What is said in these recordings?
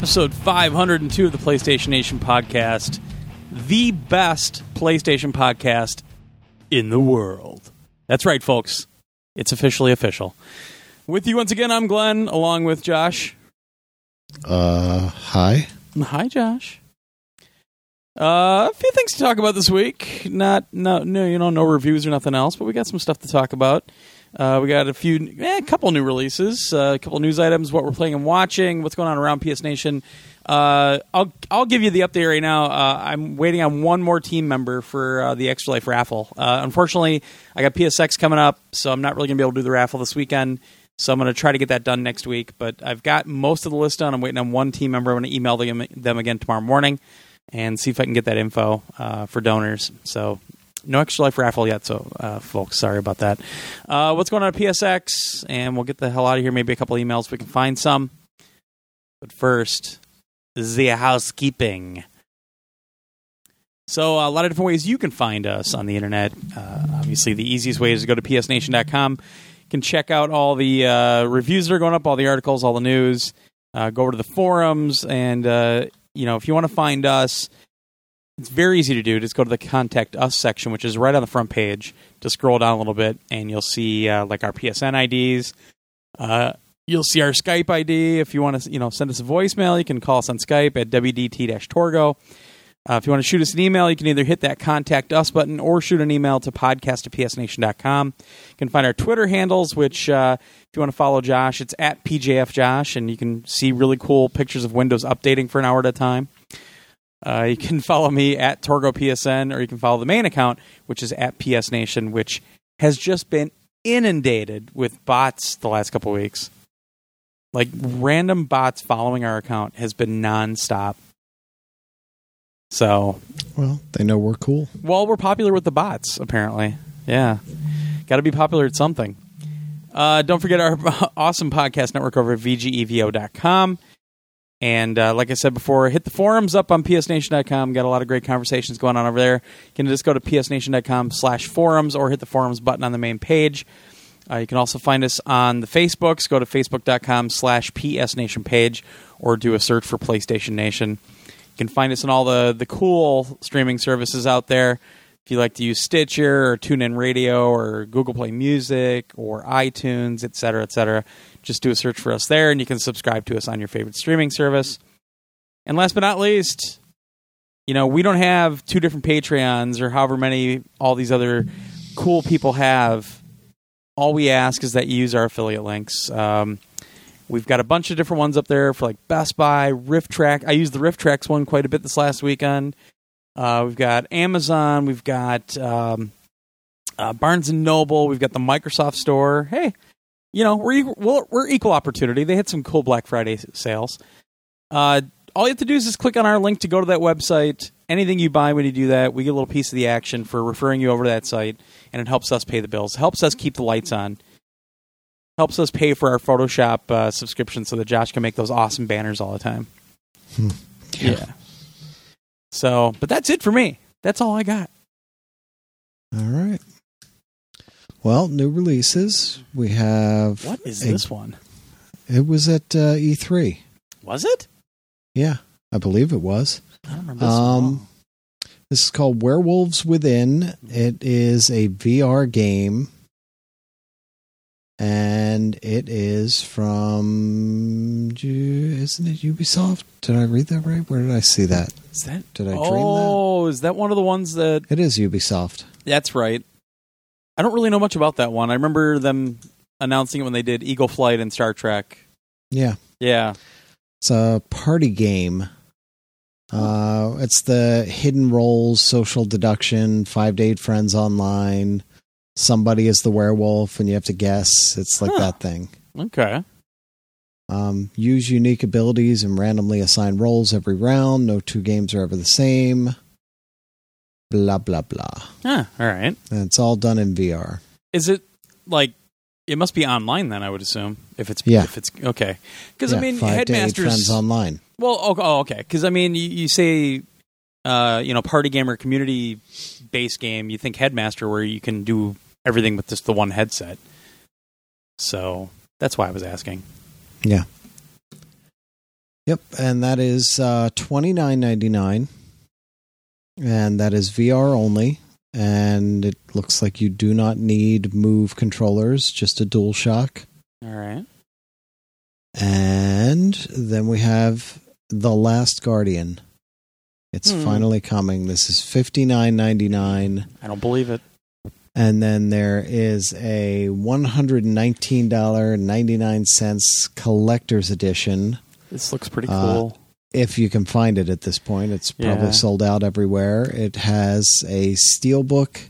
episode 502 of the PlayStation Nation podcast, the best PlayStation podcast in the world. That's right, folks. It's officially official. With you once again, I'm Glenn, along with Josh. Uh, hi. Hi, Josh. Uh, a few things to talk about this week. Not, no, no, you know, no reviews or nothing else, but we got some stuff to talk about. Uh, we got a few, eh, a couple new releases, uh, a couple news items, what we're playing and watching, what's going on around PS Nation. Uh, I'll I'll give you the update right now. Uh, I'm waiting on one more team member for uh, the Extra Life raffle. Uh, unfortunately, I got PSX coming up, so I'm not really gonna be able to do the raffle this weekend. So I'm gonna try to get that done next week. But I've got most of the list done. I'm waiting on one team member. I'm gonna email them them again tomorrow morning and see if I can get that info for donors. So no extra life raffle yet, so uh, folks, sorry about that. Uh, what's going on at PSX? And we'll get the hell out of here. Maybe a couple emails if we can find some. But first, the housekeeping. So, a lot of different ways you can find us on the internet. Uh, obviously, the easiest way is to go to psnation.com. You can check out all the uh, reviews that are going up, all the articles, all the news. Uh, go over to the forums, and uh, you know if you want to find us, it's very easy to do. Just go to the contact us section, which is right on the front page. Just scroll down a little bit, and you'll see uh, like our PSN IDs. Uh, you'll see our Skype ID. If you want to, you know, send us a voicemail, you can call us on Skype at wdt-torgo. Uh, if you want to shoot us an email, you can either hit that contact us button or shoot an email to podcast at psnation.com. You can find our Twitter handles, which uh, if you want to follow Josh, it's at pjfjosh, and you can see really cool pictures of Windows updating for an hour at a time. Uh, you can follow me at Torgo PSN, or you can follow the main account, which is at PS Nation, which has just been inundated with bots the last couple weeks. Like random bots following our account has been nonstop. So, Well, they know we're cool. well, we're popular with the bots, apparently. Yeah. Got to be popular at something. Uh, don't forget our awesome podcast network over at VGEVO.com. And uh, like I said before, hit the forums up on psnation.com. Got a lot of great conversations going on over there. You can just go to psnation.com slash forums or hit the forums button on the main page. Uh, you can also find us on the Facebooks. Go to facebook.com slash psnation page or do a search for PlayStation Nation. You can find us on all the, the cool streaming services out there. If you like to use Stitcher or TuneIn Radio or Google Play Music or iTunes, et cetera, et cetera, just do a search for us there and you can subscribe to us on your favorite streaming service. And last but not least, you know, we don't have two different Patreons or however many all these other cool people have. All we ask is that you use our affiliate links. Um, we've got a bunch of different ones up there for like Best Buy, Rift Track. I used the RiffTrax one quite a bit this last weekend. Uh, we've got Amazon. We've got um, uh, Barnes and Noble. We've got the Microsoft Store. Hey, you know we're equal, we're, we're equal opportunity. They had some cool Black Friday sales. Uh, all you have to do is just click on our link to go to that website. Anything you buy when you do that, we get a little piece of the action for referring you over to that site, and it helps us pay the bills. helps us keep the lights on. Helps us pay for our Photoshop uh, subscription so that Josh can make those awesome banners all the time. Yeah. So, but that's it for me. That's all I got. All right. Well, new releases. We have. What is a- this one? It was at uh, E3. Was it? Yeah, I believe it was. I don't remember this Um, This is called Werewolves Within. It is a VR game. And it is from. Isn't it Ubisoft? Did I read that right? Where did I see that? Is that? Did I dream oh, is that one of the ones that? It is Ubisoft. That's right. I don't really know much about that one. I remember them announcing it when they did Eagle Flight and Star Trek. Yeah. Yeah. It's a party game. Uh, it's the hidden roles, social deduction, five to eight friends online. Somebody is the werewolf, and you have to guess. It's like Huh. that thing. Okay. Um, use unique abilities and randomly assign roles every round. No two games are ever the same. Blah blah blah. Huh. All right. And it's all done in VR. Is it like? It must be online then. I would assume if it's Yeah. if it's okay. Because I mean, five to eight headmasters. online. Well, oh, oh, okay. Because I mean, you, you say, uh, you know, party game or community based game. You think headmaster, where you can do everything with just the one headset. So that's why I was asking. Yeah. Yep, and that is uh, twenty nine ninety nine, and that is VR only. And it looks like you do not need Move controllers, just a Dual Shock. All right. And then we have The Last Guardian. It's Hmm. finally coming. This is fifty nine ninety nine. I don't believe it. And then there is a one hundred nineteen dollar ninety nine cents collector's edition. This looks pretty Uh, cool. If you can find it at this point, it's probably Yeah. sold out everywhere. It has a steel book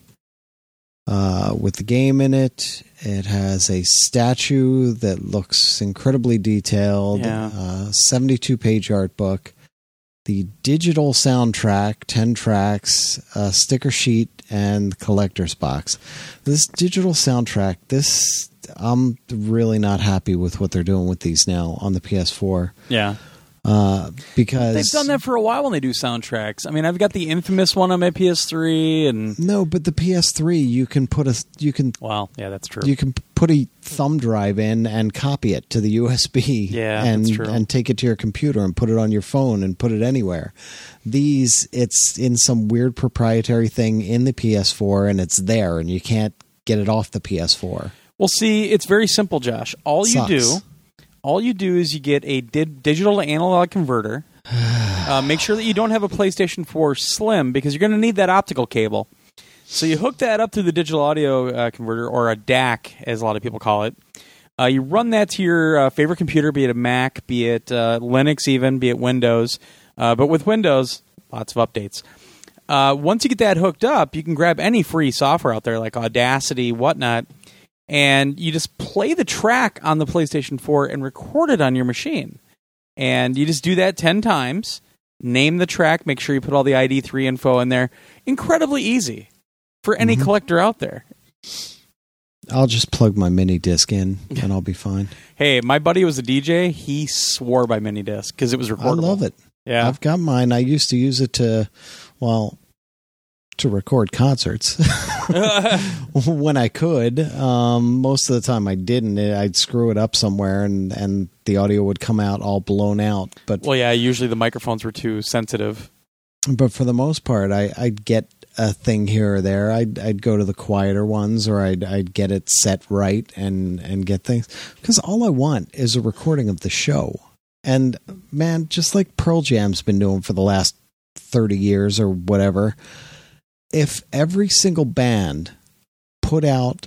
uh, with the game in it. It has a statue that looks incredibly detailed. Yeah. Uh, Seventy-two page art book. The digital soundtrack, ten tracks, a sticker sheet, and collector's box. This digital soundtrack, this I'm really not happy with what they're doing with these now on the PS4 yeah. Uh, because They've done that for a while when they do soundtracks. I mean, I've got the infamous one on my PS3, and No, but the PS3 you can put a you can well, yeah, that's true. you can put a thumb drive in and copy it to the USB. Yeah, and and take it to your computer and put it on your phone and put it anywhere. These it's in some weird proprietary thing in the PS4 and it's there and you can't get it off the PS4. Well, see, it's very simple, Josh. All you Sucks. do, all you do is you get a di- digital to analog converter. uh, make sure that you don't have a PlayStation 4 Slim because you're going to need that optical cable. So you hook that up through the digital audio uh, converter, or a DAC, as a lot of people call it. Uh, you run that to your uh, favorite computer, be it a Mac, be it uh, Linux, even be it Windows. Uh, but with Windows, lots of updates. Uh, once you get that hooked up, you can grab any free software out there like Audacity, whatnot, and you just play the track on the PlayStation 4 and record it on your machine. And you just do that 10 times, name the track, make sure you put all the ID3 info in there. Incredibly easy for any Mhm. collector out there. I'll just plug my mini disc in and I'll be fine. Hey, my buddy was a DJ. He swore by mini disc because it was recordable. I love it. Yeah. I've got mine. I used to use it to well to record concerts. when I could. Um, most of the time I didn't. I'd screw it up somewhere and, and the audio would come out all blown out. But well, yeah, usually the microphones were too sensitive. but for the most part, I, I'd get a thing here or there. I'd I'd go to the quieter ones or I'd I'd get it set right and and get things because all I want is a recording of the show. And man, just like Pearl Jam's been doing for the last 30 years or whatever, if every single band put out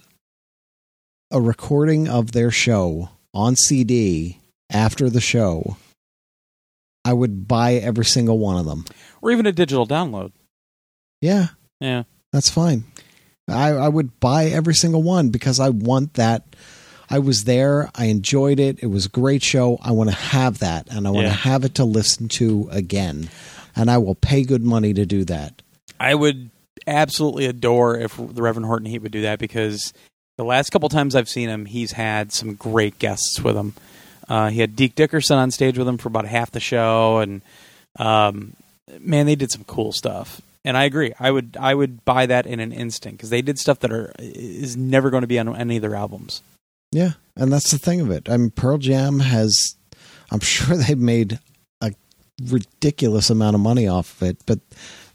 a recording of their show on CD after the show, I would buy every single one of them. Or even a digital download. Yeah, Yeah. that's fine. I, I would buy every single one because I want that. I was there. I enjoyed it. It was a great show. I want to have that, and I want Yeah. to have it to listen to again. And I will pay good money to do that. I would absolutely adore if the Reverend Horton Heat would do that because the last couple times I've seen him, he's had some great guests with him. Uh, he had Deke Dickerson on stage with him for about half the show, and um, man, they did some cool stuff. And I agree. I would I would buy that in an instant because they did stuff that are is never going to be on any of their albums. Yeah, and that's the thing of it. I mean, Pearl Jam has. I'm sure they've made a ridiculous amount of money off of it, but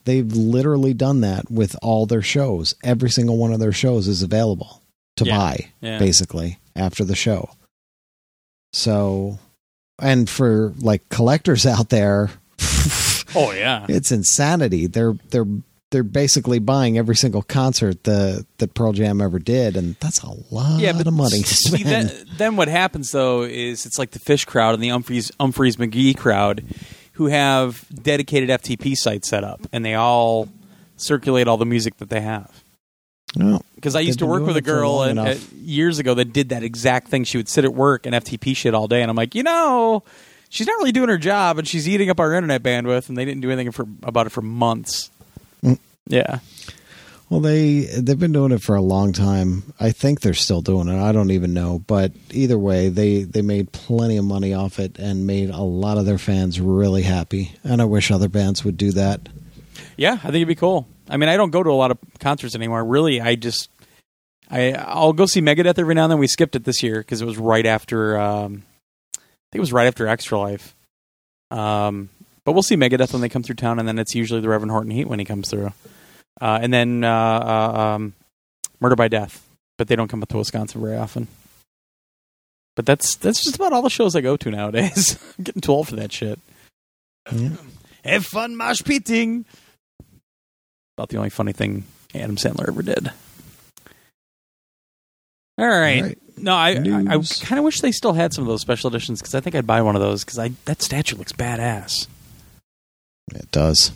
they've literally done that with all their shows. Every single one of their shows is available to Yeah. buy, Yeah. basically, after the show. So, and for like collectors out there, Oh yeah. it's insanity. They're they're they're basically buying every single concert the that Pearl Jam ever did, and that's a lot yeah, but of money see, then, then what happens though is it's like the Phish crowd and the Umphrey's Umphrey's McGee crowd, who have dedicated FTP sites set up, and they all circulate all the music that they have. Because I used to work with a doing it for girl and, uh, years ago that did that exact thing. She would sit at work and FTP shit all day, and I'm like, you know, she's not really doing her job, and she's eating up our internet bandwidth, and they didn't do anything for about it for months. Mm. Yeah, well, they they've been doing it for a long time. I think they're still doing it. I don't even know, but either way, they they made plenty of money off it and made a lot of their fans really happy. And I wish other bands would do that. yeah, I think it'd be cool. I mean, I don't go to a lot of concerts anymore. Really, I just I I'll go see Megadeth every now and then. We skipped it this year because it was right after um, I think it was right after Extra Life. Um, but we'll see Megadeth when they come through town, and then it's usually the Reverend Horton Heat when he comes through, uh, and then uh, uh, um, Murder by Death. But they don't come up to Wisconsin very often. But that's that's just about all the shows I go to nowadays. I'm getting too old for that shit. Yeah. Have fun mosh pitting. About the only funny thing Adam Sandler ever did. All right. All right. No, I I, I kind of wish they still had some of those special editions because I think I'd buy one of those because I that statue looks badass, It does.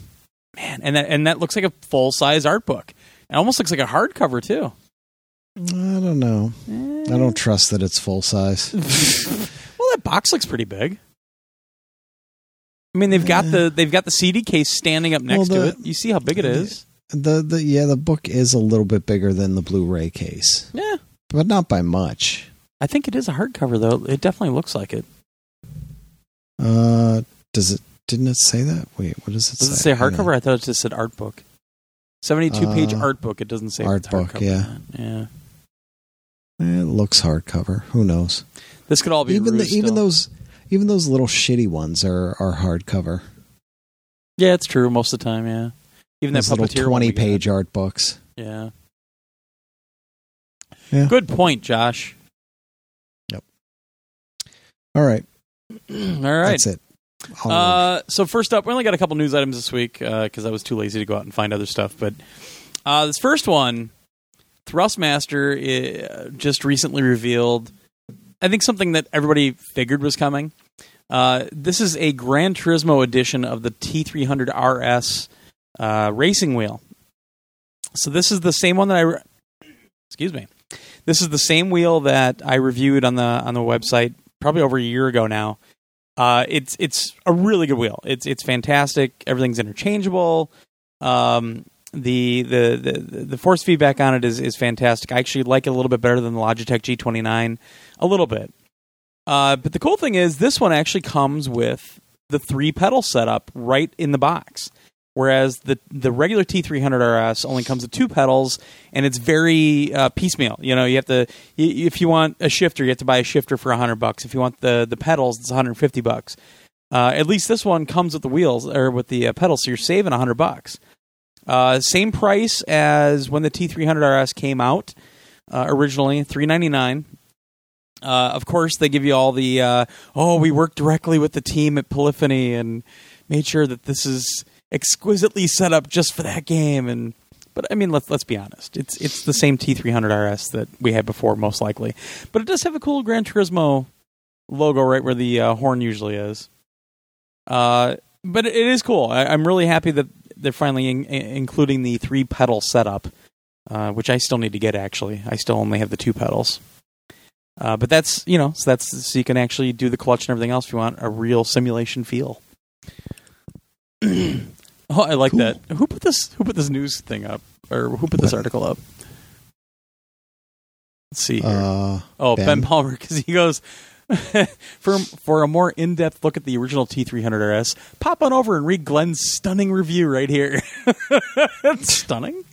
Man, and that and that looks like a full size art book. It almost looks like a hardcover too. I don't know. I don't trust that it's full size. well, that box looks pretty big. I mean, they've got the they've got the CD case standing up next Well, to it. You see how big it is? The the yeah, the book is a little bit bigger than the Blu-ray case, Yeah, but not by much. I think it is a hardcover though. It definitely looks like it. Uh, does it? Didn't it say that? Wait, what does it Does say? it say hardcover? I thought it just said art book. Seventy-two page Uh, art book. It doesn't say art book, yeah. yeah. It looks hardcover. Who knows? This could all be Even the, even those even those little shitty ones are are hardcover. Yeah, it's true most of the time. Yeah, even Those that little twenty got. page art books. Yeah. Yeah. Good point, Josh. Yep. All right, all right. that's it. Uh, so first up, we only got a couple news items this week because I was too lazy to go out and find other stuff. But uh, this first one, Thrustmaster uh, just recently revealed. I think something that everybody figured was coming. Uh, this is a Gran Turismo edition of the T300 RS uh, racing wheel. So this is the same one that I. Re- excuse me. This is the same wheel that I reviewed on the on the website probably over a year ago now. Uh, it's it's a really good wheel. It's it's fantastic. Everything's interchangeable. Um, the, the the the force feedback on it is is fantastic. I actually like it a little bit better than the Logitech G29, a little bit. Uh, but the cool thing is this one actually comes with the three pedal setup right in the box. Whereas the the regular T300 RS only comes with two pedals, and it's very uh, piecemeal. You know, you have to if you want a shifter, you have to buy a shifter for hundred bucks. If you want the the pedals, it's one hundred fifty bucks. Uh, at least this one comes with the wheels or with the uh, pedals, so you're saving hundred bucks. Uh, same price as when the T300 RS came out uh, originally, three ninety nine. Uh, of course, they give you all the oh, we worked directly with the team at Polyphony and made sure that this is exquisitely set up just for that game. And but I mean, let's let's be honest, it's it's the same T300 RS that we had before, most likely. But it does have a cool Gran Turismo logo right where the uh, horn usually is. Uh, but it is cool. I, I'm really happy that they're finally in, in- including the three pedal setup, uh, which I still need to get. Actually, I still only have the two pedals. Uh, but that's you know so that's so you can actually do the clutch and everything else if you want a real simulation feel. oh, I like Cool. that. Who put this? Who put this news thing up, or who put this What? article up? Let's see. Here. Uh, oh, Ben, Ben? Palmer, because he goes for for a more in depth look at the original T300 RS. Pop on over and read Glenn's stunning review right here. It's stunning.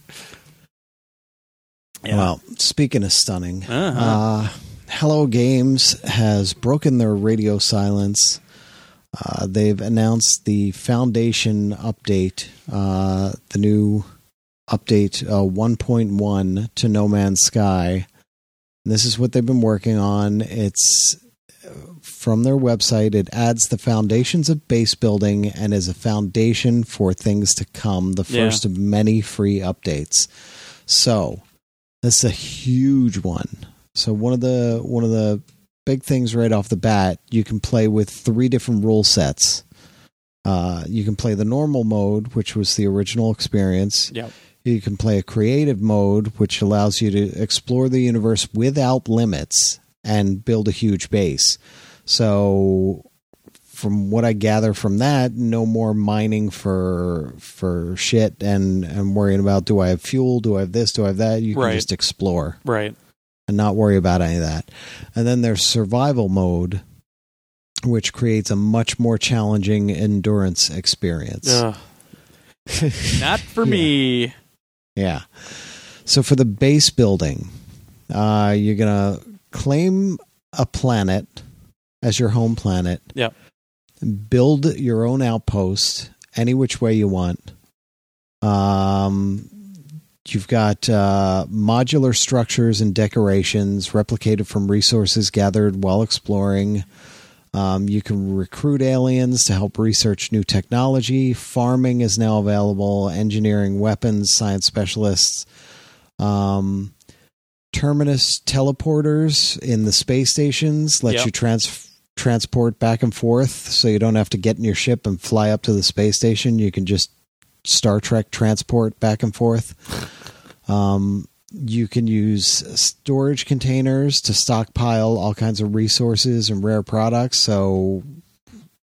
Yeah. Well, speaking of stunning, Uh-huh. uh, Hello Games has broken their radio silence. Uh, they've announced the Foundation update, uh, the new update uh, 1.1 to No Man's Sky. This is what they've been working on. It's uh, from their website. It adds the foundations of base building and is a foundation for things to come. The Yeah. first of many free updates. So this is a huge one. So one of the one of the big things right off the bat, you can play with three different rule sets. Uh, you can play the normal mode, which was the original experience. Yep. You can play a creative mode, which allows you to explore the universe without limits and build a huge base. So, from what I gather from that, no more mining for for shit and and worrying about do I have fuel, do I have this, do I have that. You can Right. just explore Right. And not worry about any of that. And then there's survival mode, which creates a much more challenging endurance experience. Ugh. Not for Yeah. me. Yeah. So for the base building, uh, you're gonna claim a planet as your home planet. Yep. build your own outpost any which way you want. Um, you've got uh, modular structures and decorations replicated from resources gathered while exploring. Um, you can recruit aliens to help research new technology. Farming is now available. Engineering, weapons, science specialists. Um, terminus teleporters in the space stations let Yep. you trans- transport back and forth so you don't have to get in your ship and fly up to the space station. You can just Star Trek transport back and forth. Um, you can use storage containers to stockpile all kinds of resources and rare products. So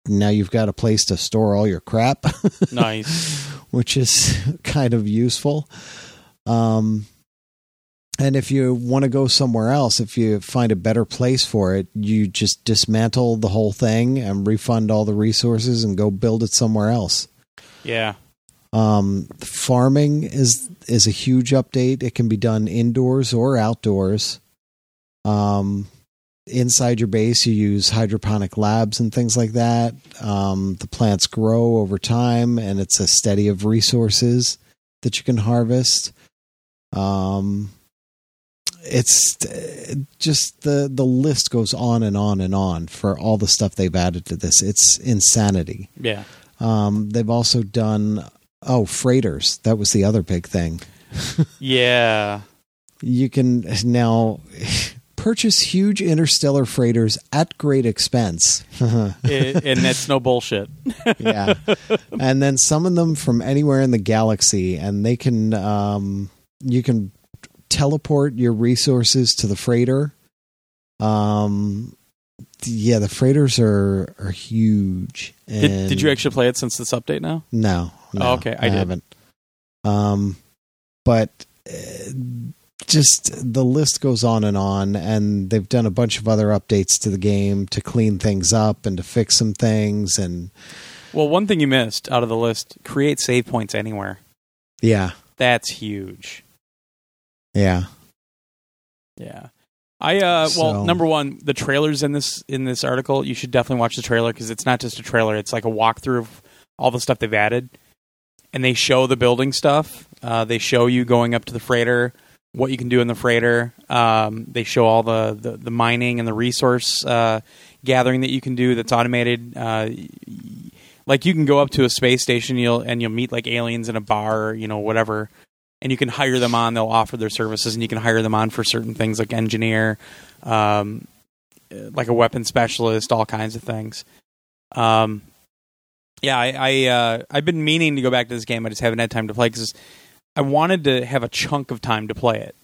now you've got a place to store all your crap, Nice. which is kind of useful. Um, and if you want to go somewhere else, if you find a better place for it, you just dismantle the whole thing and refund all the resources and go build it somewhere else. Yeah. Um, farming is is a huge update. It can be done indoors or outdoors. Um, inside your base, you use hydroponic labs and things like that. Um, the plants grow over time, and it's a steady of resources that you can harvest. Um, it's just the the list goes on and on and on for all the stuff they've added to this. It's insanity. Yeah. Um, they've also done oh freighters. That was the other big thing. Yeah. You can now purchase huge interstellar freighters at great expense. It- and that's no bullshit. yeah, and then summon them from anywhere in the galaxy, and they can um, you can teleport your resources to the freighter. Um, yeah, the freighters are are huge. Did, did you actually play it since this update now? No, no Oh, okay, I did. haven't. Um, but uh, just the list goes on and on, and they've done a bunch of other updates to the game to clean things up and to fix some things, and Well, one thing you missed out of the list create save points anywhere. yeah, That's huge. yeah, Yeah. I uh well So- number one the trailers in this in this article you should definitely watch the trailer because it's not just a trailer it's like a walkthrough of all the stuff they've added and they show the building stuff uh, they show you going up to the freighter what you can do in the freighter um, they show all the, the, the mining and the resource uh, gathering that you can do that's automated uh, like you can go up to a space station you'll and you'll meet like aliens in a bar or, you know whatever and you can hire them on. They'll offer their services, and you can hire them on for certain things like engineer, um, like a weapon specialist, all kinds of things. Um, yeah, I, I uh, I've been meaning to go back to this game. I just haven't had time to play because I wanted to have a chunk of time to play it,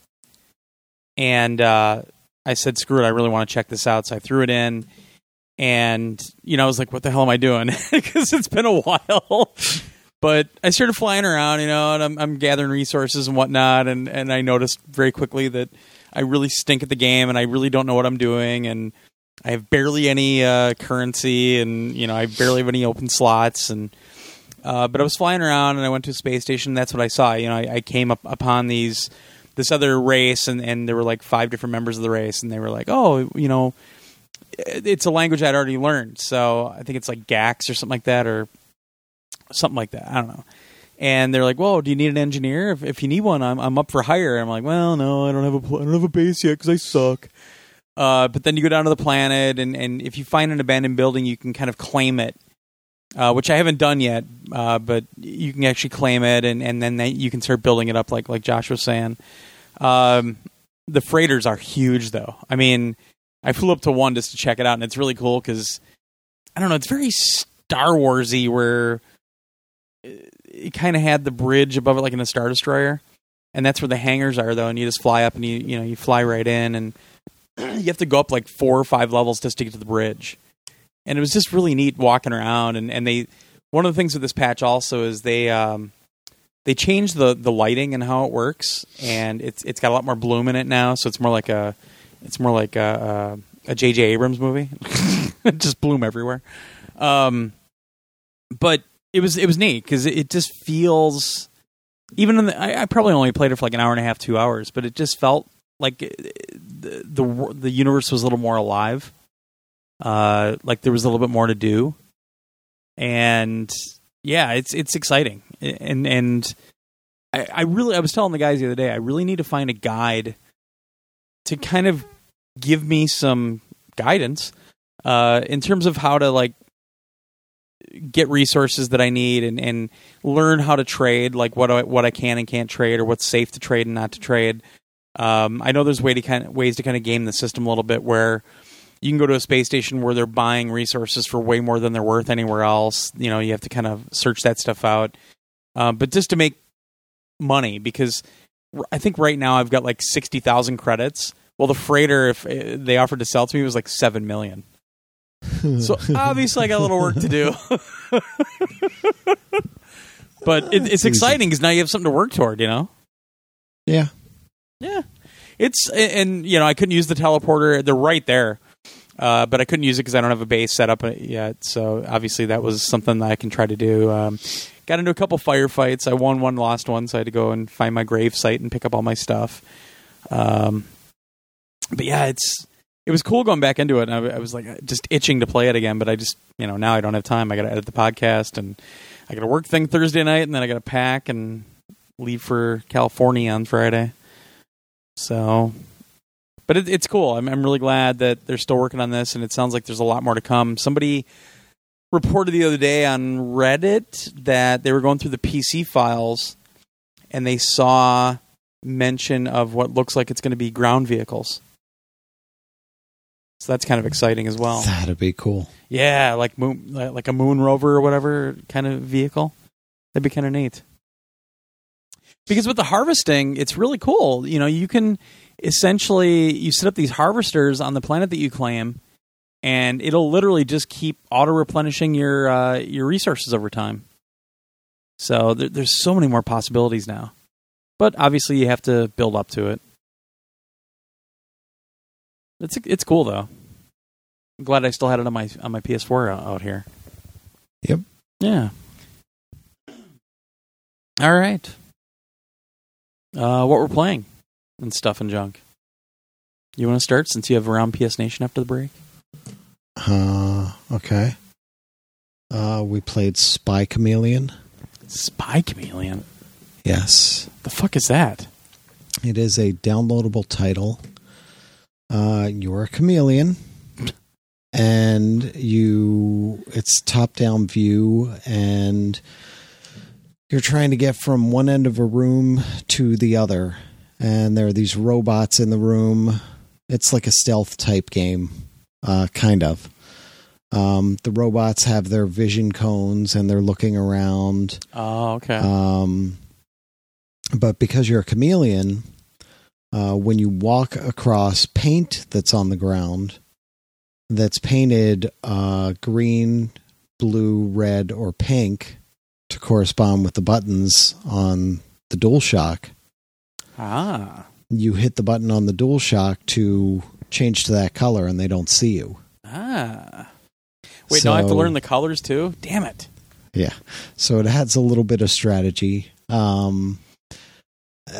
and uh, I said, "Screw it! I really want to check this out." So I threw it in, and you know, I was like, "What the hell am I doing?" Because it's been a while. but I started flying around, you know, and I'm, I'm gathering resources and whatnot, and, and I noticed very quickly that I really stink at the game, and I really don't know what I'm doing, and I have barely any uh, currency, and you know, I barely have any open slots, and uh, but I was flying around, and I went to a space station. And that's what I saw. You know, I, I came up upon these this other race, and, and there were like five different members of the race, and they were like, oh, you know, it's a language I'd already learned, so I think it's like Gax or something like that, or something like that. I don't know. And they're like, "Whoa, do you need an engineer? If, if you need one, I'm I'm up for hire." I'm like, "Well, no, I don't have a pl- I don't have a base yet because I suck." Uh, but then you go down to the planet, and, and if you find an abandoned building, you can kind of claim it, uh, which I haven't done yet. Uh, but you can actually claim it, and, and then they, you can start building it up, like like Josh was saying. Um, the freighters are huge, though. I mean, I flew up to one just to check it out, and it's really cool because I don't know, it's very Star Warsy, where it kind of had the bridge above it, like in a Star Destroyer, and that's where the hangars are, though. And you just fly up, and you you know you fly right in, and you have to go up like four or five levels just to get to the bridge. And it was just really neat walking around, and and they one of the things with this patch also is they um they changed the the lighting and how it works, and it's it's got a lot more bloom in it now, so it's more like a it's more like a a, J.J. Abrams movie, just bloom everywhere. Um, but it was it was neat because it, it just feels even in the, I, I probably only played it for like an hour and a half, two hours, but it just felt like the the, universe was a little more alive. Uh, like there was a little bit more to do. and yeah, it's it's exciting, and and I, I really I was telling the guys the other day I really need to find a guide to kind of give me some guidance uh, in terms of how to like get resources that I need and, and learn how to trade, like what I, what I can and can't trade, or what's safe to trade and not to trade. Um, I know there's way to kind of, ways to kind of game the system a little bit where you can go to a space station where they're buying resources for way more than they're worth anywhere else. You know, you have to kind of search that stuff out. Uh, but just to make money, because I think right now I've got like sixty thousand credits. Well, the freighter, if uh, they offered to sell to me, was like seven million. So obviously, I got a little work to do. but it, it's exciting because now you have something to work toward. You know. Yeah. Yeah. It's and you know I couldn't use the teleporter. They're right there, uh, but I couldn't use it because I don't have a base set up yet. So obviously that was something that I can try to do. Um, got into a couple firefights. I won one, lost one, so I had to go and find my grave site and pick up all my stuff. Um, but yeah, it's it was cool going back into it. And I, I was like just itching to play it again, but I just you know now I don't have time. I got to edit the podcast and I got to work thing Thursday night, and then I got to pack and leave for California on Friday. So, but it, it's cool. I'm, I'm really glad that they're still working on this, and it sounds like there's a lot more to come. Somebody reported the other day on Reddit that they were going through the PC files and they saw mention of what looks like it's going to be ground vehicles. So that's kind of exciting as well. That'd be cool. Yeah, like moon, like a moon rover or whatever kind of vehicle. That'd be kind of neat. Because with the harvesting, it's really cool. You know, you can essentially you set up these harvesters on the planet that you claim, and it'll literally just keep auto replenishing your uh, your resources over time. So there, there's so many more possibilities now, but obviously you have to build up to it. It's it's cool though. I'm glad I still had it on my on my PS4 out, out here. Yep. Yeah. All right. Uh, what we're playing and stuff and junk. You want to start since you have around PS Nation after the break? Uh, okay. Uh, we played Spy Chameleon. Spy Chameleon. Yes. The fuck is that? It is a downloadable title. Uh, you're a chameleon, and you. It's top-down view, and you're trying to get from one end of a room to the other. And there are these robots in the room. It's like a stealth type game, uh, kind of. Um, the robots have their vision cones and they're looking around. Oh, okay. Um, but because you're a chameleon, uh, when you walk across paint that's on the ground, that's painted uh, green, blue, red, or pink to correspond with the buttons on the DualShock, ah. you hit the button on the DualShock to change to that color, and they don't see you. Ah. Wait, now I have to learn the colors too? Damn it. Yeah. So it adds a little bit of strategy. Um,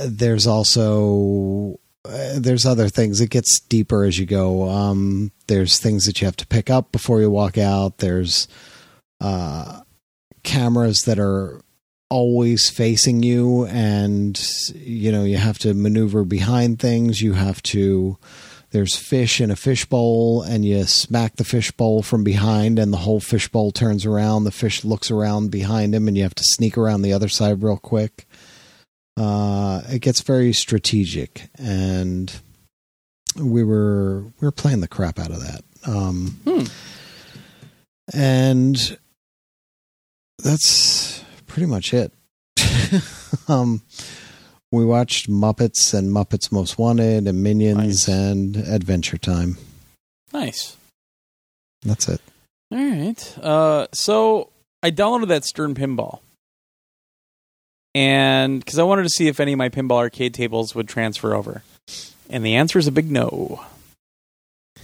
there's also uh, there's other things. It gets deeper as you go. Um, there's things that you have to pick up before you walk out. There's uh, cameras that are always facing you, and you know you have to maneuver behind things. You have to. There's fish in a fishbowl, and you smack the fishbowl from behind, and the whole fishbowl turns around. The fish looks around behind him, and you have to sneak around the other side real quick. Uh, it gets very strategic, and we were we were playing the crap out of that. Um, Hmm. and that's pretty much it. um, we watched Muppets and Muppets Most Wanted and Minions Nice. and Adventure Time. Nice. That's it. All right. Uh, so I downloaded that Stern Pinball, and because I wanted to see if any of my pinball arcade tables would transfer over, and the answer is a big no.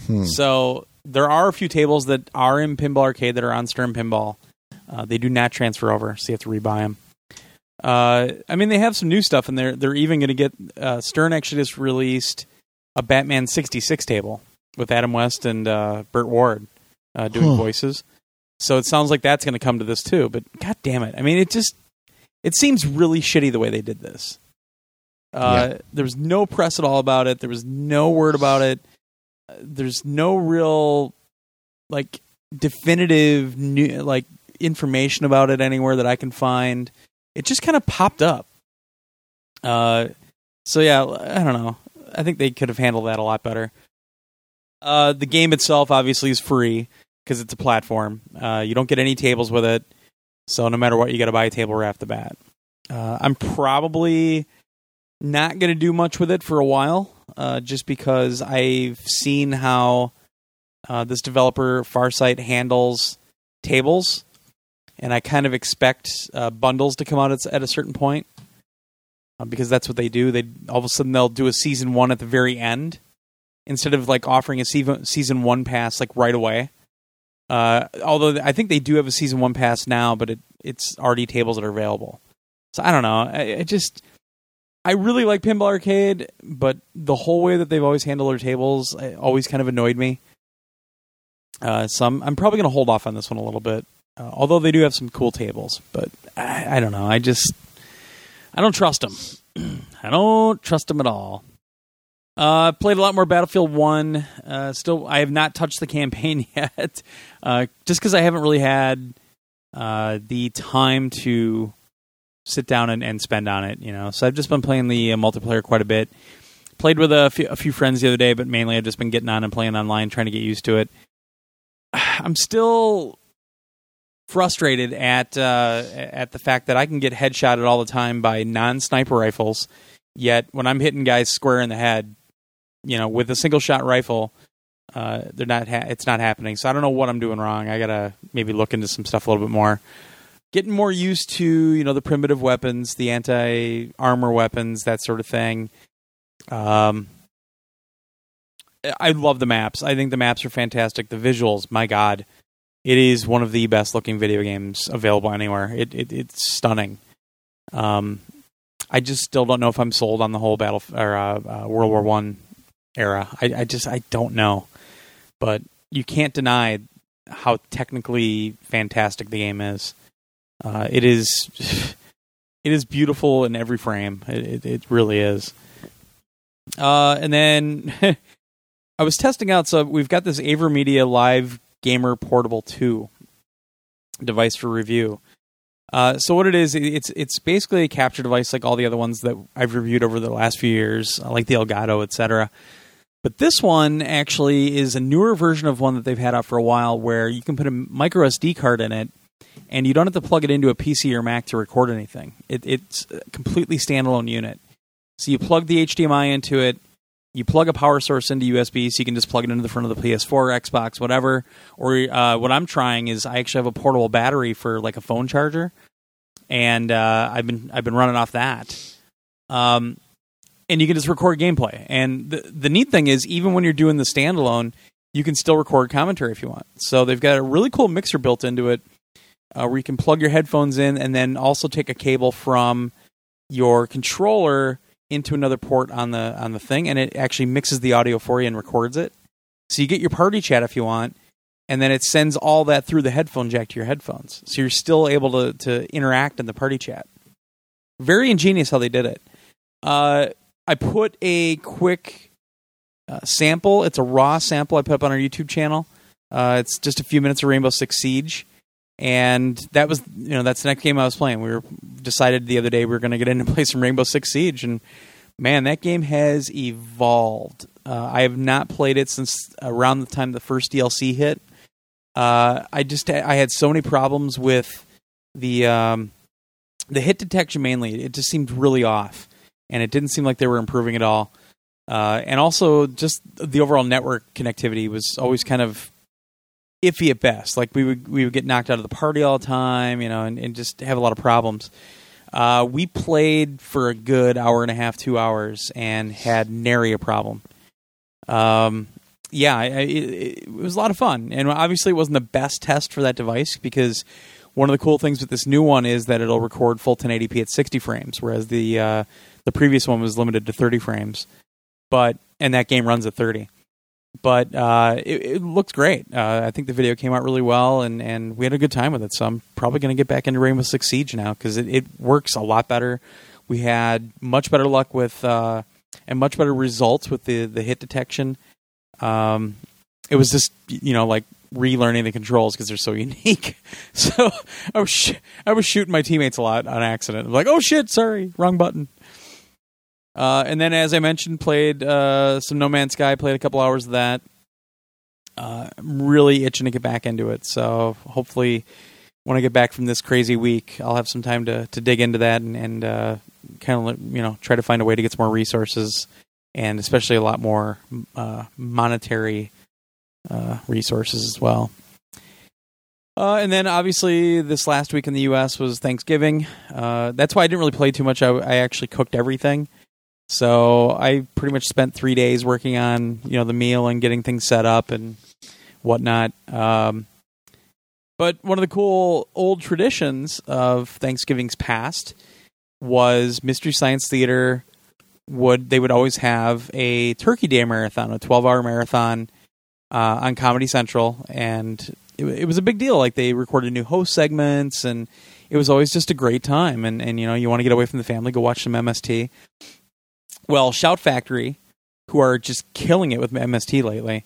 Hmm. So there are a few tables that are in Pinball Arcade that are on Stern Pinball. Uh, they do not transfer over, so you have to rebuy them. Uh, I mean, they have some new stuff, and they're they're even going to get uh, Stern actually just released a Batman '66 table with Adam West and uh, Burt Ward uh, doing Huh. voices. So it sounds like that's going to come to this too. But god damn it! I mean, it just it seems really shitty the way they did this. Uh, Yeah. There was no press at all about it. There was no word about it. Uh, There's no real like definitive new like information about it anywhere that I can find. It just kind of popped up. Uh, so yeah, I don't know. I think they could have handled that a lot better. Uh, the game itself obviously is free because it's a platform. Uh, you don't get any tables with it, so no matter what, you got to buy a table right off the bat. Uh, I'm probably not going to do much with it for a while, uh, just because I've seen how uh, this developer Farsight handles tables, and I kind of expect uh, bundles to come out at, at a certain point uh, because that's what they do. They all of a sudden they'll do a season one at the very end instead of like offering a season season one pass like right away. Uh, although I think they do have a season one pass now, but it, it's already tables that are available. So I don't know. I, I just I really like Pinball Arcade, but the whole way that they've always handled their tables uh, always kind of annoyed me. Uh, so I'm, I'm probably going to hold off on this one a little bit. Uh, although they do have some cool tables, but I, I don't know. I just I don't trust them. I don't trust them at all. Uh, played a lot more Battlefield One. Uh, still, I have not touched the campaign yet, uh, just because I haven't really had uh, the time to sit down and, and spend on it. You know, so I've just been playing the uh, multiplayer quite a bit. Played with a few, a few friends the other day, but mainly I've just been getting on and playing online, trying to get used to it. I'm still frustrated at uh, at the fact that I can get headshotted all the time by non sniper rifles. Yet when I'm hitting guys square in the head, you know, with a single shot rifle, uh, they're not. Ha- it's not happening. So I don't know what I'm doing wrong. I gotta maybe look into some stuff a little bit more. Getting more used to you know the primitive weapons, the anti armor weapons, that sort of thing. Um, I love the maps. I think the maps are fantastic. The visuals, my god, it is one of the best looking video games available anywhere. It, it it's stunning. Um, I just still don't know if I'm sold on the whole battle or uh, uh, World War One era. I, I just I don't know, but you can't deny how technically fantastic the game is. Uh, it is it is beautiful in every frame. It it, it really is. Uh, and then I was testing out. So we've got this AverMedia Live Gamer Portable Two device for review. Uh, so what it is, it's it's basically a capture device like all the other ones that I've reviewed over the last few years, uh, like the Elgato, etc. But this one actually is a newer version of one that they've had out for a while, where you can put a micro SD card in it, and you don't have to plug it into a PC or Mac to record anything. It, it's a completely standalone unit. So you plug the HDMI into it, you plug a power source into USB, so you can just plug it into the front of the PS4, Xbox, whatever. Or uh, what I'm trying is I actually have a portable battery for like a phone charger, and uh, I've been I've been running off that. Um, and you can just record gameplay. And the the neat thing is, even when you're doing the standalone, you can still record commentary if you want. So they've got a really cool mixer built into it, uh, where you can plug your headphones in, and then also take a cable from your controller into another port on the on the thing, and it actually mixes the audio for you and records it. So you get your party chat if you want, and then it sends all that through the headphone jack to your headphones. So you're still able to to interact in the party chat. Very ingenious how they did it. Uh, I put a quick uh, sample. It's a raw sample I put up on our YouTube channel. Uh, it's just a few minutes of Rainbow Six Siege, and that was you know that's the next game I was playing. We were decided the other day we were going to get in and play some Rainbow Six Siege, and man, that game has evolved. Uh, I have not played it since around the time the first DLC hit. Uh, I just I had so many problems with the um, the hit detection mainly. It just seemed really off, and it didn't seem like they were improving at all. Uh, and also, just the overall network connectivity was always kind of iffy at best. Like we would we would get knocked out of the party all the time, you know, and, and just have a lot of problems. Uh, we played for a good hour and a half, two hours, and had nary a problem. Um, yeah, it, it was a lot of fun, and obviously it wasn't the best test for that device because one of the cool things with this new one is that it'll record full 1080p at 60 frames, whereas the uh, the previous one was limited to 30 frames. But and that game runs at 30. But uh, it, it looked great. Uh, I think the video came out really well, and, and we had a good time with it. So I'm probably going to get back into Rainbow Six Siege now because it, it works a lot better. We had much better luck with uh, and much better results with the the hit detection. Um, it was just you know like relearning the controls because they're so unique. So I was sh- I was shooting my teammates a lot on accident. I'm like, oh shit, sorry, wrong button. Uh, and then, as I mentioned, played uh, some No Man's Sky. Played a couple hours of that. Uh, I'm really itching to get back into it. So hopefully, when I get back from this crazy week, I'll have some time to to dig into that and, and uh, kind of you know try to find a way to get some more resources and especially a lot more uh, monetary uh, resources as well. Uh, and then obviously this last week in the U.S. was Thanksgiving. Uh, that's why I didn't really play too much. I, I, actually cooked everything, so I pretty much spent three days working on you know the meal and getting things set up and whatnot. Um, but one of the cool old traditions of Thanksgiving's past was Mystery Science Theater would they would always have a Turkey Day marathon, a 12 hour marathon uh, on Comedy Central, and it, it, was a big deal. Like they recorded new host segments, and it was always just a great time. And and you know you want to get away from the family, go watch some MST. Well, Shout Factory, who are just killing it with MST lately,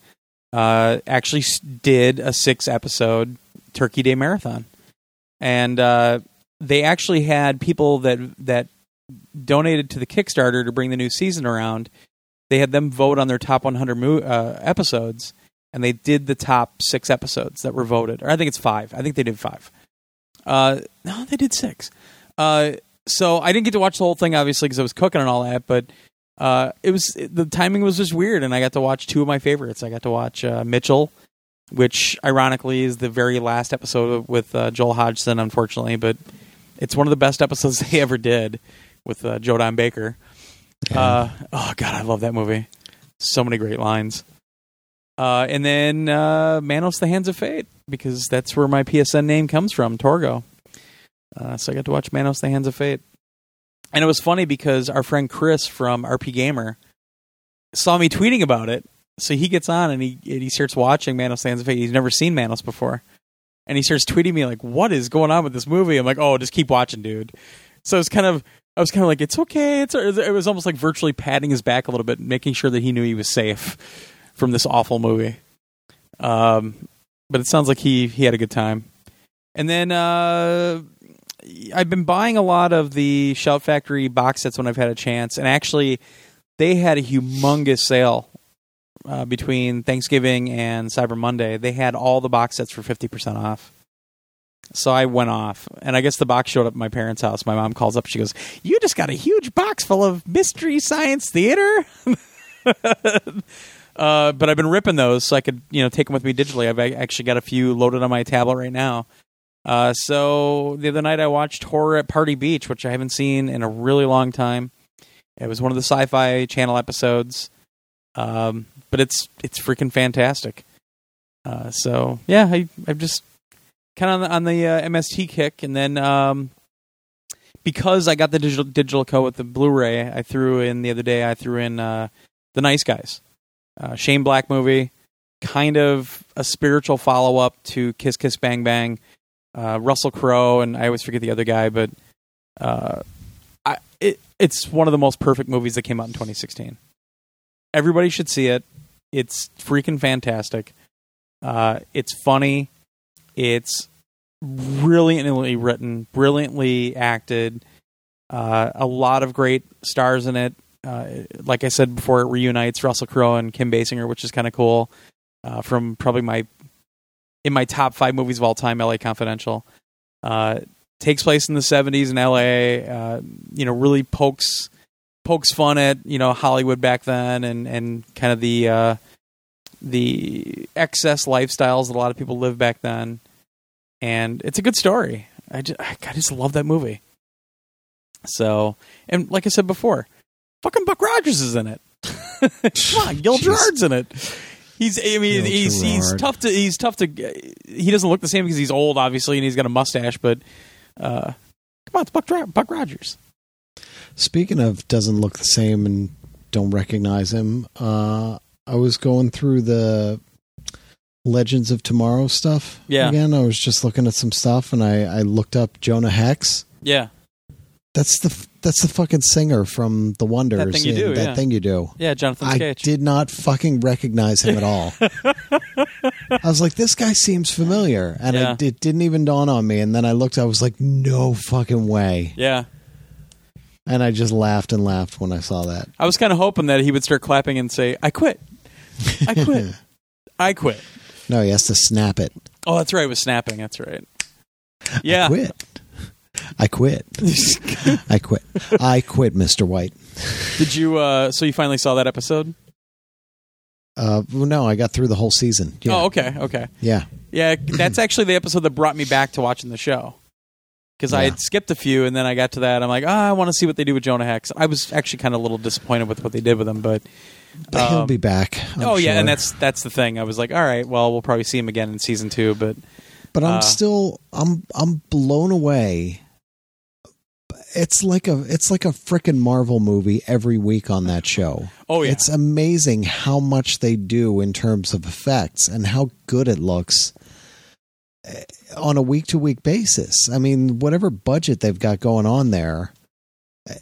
uh, actually did a six episode Turkey Day marathon, and uh, they actually had people that that donated to the Kickstarter to bring the new season around. They had them vote on their top 100 mo- uh, episodes, and they did the top six episodes that were voted. Or I think it's five. I think they did five. Uh, no, they did six. So I didn't get to watch the whole thing, obviously, because I was cooking and all that. But uh, it was the timing was just weird, and I got to watch two of my favorites. I got to watch uh, Mitchell, which ironically is the very last episode with uh, Joel Hodgson, unfortunately, but it's one of the best episodes they ever did with uh, Joe Don Baker. Yeah. Uh, oh God, I love that movie. So many great lines. Uh, and then uh, Manos: The Hands of Fate because that's where my PSN name comes from, Torgo. Uh, so I got to watch Manos: The Hands of Fate, and it was funny because our friend Chris from RPGamer saw me tweeting about it. So he gets on and he and he starts watching Manos: The Hands of Fate. He's never seen Manos before, and he starts tweeting me like, "What is going on with this movie?" I'm like, "Oh, just keep watching, dude." So it's kind of I was kind of like, it's okay. It's it was almost like virtually patting his back a little bit, making sure that he knew he was safe from this awful movie. Um, but it sounds like he he had a good time. And then uh, I've been buying a lot of the Shout Factory box sets when I've had a chance, and actually, they had a humongous sale uh, between Thanksgiving and Cyber Monday. They had all the box sets for fifty percent off. So I went off, and I guess the box showed up at my parents' house. My mom calls up. She goes, "You just got a huge box full of mystery science theater." uh, but I've been ripping those so I could, you know, take them with me digitally. I've actually got a few loaded on my tablet right now. Uh, so the other night I watched Horror at Party Beach, which I haven't seen in a really long time. It was one of the Sci-Fi Channel episodes, um, but it's it's freaking fantastic. Uh, so yeah, I I've just kind of on the, on the uh, MST kick, and then um, because I got the digital digital code with the Blu-ray, I threw in the other day. I threw in uh, the Nice Guys, uh, Shane Black movie, kind of a spiritual follow up to Kiss Kiss Bang Bang. Uh, Russell Crowe, and I always forget the other guy, but uh, I, it, it's one of the most perfect movies that came out in 2016. Everybody should see it. It's freaking fantastic. Uh, it's funny. It's brilliantly written, brilliantly acted. Uh, a lot of great stars in it. Uh, like I said before, it reunites Russell Crowe and Kim Basinger, which is kind of cool. Uh, from probably my in my top five movies of all time, L.A. Confidential. Uh, takes place in the '70s in L.A. Uh, you know, really pokes pokes fun at you know Hollywood back then, and and kind of the uh, the excess lifestyles that a lot of people live back then and it's a good story. I just, I just love that movie. So, and like I said before, fucking Buck Rogers is in it. Come on, Gil Gerard's in it. He's, I mean, Gil he's Gerard. he's tough to he's tough to. He doesn't look the same because he's old, obviously, and he's got a mustache. But uh, come on, it's Buck Buck Rogers. Speaking of doesn't look the same and don't recognize him, uh, I was going through the Legends of Tomorrow stuff. Yeah. Again, I was just looking at some stuff, and I I looked up Jonah Hex. Yeah, That's the that's the fucking singer from The Wonders. That Thing You Do, That yeah. thing you do. yeah, Johnathon I Schaech. did not fucking recognize him at all. I was like, this guy seems familiar, and Yeah. it, it didn't even dawn on me. And then I looked, I was like, no fucking way, Yeah, and I just laughed and laughed when I saw that. I was kind of hoping that he would start clapping and say, "I quit, I quit, I quit." No, he has to snap it. Oh, that's right. It was snapping. That's right. Yeah. I quit. I quit. I quit. I quit, Mister White. Did you? uh So you finally saw that episode? Uh, no, I got through the whole season. Yeah, Oh, okay, okay. yeah. Yeah, that's actually the episode that brought me back to watching the show. Because I had skipped a few, and then I got to that. I'm like, ah, I want to see what they do with Jonah Hex. I was actually kind of a little disappointed with what they did with him, but But he'll Um, be back. I'm oh yeah, and that's that's the thing. I was like, all right, well, we'll probably see him again in season two, but But I'm Uh, still I'm I'm blown away. It's like a it's like a frickin' Marvel movie every week on that show. oh yeah, It's amazing how much they do in terms of effects and how good it looks eh, on a week to week basis. I mean, whatever budget they've got going on there,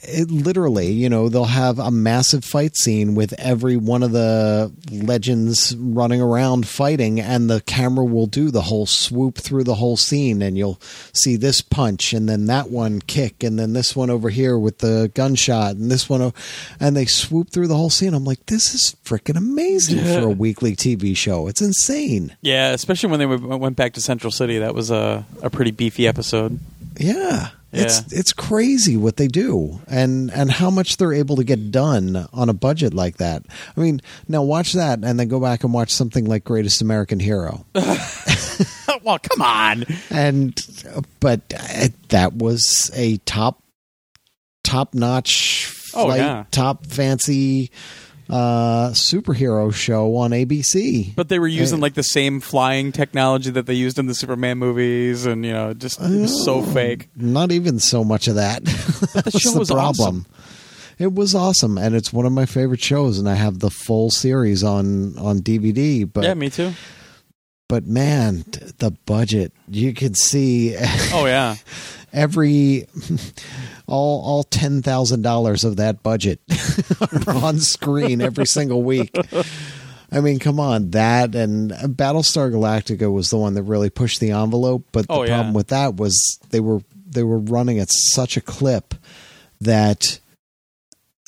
it literally, you know, they'll have a massive fight scene with every one of the legends running around fighting, and the camera will do the whole swoop through the whole scene, and you'll see this punch, and then that one kick, and then this one over here with the gunshot, and this one, o- and they swoop through the whole scene. I'm like, this is freaking amazing Yeah. for a weekly TV show. It's insane. yeah. Especially when they went back to Central City, that was a a pretty beefy episode. Yeah. It's Yeah. it's crazy what they do and and how much they're able to get done on a budget like that. I mean, now watch that and then go back and watch something like Greatest American Hero. well, come on. and but that was a top top notch Oh, flight, yeah. top fancy uh superhero show on ABC. But they were using Uh, like the same flying technology that they used in the Superman movies, and you know, just it was so fake. Not even so much of that. But the show was awesome. It was awesome, and it's one of my favorite shows, and I have the full series on on DVD. But yeah, me too. but man, the budget you could see Oh yeah, every all all ten thousand dollars of that budget are on screen every single week. I mean, come on, that and Battlestar Galactica was the one that really pushed the envelope. But the Oh, yeah. problem with that was they were they were running at such a clip that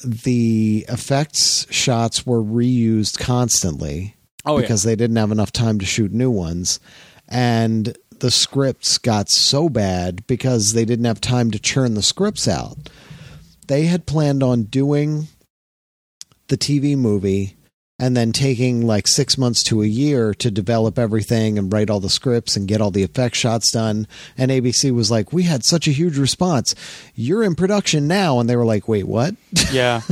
the effects shots were reused constantly oh because they didn't have enough time to shoot new ones. And the scripts got so bad because they didn't have time to churn the scripts out. They had planned on doing the TV movie and then taking like six months to a year to develop everything and write all the scripts and get all the effect shots done. And ABC was like, We had such a huge response. You're in production now. And they were like, Wait, what? yeah.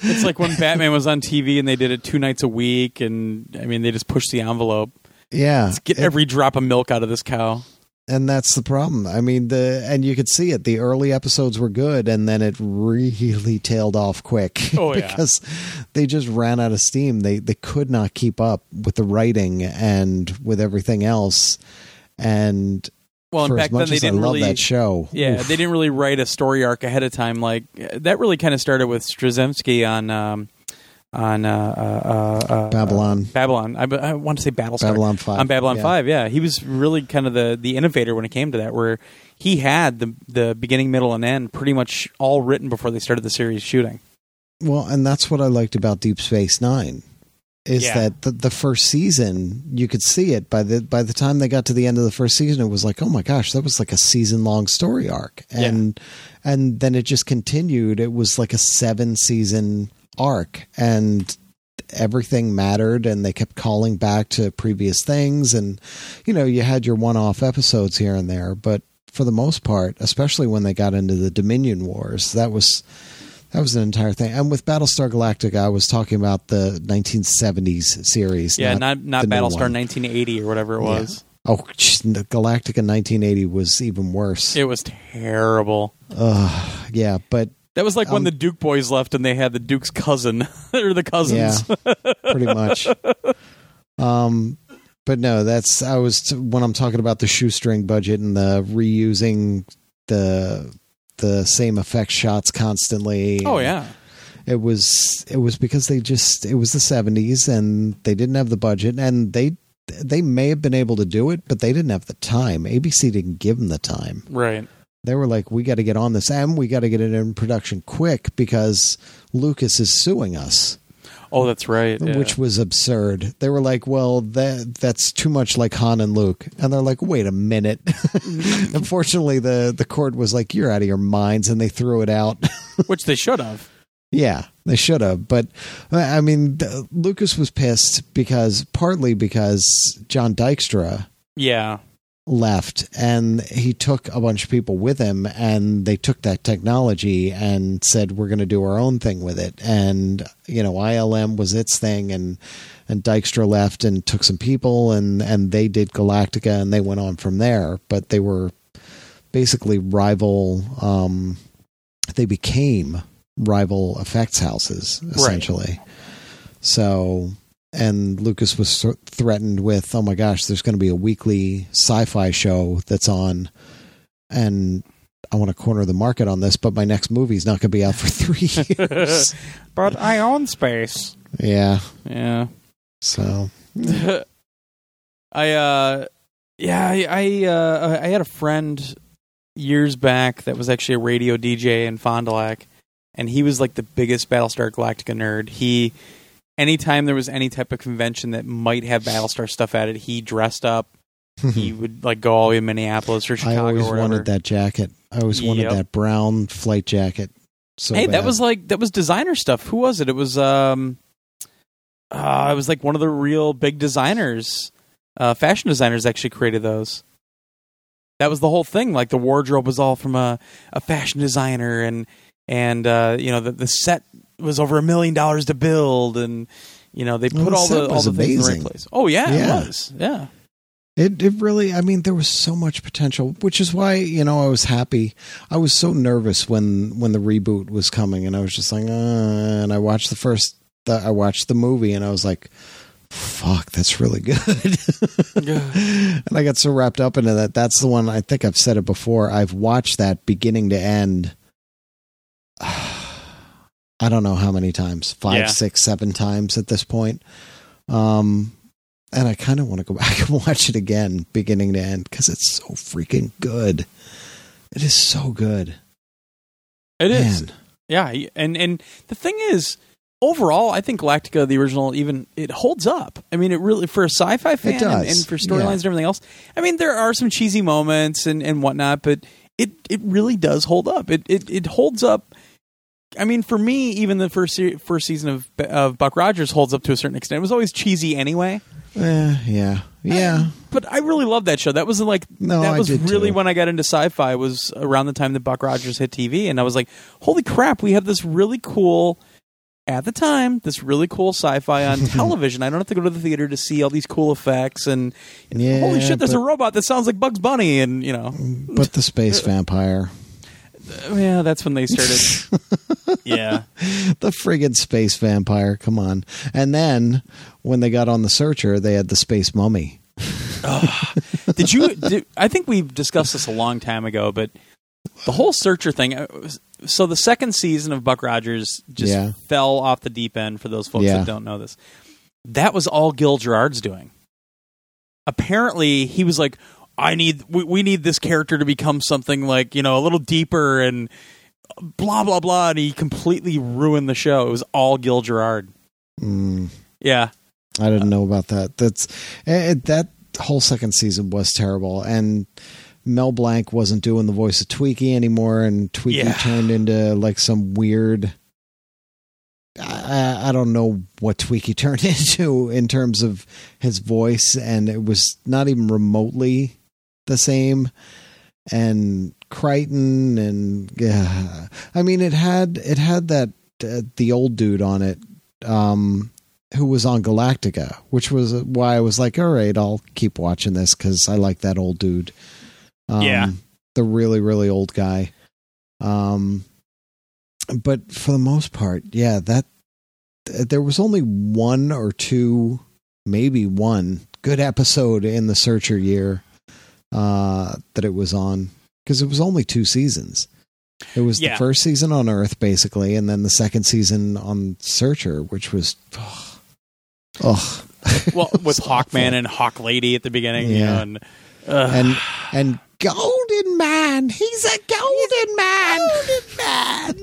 It's like when Batman was on TV and they did it two nights a week, and I mean, they just pushed the envelope. Yeah. Get every drop of milk out of this cow. and that's the problem. I mean, the and you could see it. The early episodes were good, and then it really tailed off quick Oh, yeah. because they just ran out of steam. They they could not keep up with the writing and with everything else. And Well, and back then they didn't love really. that show, Yeah, oof, they didn't really write a story arc ahead of time. Like that really kind of started with Straczynski on um, on uh, uh, uh, Babylon. Babylon. I, I want to say Battlestar. Babylon Five on Babylon yeah. Five. Yeah, he was really kind of the the innovator when it came to that. Where he had the the beginning, middle, and end pretty much all written before they started the series shooting. Well, and that's what I liked about Deep Space Nine. Is Yeah. that the, the first season you could see it by the by the time they got to the end of the first season it was like oh my gosh that was like a season long story arc and and then it just continued it was like a seven season arc and everything mattered and they kept calling back to previous things and you know you had your one off episodes here and there but for the most part especially when they got into the Dominion Wars that was that was an entire thing. And with Battlestar Galactica, I was talking about the 1970s series. Yeah, not not, the Battlestar 1980 or whatever it Yeah. was. Oh, sh- the Galactica 1980 was even worse. It was terrible. Ugh, yeah, but That was like when Um, the Duke boys left and they had the Duke's cousin or the cousins. Yeah, pretty much. Um, but no, that's I was when I'm talking about the shoestring budget and the reusing the the same effect shots constantly. Oh yeah. it was it was because they just it was the 70s and they didn't have the budget and they they may have been able to do it, but they didn't have the time. ABC didn't give them the time. Right. They were like, "We got to get on this, and we got to get it in production quick because Lucas is suing us." Oh, that's right. yeah. which was absurd. They were like, "Well, that that's too much like Han and Luke," and they're like, "Wait a minute." Unfortunately, the the court was like, "You're out of your minds," and they threw it out. which they should have. yeah, they should have, but I mean, th- Lucas was pissed because partly because John Dykstra Yeah. Left and he took a bunch of people with him and they took that technology and said we're going to do our own thing with it. And you know ILM was its thing and and Dykstra left and took some people and and they did Galactica and they went on from there. But they were basically rival um they became rival effects houses essentially. So and Lucas was threatened with, "Oh my gosh, there's going to be a weekly sci-fi show that's on, and I want to corner the market on this, but my next movie's not going to be out for three years." But I own space. yeah, Yeah. so I uh yeah, I I, uh, I had a friend years back that was actually a radio DJ in Fond du Lac and he was like the biggest Battlestar Galactica nerd. He anytime there was any type of convention that might have Battlestar stuff at it, he dressed up. he would like go all the way to Minneapolis or Chicago. I always wanted that jacket. I always wanted Yep. that brown flight jacket. So hey, that was like that was designer stuff. Who was it? It was um, uh, it was like one of the real big designers, uh, fashion designers actually created those. That was the whole thing. Like the wardrobe was all from a, a fashion designer, and and uh, you know the the set was over a million dollars to build, and you know they Well, put the all the all the things in the amazing. right place. Oh yeah, Yeah. it was. Yeah, It it really I mean there was so much potential, which is why you know I was happy. I was so nervous when when the reboot was coming, and I was just like, uh, and I watched the first. The, I watched the movie, and I was like, "Fuck, that's really good." and I got so wrapped up into that. That's the one. I think I've said it before. I've watched that beginning to end. I don't know how many times five, Yeah. six, seven times at this point. Um, and I kind of want to go back and watch it again, beginning to end, because it's so freaking good. It is so good. it is. Man. Yeah, and and the thing is, overall, I think Galactica, the original, even it holds up. I mean, it really for a sci-fi fan and, and for storylines yeah. and everything else. I mean, there are some cheesy moments and and whatnot, but it it really does hold up. It it it holds up. I mean, for me, even the first se- first season of of Buck Rogers holds up to a certain extent. It was always cheesy anyway, Eh, yeah, yeah. but I really loved that show. That was like No, that was really too. when I got into sci-fi. Was around the time that Buck Rogers hit TV, and I was like, "Holy crap! We have this really cool." At the time, this really cool sci-fi on television. I don't have to go to the theater to see all these cool effects and Yeah, holy shit, there's but- a robot that sounds like Bugs Bunny, and you know, But the space vampire, yeah, that's when they started. yeah, the friggin' space vampire. Come on. And then when they got on the searcher, they had the space mummy. did you? Did, I think we've discussed this a long time ago, but the whole Searcher thing. uh, So the second season of Buck Rogers just Yeah. fell off the deep end. For those folks Yeah. that don't know this, that was all Gil Gerard's doing. Apparently, he was like, "I need, we, we need this character to become something like you know a little deeper and blah blah blah," and he completely ruined the show. It was all Gil Gerard. Mm, Yeah, I didn't know about that. That's eh, that whole second season was terrible, and Mel Blanc wasn't doing the voice of Twiki anymore, and Twiki Yeah. turned into like some weird. I, I don't know what Twiki turned into in terms of his voice, and it was not even remotely the same. And Crichton, and yeah, I mean, it had it had that uh, the old dude on it. Um, who was on Galactica, which was why I was like, all right, I'll keep watching this because I like that old dude. Um, Yeah. the really really old guy. Um, but for the most part, yeah, that th- there was only one or two, maybe one good episode in the Searcher year uh, that it was on because it was only two seasons. It was Yeah. the first season on Earth, basically, and then the second season on Searcher, which was, oh, oh. Well, with Hawkman and Hawk Lady at the beginning, you Yeah. know, and uh, and and Golden Man, he's a Golden Man.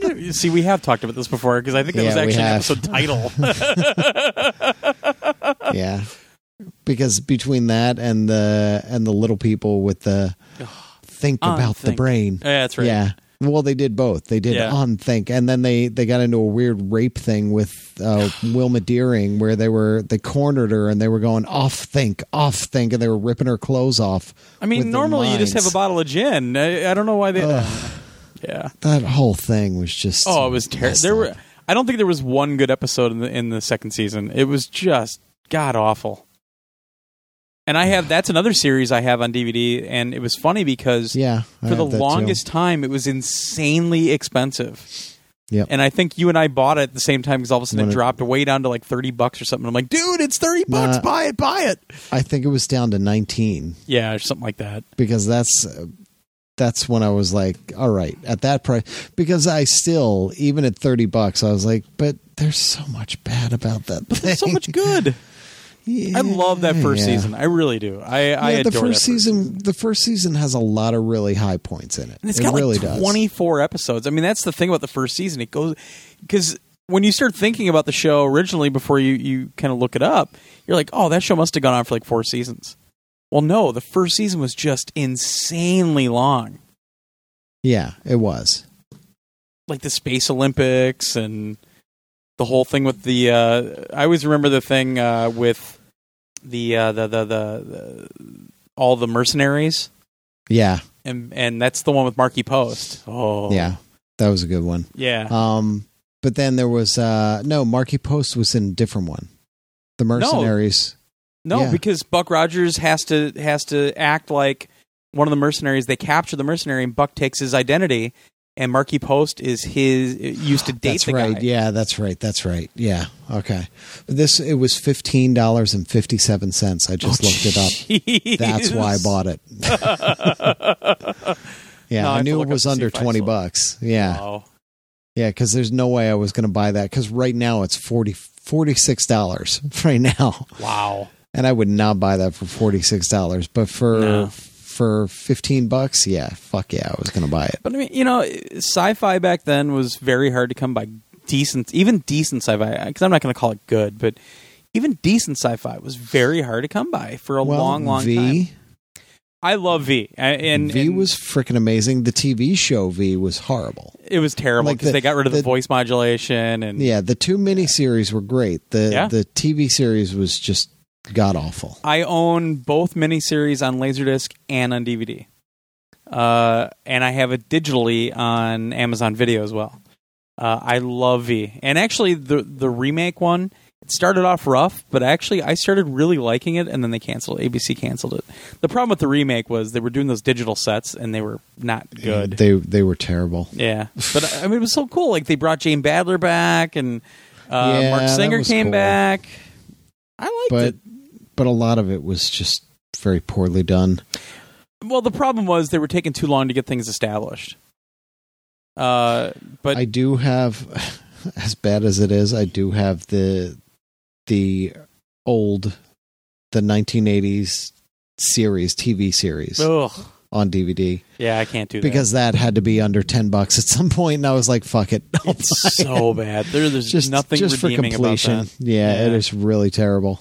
Golden You See, we have talked about this before because I think that was Yeah, we actually an episode title. yeah because between that and the and the little people with the think On about the think. brain yeah, that's right. yeah well they did both they did Yeah. on think and then they they got into a weird rape thing with uh wilma deering where they were they cornered her and they were going off think off think and they were ripping her clothes off I mean, normally you just have a bottle of gin. I, I don't know why they. yeah. that whole thing was just Oh, it was terrible. There were. I don't think there was one good episode in the in the second season. It was just god awful. And I have that's another series I have on DVD, and it was funny because yeah I for the have that too. longest time it was insanely expensive. Yep. And I think you and I bought it at the same time because all of a sudden When it it- dropped way down to like thirty bucks or something. I'm like, dude, it's thirty bucks. Nah. buy it, buy it. i think it was down to 19 Yeah, or something like that. because that's uh, that's when I was like, all right, at that price. Because I still, even at thirty bucks, I was like, but there's so much bad about that. But there's so much good. I love that first Yeah. season. I really do. I, I yeah, adore the first that season. The first season has a lot of really high points in it. And it's it got really like does. 24 episodes. I mean, that's the thing about the first season. It goes because when you start thinking about the show originally before you you kind of look it up, you're like, "Oh, that show must have gone on for like 4 seasons." Well, no, the first season was just insanely long. Yeah, it was. Like the Space Olympics and the whole thing with the uh I always remember the thing uh with the uh the the the, the all the mercenaries Yeah, and and that's the one with Markie Post. Oh. yeah, that was a good one. Yeah. Um, but then there was uh no Markie Post was in a different one. The mercenaries. No, Yeah. because Buck Rogers has to has to act like one of the mercenaries. They capture the mercenary, and Buck takes his identity. And Markie Post is his used to date That's the right. guy. Yeah, that's right. That's right. Yeah. Okay. This it was fifteen dollars and fifty seven cents. I just Oh, looked it up. That's why I bought it. yeah, No, I I knew it was under twenty bucks. Yeah, Wow. yeah, because there's no way I was going to buy that. Because right now it's 40 46 dollars right now, Wow. and I would not buy that for forty six dollars. But for No. For fifteen bucks, yeah, fuck yeah, I was going to buy it. But I mean, you know, sci-fi back then was very hard to come by. Decent, even decent sci-fi. Because I'm not going to call it good, but even decent sci-fi was very hard to come by for a well, long, long V, time. I love V, I- and V and was freaking amazing. The TV show V was horrible. it was terrible like because the- they got rid of the, the- voice modulation and Yeah, the two miniseries were great. The Yeah. the TV series was just god awful. I own both miniseries on Laserdisc and on DVD. Uh, and I have it digitally on Amazon Video as well. Uh, I love V. And actually, the the remake one, it started off rough, but actually, I started really liking it, and then they canceled. ABC canceled it. The problem with the remake was they were doing those digital sets, and they were not good. They they were terrible. yeah, but I mean, it was so cool. Like they brought Jane Badler back, and uh, Yeah, Marc Singer came cool. back. I liked But it. But a lot of it was just very poorly done. Well, the problem was they were taking too long to get things established. Uh, but I do have as bad as it is, I do have the the old the 1980s series TV series ugh, on DVD yeah, I can't do that because that had to be under 10 bucks at some point and I was like fuck it. I'll it's buy it. so bad. There, there's just nothing just for completion. about Yeah, it Yeah. is really terrible.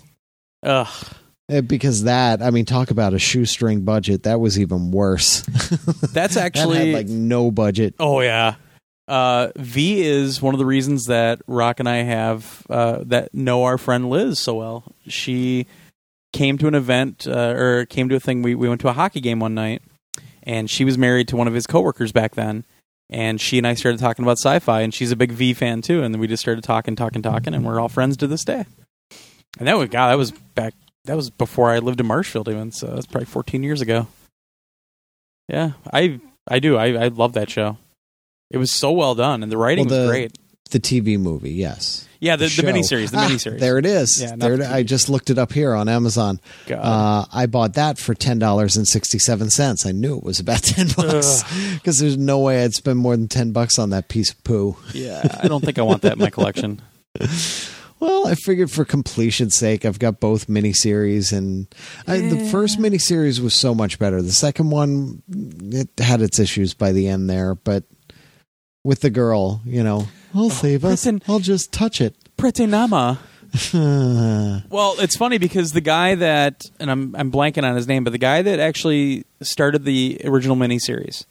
That. Ugh. Eh, Because that, I mean, talk about a shoestring budget. That was even worse. That's that actually had like no budget. Oh yeah. Uh, v is one of the reasons that Rock and I have uh, that know our friend Liz so well. She came to an event uh, or came to a thing. We we went to a hockey game one night, and she was married to one of his coworkers back then. And she and I started talking about sci-fi, and she's a big V fan too. And then we just started talking, talking, talking, and we're all friends to this day. And that was God, that was back. That was before I lived in Marshfield, even. So that's probably 14 years ago. Yeah, I I do. I I love that show. It was so well done, and the writing Well, the- was great. The TV movie, yes. Yeah, the, the, show. miniseries, the Ah, miniseries. There it is. Yeah, there, the it- I just looked it up here on Amazon. Uh, I bought that for ten dollars and sixty seven cents. I knew it was about ten bucks because there's no way I'd spend more than ten bucks on that piece of poo. yeah, I don't think I want that in my collection. Well, I figured for completion's sake, I've got both miniseries, and I, the first miniseries was so much better. The second one, it had its issues by the end there, but with the girl, you know, I'll save us. I'll just touch it. Pretty Nama. Uh, Well, it's funny because the guy that, and I'm I'm blanking on his name, but the guy that actually started the original miniseries,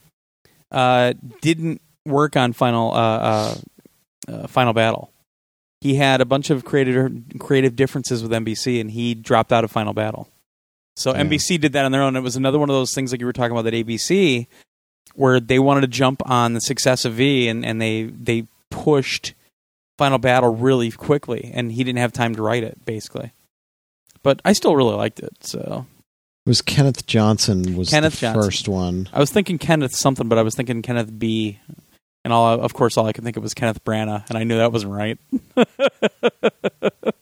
uh, didn't work on Final uh, uh, uh, Final Battle. He had a bunch of creative creative differences with NBC, and he dropped out of Final Battle. So Yeah. NBC did that on their own. It was another one of those things like you were talking about that ABC, where they wanted to jump on the success of V, and, and they they pushed Final Battle really quickly, and he didn't have time to write it, basically. But I still really liked it. So it was Kenneth Johnson was Kenneth the Johnson. first one. I was thinking Kenneth something, but I was thinking Kenneth B. And all, of course, all I could think of was Kenneth Branagh, and I knew that wasn't right.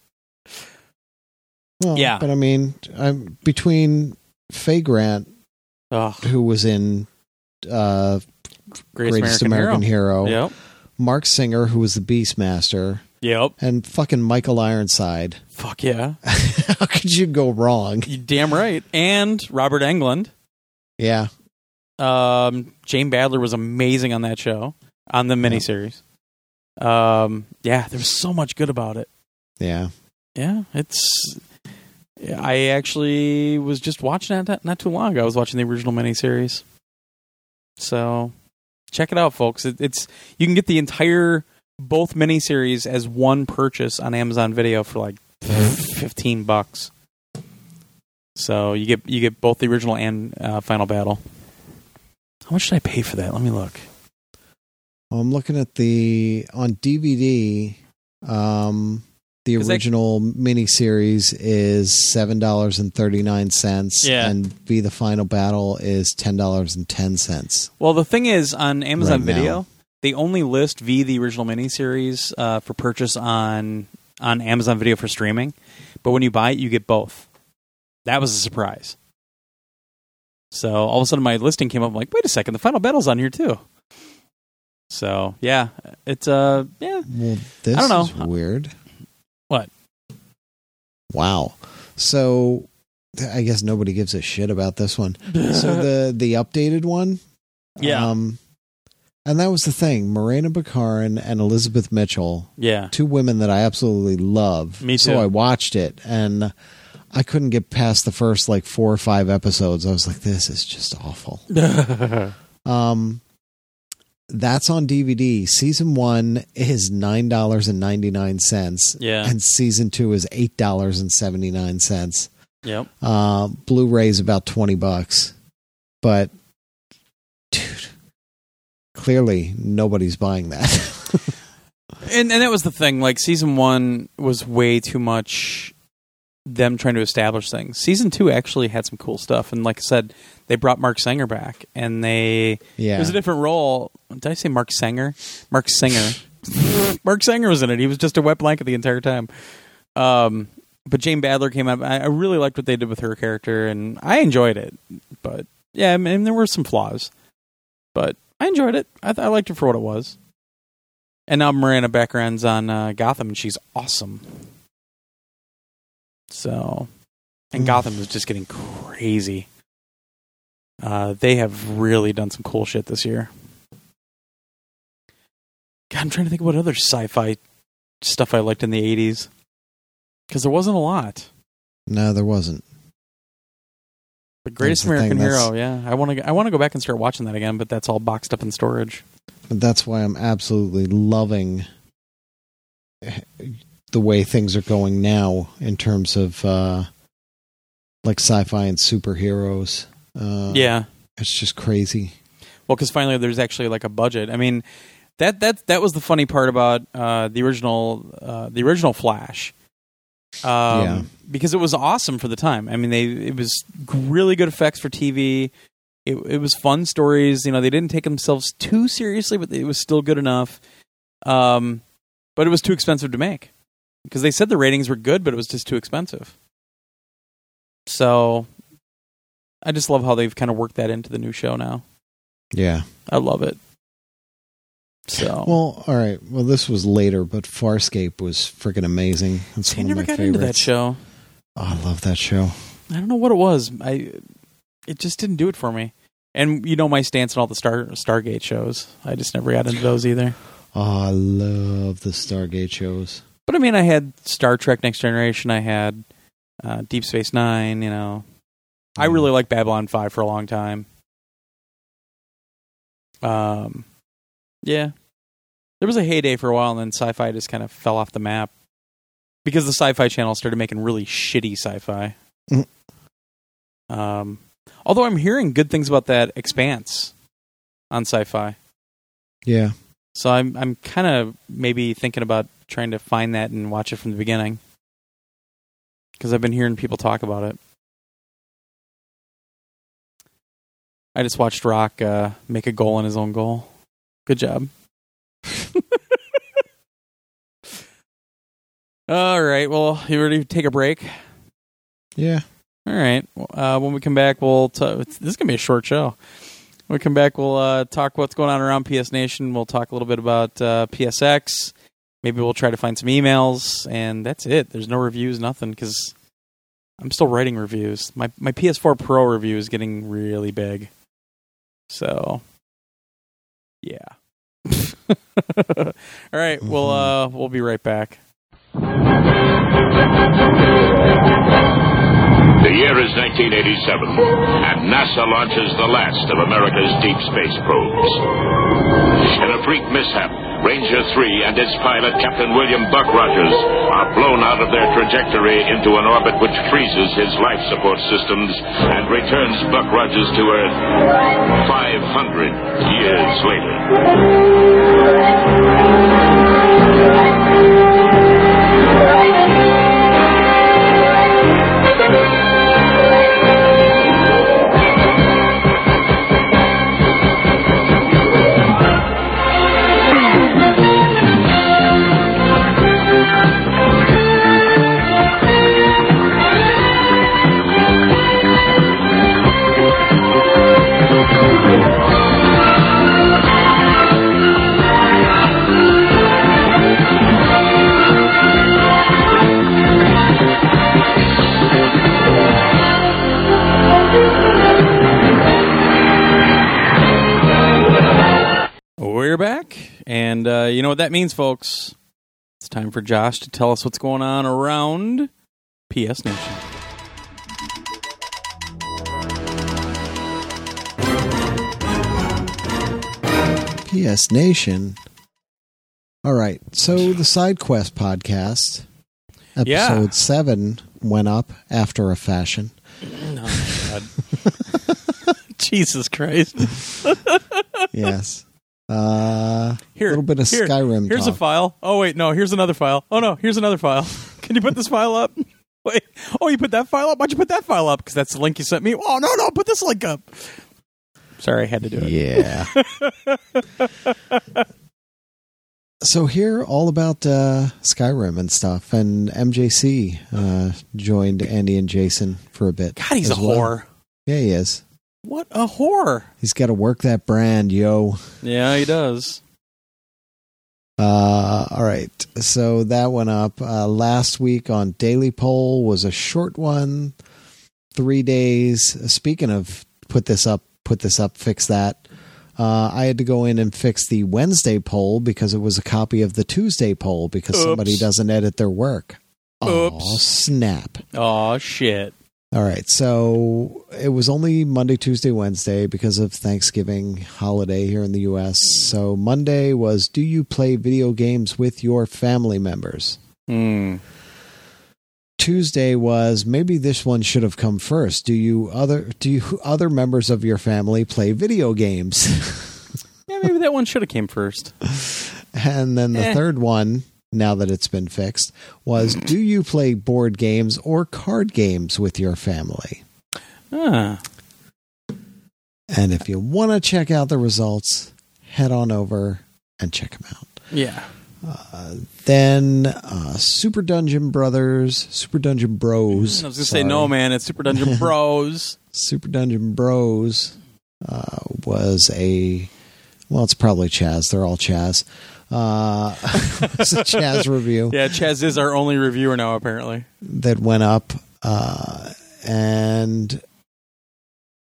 Well, Yeah. but I mean, I'm between Faye Grant, who was in uh, greatest, Greatest American, American, Hero, Yep. Marc Singer, who was the Beastmaster, Yep. and fucking Michael Ironside. Fuck yeah. How could you go wrong? You damn right. And Robert Englund. Yeah, Um, Jane Badler was amazing on that show, on the miniseries. Um, yeah, there was so much good about it. yeah. Yeah, it's. I actually was just watching that not, not too long ago. I was watching the original miniseries. So, check it out, folks. It, it's you can get the entire both miniseries as one purchase on Amazon Video for like fifteen bucks. So you get you get both the original and uh, Final Battle. How much did I pay for that? Let me look. I'm looking at the on DVD. Um, the original that- miniseries is seven dollars and thirty nine cents, Yeah. and V the Final Battle is ten dollars and ten cents. Well, the thing is, on Amazon Right now. Video, they only list V the original miniseries uh, for purchase on on Amazon Video for streaming. But when you buy it, you get both. That was a surprise. So all of a sudden, my listing came up. I'm like, wait a second, the final battle's on here too. So yeah, it's uh yeah Well, this I don't know. is weird. What? Wow. So I guess nobody gives a shit about this one. So the the updated one, yeah um, and that was the thing. Morena Baccarin and Elizabeth Mitchell, yeah two women that I absolutely love. Me too. So. I watched it and. I couldn't get past the first like four or five episodes. I was like, "This is just awful." Um, that's on DVD. Season one is nine dollars and ninety nine cents, yeah and season two is eight dollars and seventy nine cents. yep Uh, Blu-ray is about twenty bucks, but dude, clearly nobody's buying that. and and that was the thing. Like season one was way too much them trying to establish things. Season two actually had some cool stuff, and like I said, they brought Mark Sanger back, and they yeah. it was a different role. Did I say Mark Sanger? Marc Singer. Mark Sanger was in it. He was just a wet blanket the entire time. Um, but Jane Badler came up. I, I really liked what they did with her character, and I enjoyed it. But yeah, I mean, there were some flaws, but I enjoyed it. I, th- I liked it for what it was. And now Morena Baccarin's on uh, Gotham, and she's awesome. So, and Mm. Gotham is just getting crazy. Uh, they have really done some cool shit this year. God, I'm trying to think of what other sci-fi stuff I liked in the '80s because there wasn't a lot. no, there wasn't. The Greatest the American Hero, yeah. I want to. I want to go back and start watching that again, but that's all boxed up in storage. But that's why I'm absolutely loving the way things are going now in terms of uh, like sci-fi and superheroes. Uh, yeah, it's just crazy. well, because finally there's actually like a budget. I mean, that that that was the funny part about uh, the original uh, the original Flash. Um, Yeah. because it was awesome for the time. I mean, they it was really good effects for TV. It, it was fun stories. You know, they didn't take themselves too seriously, but it was still good enough. Um, but it was too expensive to make because they said the ratings were good, but it was just too expensive. So I just love how they've kind of worked that into the new show now. Yeah. I love it. So Well, all right. Well, this was later, but Farscape was freaking amazing. It's I one never of my got favorites. into that show. Oh, I love that show. I don't know what it was. I it just didn't do it for me. And you know my stance on all the Star Stargate shows. I just never got into those either. Oh, I love the Stargate shows. But I mean, I had Star Trek: Next Generation. I had uh, Deep Space Nine. You know, I really liked Babylon Five for a long time. Um, yeah, there was a heyday for a while, and then sci-fi just kind of fell off the map because the Sci-Fi Channel started making really shitty sci-fi. Mm. Um, although I'm hearing good things about that Expanse on Sci-Fi. Yeah. So I'm I'm kind of maybe thinking about trying to find that and watch it from the beginning because I've been hearing people talk about it. I just watched Rock uh, make a goal in his own goal. Good job. All right. Well, you ready to take a break? Yeah. All right. Uh, when we come back, we'll. T- this is gonna be a short show. When we come back, we'll uh, talk what's going on around PS Nation. We'll talk a little bit about uh, PSX. Maybe we'll try to find some emails, and that's it. There's no reviews, nothing, because I'm still writing reviews. My my PS4 Pro review is getting really big, so yeah. All right. We'll uh, we'll be right back. The year is 1987, and NASA launches the last of America's deep space probes. In a freak mishap, Ranger 3 and its pilot, Captain William Buck Rogers, are blown out of their trajectory into an orbit which freezes his life support systems and returns Buck Rogers to Earth 500 years later. We're back, and uh, you know what that means, folks. It's time for Josh to tell us what's going on around PS Nation. PS Nation. All right. So the Side Quest podcast, episode Yeah. seven, went up after a fashion. Oh, Jesus Christ! Yes. Uh, Here, a little bit of here, Skyrim. Here's talk. a file. Oh wait, no. Here's another file. Oh no, here's another file. Can you put this file up? Wait. Oh, you put that file up? Why'd you put that file up? Because that's the link you sent me. Oh no, no. Put this link up. Sorry, I had to do it. Yeah. so here, all about uh, Skyrim and stuff, and MJC uh, joined Andy and Jason for a bit. God, he's a well. whore. Yeah, he is. What a whore. He's got to work that brand, yo. Yeah, he does. Uh, all right. So that went up uh, last week on Daily Poll was a short one, three days. Speaking of put this up, put this up, fix that. Uh, I had to go in and fix the Wednesday poll because it was a copy of the Tuesday poll because somebody doesn't edit their work. Oh Oops. snap! Oh shit. All right, so it was only Monday, Tuesday, Wednesday because of Thanksgiving holiday here in the U.S. So Monday was Do you play video games with your family members? Hmm. Tuesday was maybe this one should have come first. Do you other do you other members of your family play video games? Yeah, maybe that one should have came first. and then the Eh. third one, now that it's been fixed, was do you play board games or card games with your family? Ah. And if you want to check out the results, head on over and check them out. Yeah. Then uh, Super Dungeon Brothers, Super Dungeon Bros. I was gonna say no, man. It's Super Dungeon Bros. Super Dungeon Bros uh, was a well, it's probably Chaz. They're all Chaz. Uh, it's a Chaz review yeah, Chaz is our only reviewer now, apparently. that went up, uh, and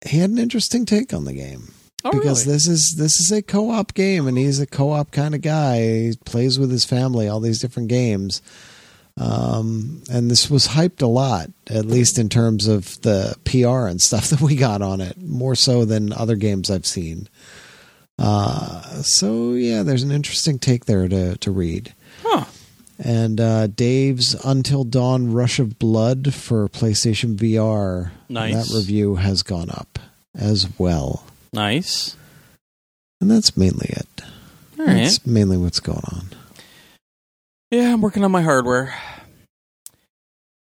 he had an interesting take on the game Oh, because really? this is this is a co-op game, and he's a co-op kind of guy. He plays with his family, all these different games. Um, and this was hyped a lot, at least in terms of the PR and stuff that we got on it, more so than other games I've seen. Uh, so yeah, there's an interesting take there to to read. Huh. And uh, Dave's Until Dawn Rush of Blood for PlayStation VR. Nice. That review has gone up as well. Nice. And that's mainly it. All right. That's mainly what's going on. Yeah, I'm working on my hardware.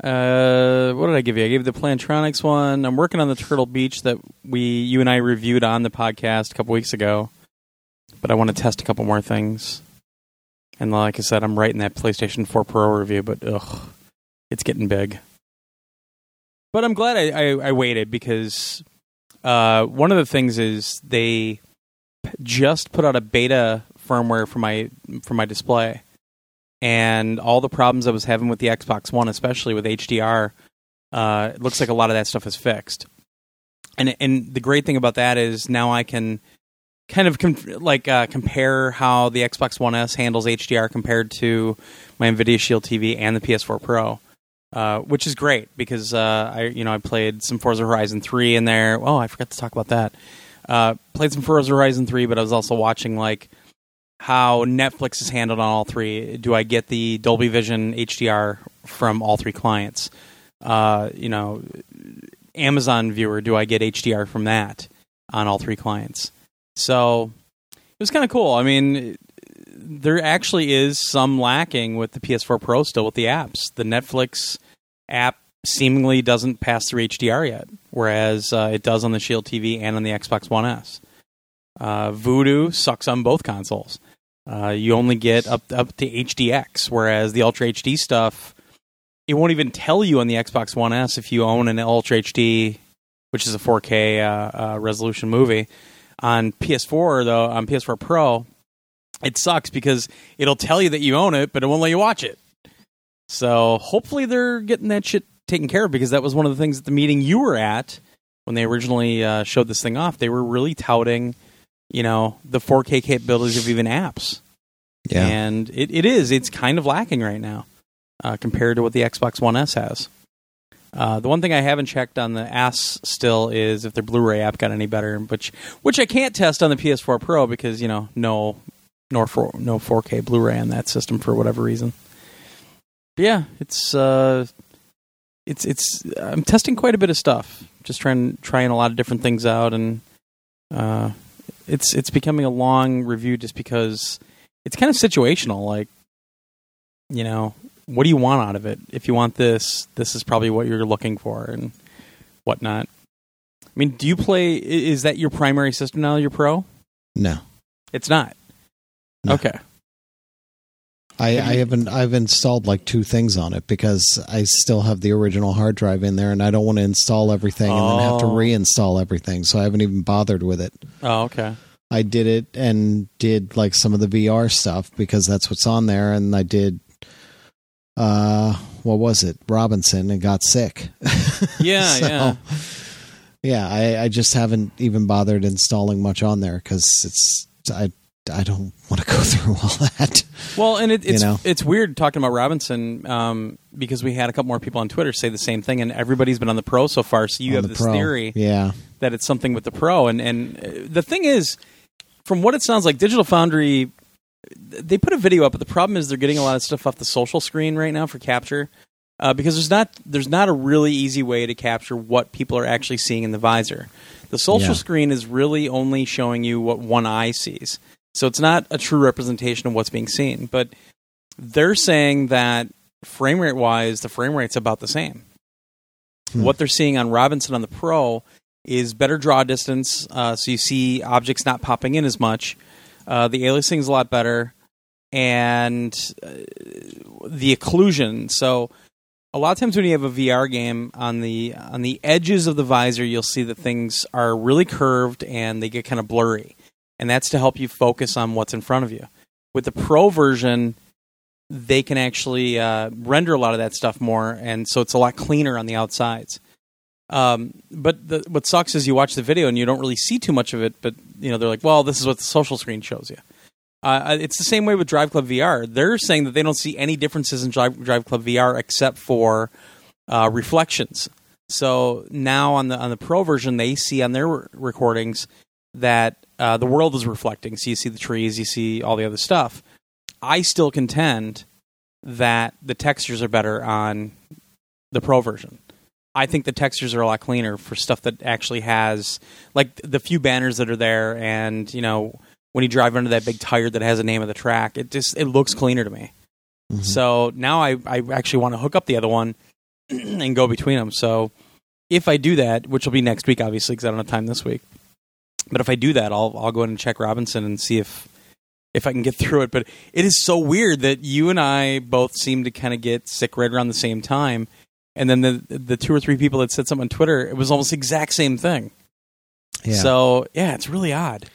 Uh, what did I give you? I gave you the Plantronics one. I'm working on the Turtle Beach that we, you and I reviewed on the podcast a couple weeks ago. But I want to test a couple more things. And like I said, I'm writing that PlayStation 4 Pro review, but ugh, it's getting big. But I'm glad I, I, I waited because uh, one of the things is they just put out a beta firmware for my for my display and all the problems I was having with the Xbox One, especially with HDR, uh, it looks like a lot of that stuff is fixed. And and the great thing about that is now I can kind of com- like uh, compare how the Xbox One S handles HDR compared to my Nvidia Shield TV and the PS4 Pro. Uh, which is great because uh, I, you know, I played some Forza Horizon 3 in there. Oh, I forgot to talk about that. Uh, played some Forza Horizon 3, but I was also watching like how Netflix is handled on all three. Do I get the Dolby Vision HDR from all three clients? Uh, you know, Amazon Viewer, do I get HDR from that on all three clients? So it was kind of cool. I mean, there actually is some lacking with the PS4 Pro still with the apps. The Netflix app seemingly doesn't pass through HDR yet, whereas uh, it does on the Shield TV and on the Xbox One S. Uh, Vudu sucks on both consoles. Uh, you only get up up to HDX, whereas the Ultra HD stuff, it won't even tell you on the Xbox One S if you own an Ultra HD, which is a 4K uh, uh, resolution movie. On PS4 though, on PS4 Pro, it sucks because it'll tell you that you own it, but it won't let you watch it. So hopefully they're getting that shit taken care of because that was one of the things at the meeting you were at when they originally uh, showed this thing off. They were really touting, you know, the 4K capabilities of even apps, Yeah. and it, it is it's kind of lacking right now uh, compared to what the Xbox One S has. Uh, the one thing I haven't checked on the S still is if their Blu-ray app got any better, which which I can't test on the PS4 Pro because you know no nor for, no 4K Blu-ray on that system for whatever reason. But yeah, it's uh, it's it's I'm testing quite a bit of stuff, just trying trying a lot of different things out, and uh, it's it's becoming a long review just because it's kind of situational. Like, you know, what do you want out of it? If you want this, this is probably what you're looking for, and whatnot. I mean, do you play? Is that your primary system now? Your Pro? No. It's not. No. Okay. I, I haven't I've installed like two things on it because I still have the original hard drive in there and I don't want to install everything and then have to Oh. reinstall everything. So I haven't even bothered with it. Oh, okay. I did it and did like some of the VR stuff because that's what's on there and I did uh what was it? Robinson and got sick. Yeah, So, yeah. Yeah, I, I just haven't even bothered installing much on there because it's I I don't want to go through all that. Well, and it, it's You know? it's weird talking about Robinson um, because we had a couple more people on Twitter say the same thing, and everybody's been on the Pro so far. So you on have the this Pro. theory Yeah, that it's something with the Pro, and and uh, the thing is, from what it sounds like, Digital Foundry they put a video up, but the problem is they're getting a lot of stuff off the social screen right now for capture. Uh, because there's not there's not a really easy way to capture what people are actually seeing in the visor. The social Yeah. screen is really only showing you what one eye sees, so it's not a true representation of what's being seen. But they're saying that frame rate wise, the frame rate's about the same. Hmm. What they're seeing on Robinson on the Pro is better draw distance, uh, so you see objects not popping in as much. Uh, the aliasing is a lot better, and uh, the occlusion. So a lot of times when you have a VR game on the on the edges of the visor, you'll see that things are really curved and they get kind of blurry, and that's to help you focus on what's in front of you. With the Pro version, they can actually uh, render a lot of that stuff more, and so it's a lot cleaner on the outsides. Um, but the, what sucks is you watch the video and you don't really see too much of it. But you know they're like, well, this is what the social screen shows you. Uh, it's the same way with Drive Club VR. They're saying that they don't see any differences in Drive, Drive Club VR except for uh, reflections. So now on the on the Pro version, they see on their recordings that uh, the world is reflecting. So you see the trees, you see all the other stuff. I still contend that the textures are better on the Pro version. I think the textures are a lot cleaner for stuff that actually has like the few banners that are there, and you know when you drive under that big tire that has a name of the track, it just it looks cleaner to me. Mm-hmm. So now I I actually want to hook up the other one and go between them. So if I do that, which will be next week, obviously, because I don't have time this week. But if I do that, I'll I'll go in and check Robinson and see if if I can get through it. But it is so weird that you and I both seem to kind of get sick right around the same time and then the the two or three people that said something on Twitter, it was almost the exact same thing. Yeah. So yeah, it's really odd.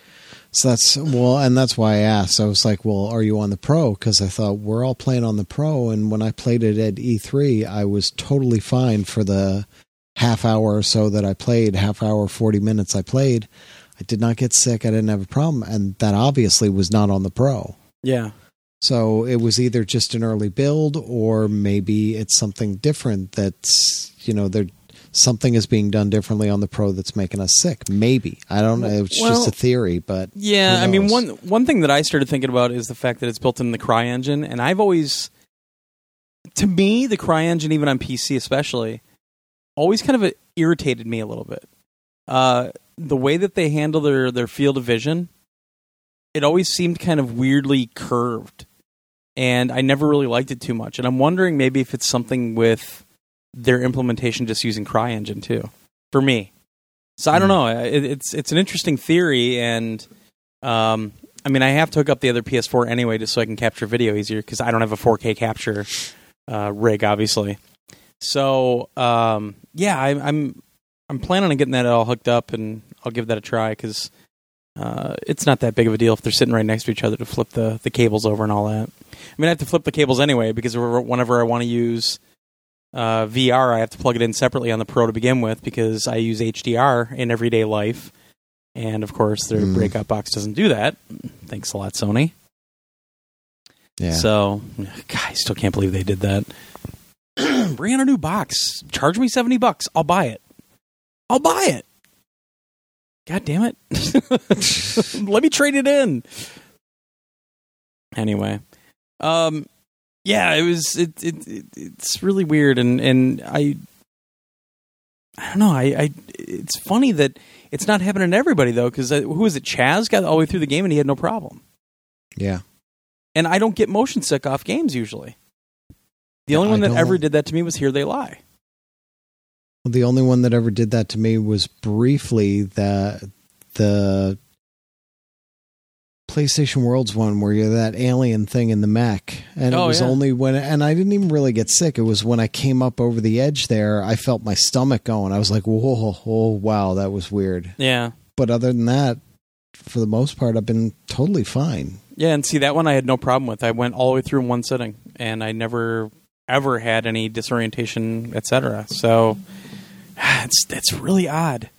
So that's well, and that's why I asked. I was like, "Well, are you on the Pro?" Because I thought we're all playing on the Pro, and when I played it at E3, I was totally fine for the half hour or so that I played, half hour, forty minutes I played. I did not get sick. I didn't have a problem, and that obviously was not on the Pro. Yeah. So it was either just an early build or maybe it's something different that's, you know, there something is being done differently on the pro that's making us sick. Maybe. I don't know. It's well, just a theory, but Yeah, I mean one one thing that I started thinking about is the fact that it's built in the cry engine and I've always to me the cry engine even on PC especially always kind of uh, irritated me a little bit. Uh, the way that they handle their their field of vision it always seemed kind of weirdly curved and I never really liked it too much. And I'm wondering maybe if it's something with their implementation just using CryEngine too. For me, so I don't hmm. know. It, it's it's an interesting theory, and um, I mean, I have to hook up the other PS4 anyway, just so I can capture video easier because I don't have a 4K capture uh, rig, obviously. So um, yeah, I, I'm I'm planning on getting that all hooked up, and I'll give that a try because uh, it's not that big of a deal if they're sitting right next to each other to flip the, the cables over and all that. I mean, I have to flip the cables anyway because whenever I want to use uh, VR, I have to plug it in separately on the Pro to begin with because I use HDR in everyday life. And of course, their mm. breakout box doesn't do that. Thanks a lot, Sony. Yeah. So, God, I still can't believe they did that. Bring in a new box. Charge me 70 bucks. I'll buy it. I'll buy it. God damn it. Let me trade it in. Anyway. Um yeah, it was it, it, it it's really weird and and I I don't know. I, I it's funny that it's not happening to everybody though cuz uh, who was it Chaz got all the way through the game and he had no problem. Yeah. And I don't get motion sick off games usually. The only one that ever did that to me was Here They Lie. Well, the only one that ever did that to me was briefly that the PlayStation Worlds one where you're that alien thing in the mech, and oh, it was yeah. only when and I didn't even really get sick. It was when I came up over the edge there, I felt my stomach going. I was like, "Whoa, oh wow, that was weird." Yeah, but other than that, for the most part, I've been totally fine. Yeah, and see that one I had no problem with. I went all the way through in one sitting, and I never ever had any disorientation, etc. So it's that's really odd.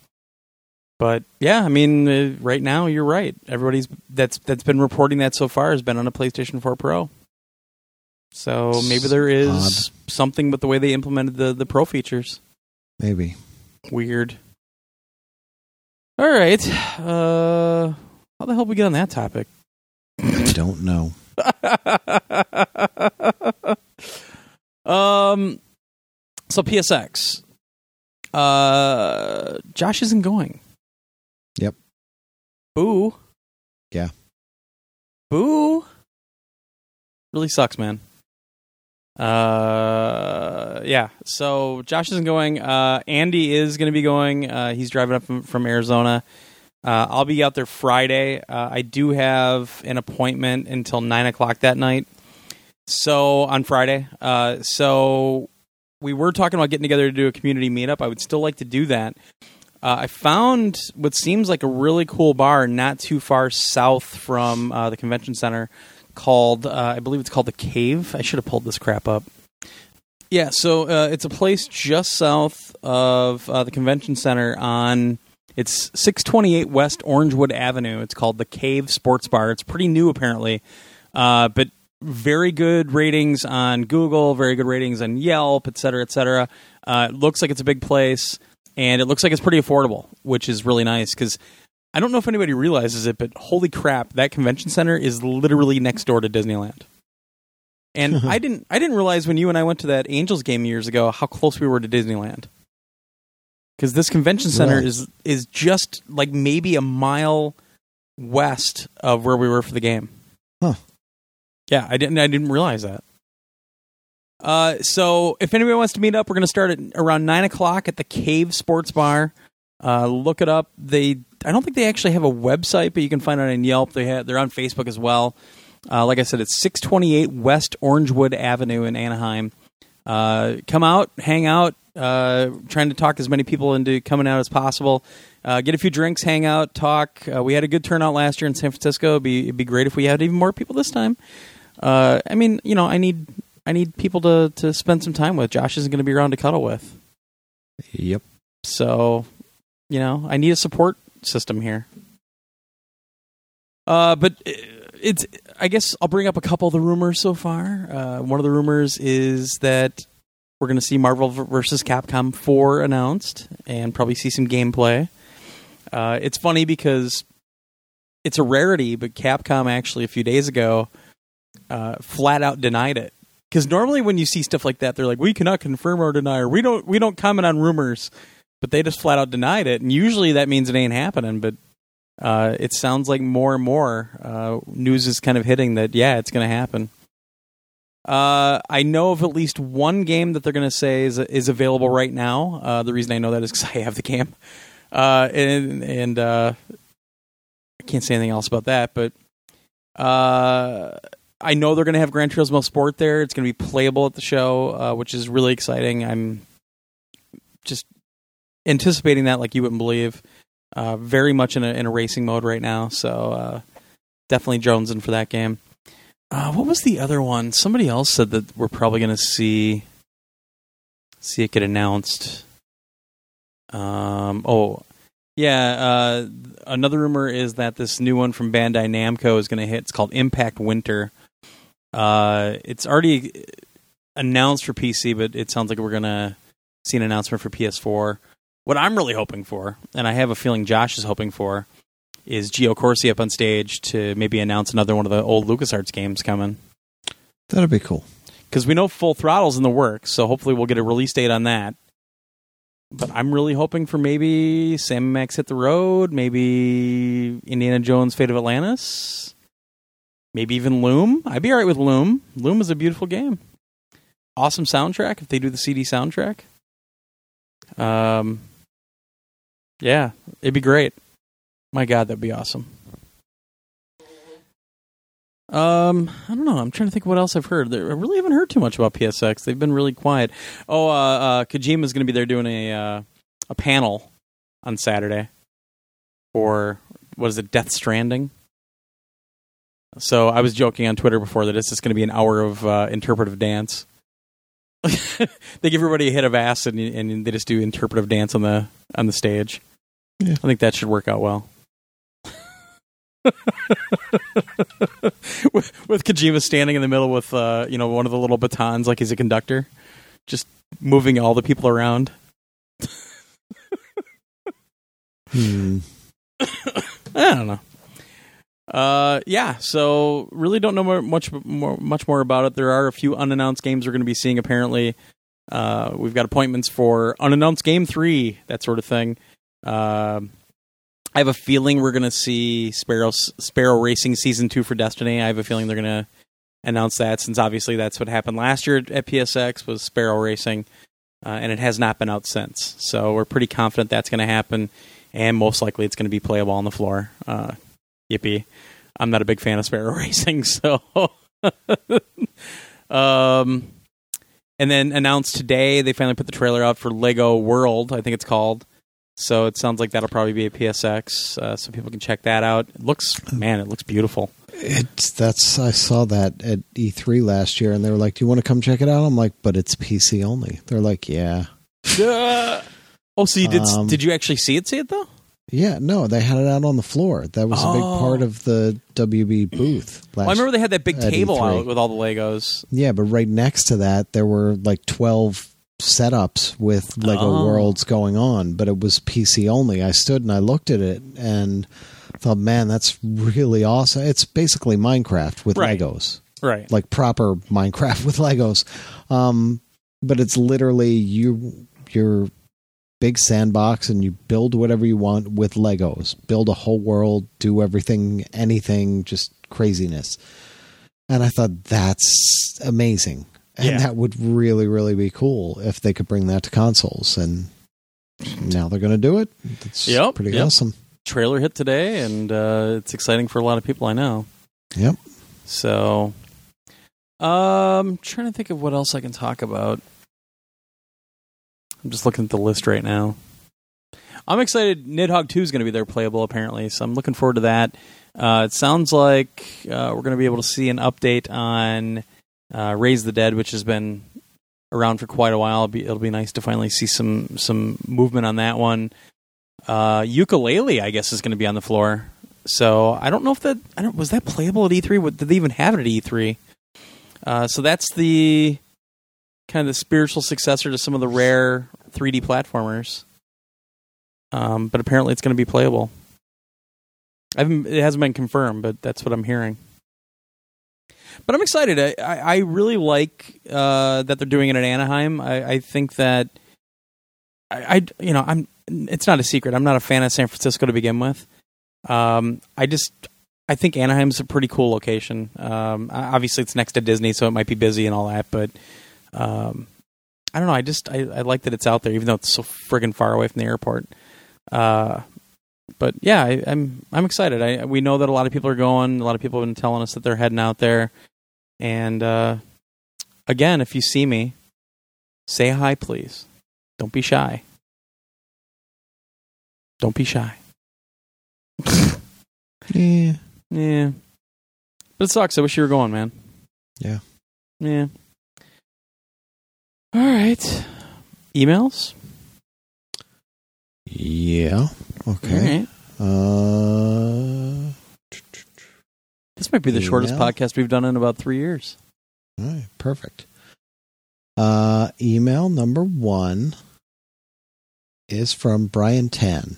But yeah, I mean, uh, right now you're right. Everybody's that's that's been reporting that so far has been on a PlayStation 4 Pro. So maybe there is Odd. something with the way they implemented the the Pro features. Maybe weird. All right, uh, how the hell we get on that topic? I don't know. um, so PSX. Uh, Josh isn't going. Yep. Boo. Yeah. Boo. Really sucks, man. Uh, yeah. So Josh isn't going. Uh, Andy is going to be going. Uh, he's driving up from, from Arizona. Uh, I'll be out there Friday. Uh, I do have an appointment until nine o'clock that night. So on Friday. Uh, so we were talking about getting together to do a community meetup. I would still like to do that. Uh, I found what seems like a really cool bar not too far south from uh, the convention center called, uh, I believe it's called The Cave. I should have pulled this crap up. Yeah, so uh, it's a place just south of uh, the convention center on. It's 628 West Orangewood Avenue. It's called the Cave Sports Bar. It's pretty new, apparently, uh, but very good ratings on Google, very good ratings on Yelp, et cetera, et cetera. Uh, it looks like it's a big place, and it looks like it's pretty affordable, which is really nice because I don't know if anybody realizes it, but holy crap, that convention center is literally next door to Disneyland. And I didn't I didn't realize when you and I went to that Angels game years ago how close we were to Disneyland. Cuz this convention center Right. is is just like maybe a mile west of where we were for the game. Huh. Yeah, I didn't I didn't realize that. Uh, so if anybody wants to meet up, we're going to start at around nine o'clock at the Cave Sports Bar. Uh, look it up. They I don't think they actually have a website, but you can find it on Yelp. They have, they're on Facebook as well. Uh, like I said, it's six twenty eight West Orangewood Avenue in Anaheim. Uh, come out, hang out. Uh, trying to talk as many people into coming out as possible. Uh, get a few drinks, hang out, talk. Uh, we had a good turnout last year in San Francisco. It'd be, it'd be great if we had even more people this time. Uh, I mean, you know, I need I need people to to spend some time with. Josh isn't going to be around to cuddle with, Yep. so you know, I need a support system here. Uh, but uh, it's I guess I'll bring up a couple of the rumors so far. Uh, one of the rumors is that we're going to see Marvel versus Capcom 4 announced and probably see some gameplay. Uh, it's funny because it's a rarity, but Capcom actually a few days ago uh, flat out denied it. Because normally when you see stuff like that, they're like, "We cannot confirm or deny, or we don't we don't comment on rumors." But they just flat out denied it, and usually that means it ain't happening. But uh, it sounds like more and more uh, news is kind of hitting that yeah, it's going to happen. Uh, I know of at least one game that they're going to say is is available right now. Uh, the reason I know that is because I have the game, uh, and and uh, I can't say anything else about that. But I know they're going to have Gran Turismo Sport there. It's going to be playable at the show, uh, which is really exciting. I'm just anticipating that like you wouldn't believe. Uh, very much in a in a racing mode right now, so uh, definitely jonesing for that game. Uh, what was the other one? Somebody else said that we're probably going to see see it get announced. Um, oh, yeah. Uh, another rumor is that this new one from Bandai Namco is going to hit. It's called Impact Winter. Uh, it's already announced for PC, but it sounds like we're going to see an announcement for PS4. What I'm really hoping for, and I have a feeling Josh is hoping for, is Geo Corsi up on stage to maybe announce another one of the old LucasArts games coming. That'd be cool. Because we know Full Throttle's in the works, so hopefully we'll get a release date on that. But I'm really hoping for maybe Sam Max Hit the Road, maybe Indiana Jones Fate of Atlantis, maybe even Loom. I'd be alright with Loom. Loom is a beautiful game. Awesome soundtrack if they do the CD soundtrack. Um, yeah, it'd be great. My God, that'd be awesome. Um, I don't know. I'm trying to think what else I've heard. I really haven't heard too much about PSX. They've been really quiet. Oh, uh, uh, Kojima's going to be there doing a uh, a panel on Saturday for what is it, Death Stranding. So I was joking on Twitter before that it's just going to be an hour of uh, interpretive dance. they give everybody a hit of acid and, and they just do interpretive dance on the on the stage. Yeah. I think that should work out well. with, with Kojima standing in the middle with uh, you know one of the little batons like he's a conductor, just moving all the people around. Hmm. I don't know. Uh, yeah. So really don't know more, much more much more about it. There are a few unannounced games we're going to be seeing. Apparently, uh, we've got appointments for unannounced game three, that sort of thing. Uh, I have a feeling we're going to see Sparrow Sparrow Racing season two for Destiny. I have a feeling they're going to announce that since obviously that's what happened last year at PSX was Sparrow Racing, uh, and it has not been out since. So we're pretty confident that's going to happen, and most likely it's going to be playable on the floor. Uh, yippee! I'm not a big fan of Sparrow Racing, so. um, and then announced today they finally put the trailer out for Lego World, I think it's called. So it sounds like that'll probably be a PSX, uh, so people can check that out. It looks, man, it looks beautiful. It's that's I saw that at E3 last year, and they were like, "Do you want to come check it out?" I'm like, "But it's PC only." They're like, "Yeah, oh, so you did? Um, did you actually see it? See it though? Yeah." No, they had it out on the floor. That was a big Oh. part of the WB booth. Last Well, I remember they had that big at table E3. out with all the Legos. Yeah, but right next to that, there were like 12 setups with Lego Oh. Worlds going on, but it was PC only. I stood and I looked at it and thought, man, that's really awesome. It's basically Minecraft with Right. Legos, Right. like proper Minecraft with Legos. Um, but it's literally you, your big sandbox and you build whatever you want with Legos. Build a whole world, do everything, anything, just craziness. And I thought that's amazing. And Yeah. that would really, really be cool if they could bring that to consoles. And now they're going to do it. That's Yep, pretty yep. awesome. Trailer hit today, and uh, it's exciting for a lot of people I know. Yep. So, um, trying to think of what else I can talk about. I'm just looking at the list right now. I'm excited. Nidhogg 2 is going to be there playable, apparently, so I'm looking forward to that. Uh, it sounds like uh, we're going to be able to see an update on uh, Raise the Dead, which has been around for quite a while. It'll be, it'll be nice to finally see some some movement on that one. Uh, Yooka-Laylee, I guess, is going to be on the floor. So I don't know if that I don't was that playable at E3. What, did they even have it at E3? Uh, so that's the kind of the spiritual successor to some of the rare 3D platformers. Um, but apparently, it's going to be playable. It hasn't been confirmed, but that's what I'm hearing. But I'm excited. I, I, I really like uh, that they're doing it at Anaheim. I, I think that I, I, you know, I'm. It's not a secret. I'm not a fan of San Francisco to begin with. Um, I just, I think Anaheim's a pretty cool location. Um, obviously, it's next to Disney, so it might be busy and all that. But um, I don't know. I just, I, I like that it's out there, even though it's so friggin' far away from the airport. Uh, but yeah, I, I'm, I'm excited. I, we know that a lot of people are going. A lot of people have been telling us that they're heading out there. And uh, again, if you see me, say hi, please. Don't be shy. Don't be shy. Yeah. Yeah. But it sucks. I wish you were going, man. Yeah. Yeah. All right. Emails? Yeah. Okay. Uh, This might be the shortest Email? podcast we've done in about three years. all right. Perfect. Uh, email number one is from Brian Tan.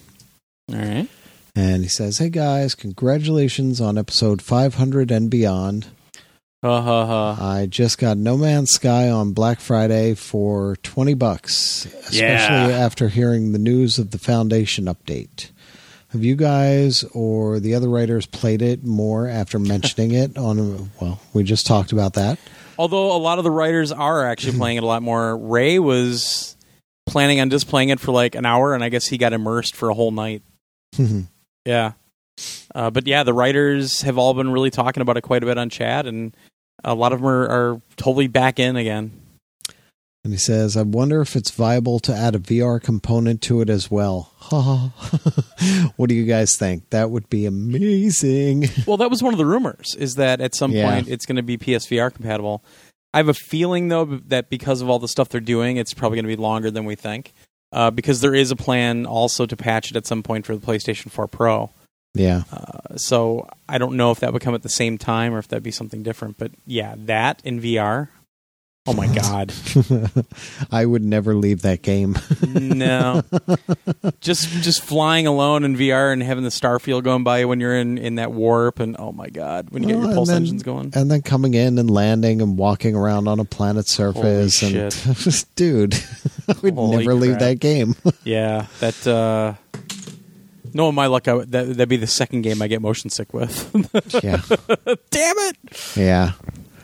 All right. And he says, Hey guys, congratulations on episode 500 and beyond. Ha ha ha. I just got No Man's Sky on Black Friday for 20 bucks, especially Yeah. after hearing the news of the Foundation update. Have you guys or the other writers played it more after mentioning it on well, we just talked about that. Although a lot of the writers are actually playing it a lot more. Ray was planning on just playing it for like an hour, and I guess he got immersed for a whole night. Yeah. Uh, but yeah, the writers have all been really talking about it quite a bit on chat, and a lot of them are, are totally back in again. And he says, I wonder if it's viable to add a VR component to it as well. what do you guys think? That would be amazing. Well, that was one of the rumors, is that at some Yeah. point it's going to be PSVR compatible. I have a feeling, though, that because of all the stuff they're doing, it's probably going to be longer than we think. Uh, because there is a plan also to patch it at some point for the PlayStation 4 Pro. Yeah. Uh, so I don't know if that would come at the same time or if that'd be something different. But yeah, that in VR. Oh my god, I would never leave that game. no! just just flying alone in VR and having the starfield going by when you're in in that warp, and oh my god, when you get your pulse then- engines going. and then coming in and landing and walking around on a planet's surface Holy and dude, I would Holy never leave that game. Yeah, that. uh Knowing my luck, I would, that that'd be the second game I get motion sick with. yeah. Damn it! Yeah.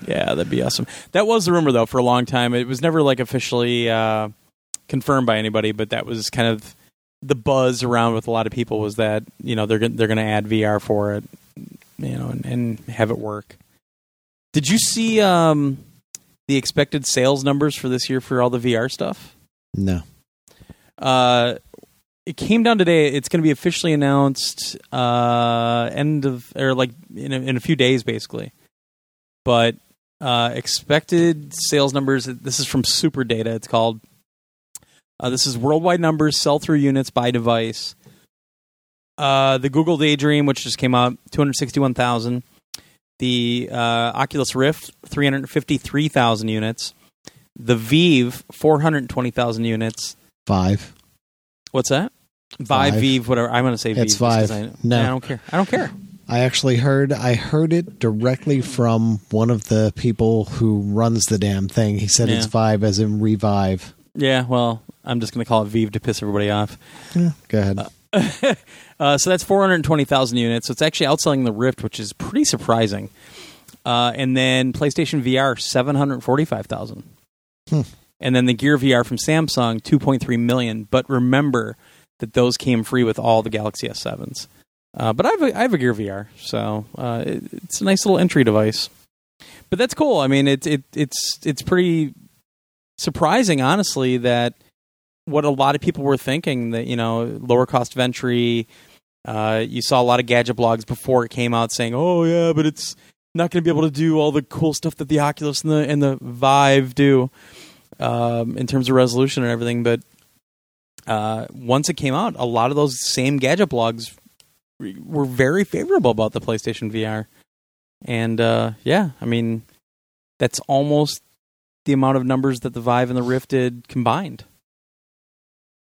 Yeah, that'd be awesome. That was the rumor though for a long time. It was never like officially uh, confirmed by anybody, but that was kind of the buzz around with a lot of people was that you know they're gon- they're going to add VR for it, you know, and, and have it work. Did you see um, the expected sales numbers for this year for all the VR stuff? No. Uh, it came down today. It's going to be officially announced uh, end of or like in a, in a few days, basically. But uh, expected sales numbers. This is from Super Data. It's called. Uh, this is worldwide numbers, sell through units by device. Uh, the Google Daydream, which just came out, two hundred sixty-one thousand. The uh, Oculus Rift, three hundred fifty-three thousand units. The Vive, four hundred twenty thousand units. Five. What's that? Vive, Vive. Vive, whatever. I'm going to say Vive. It's Vive. I, No. I don't care. I don't care. I actually heard I heard it directly from one of the people who runs the damn thing. He said it's Yeah. Vive as in revive. Yeah, well, I'm just going to call it Vive to piss everybody off. Yeah, go ahead. Uh, so that's 420,000 units. So it's actually outselling the Rift, which is pretty surprising. Uh, and then PlayStation VR, 745,000. Hmm. And then the Gear VR from Samsung, 2.3 million. But remember that those came free with all the Galaxy S7s. Uh, but I have, a, I have a Gear VR, so uh, it, it's a nice little entry device. But that's cool. I mean, it, it, it's it's pretty surprising, honestly, that what a lot of people were thinking that you know lower cost entry. Uh, you saw a lot of gadget blogs before it came out saying, "Oh yeah, but it's not going to be able to do all the cool stuff that the Oculus and the and the Vive do um, in terms of resolution and everything." But uh, once it came out, a lot of those same gadget blogs re- were very favorable about the PlayStation VR, and uh, yeah, I mean that's almost the amount of numbers that the Vive and the Rift did combined.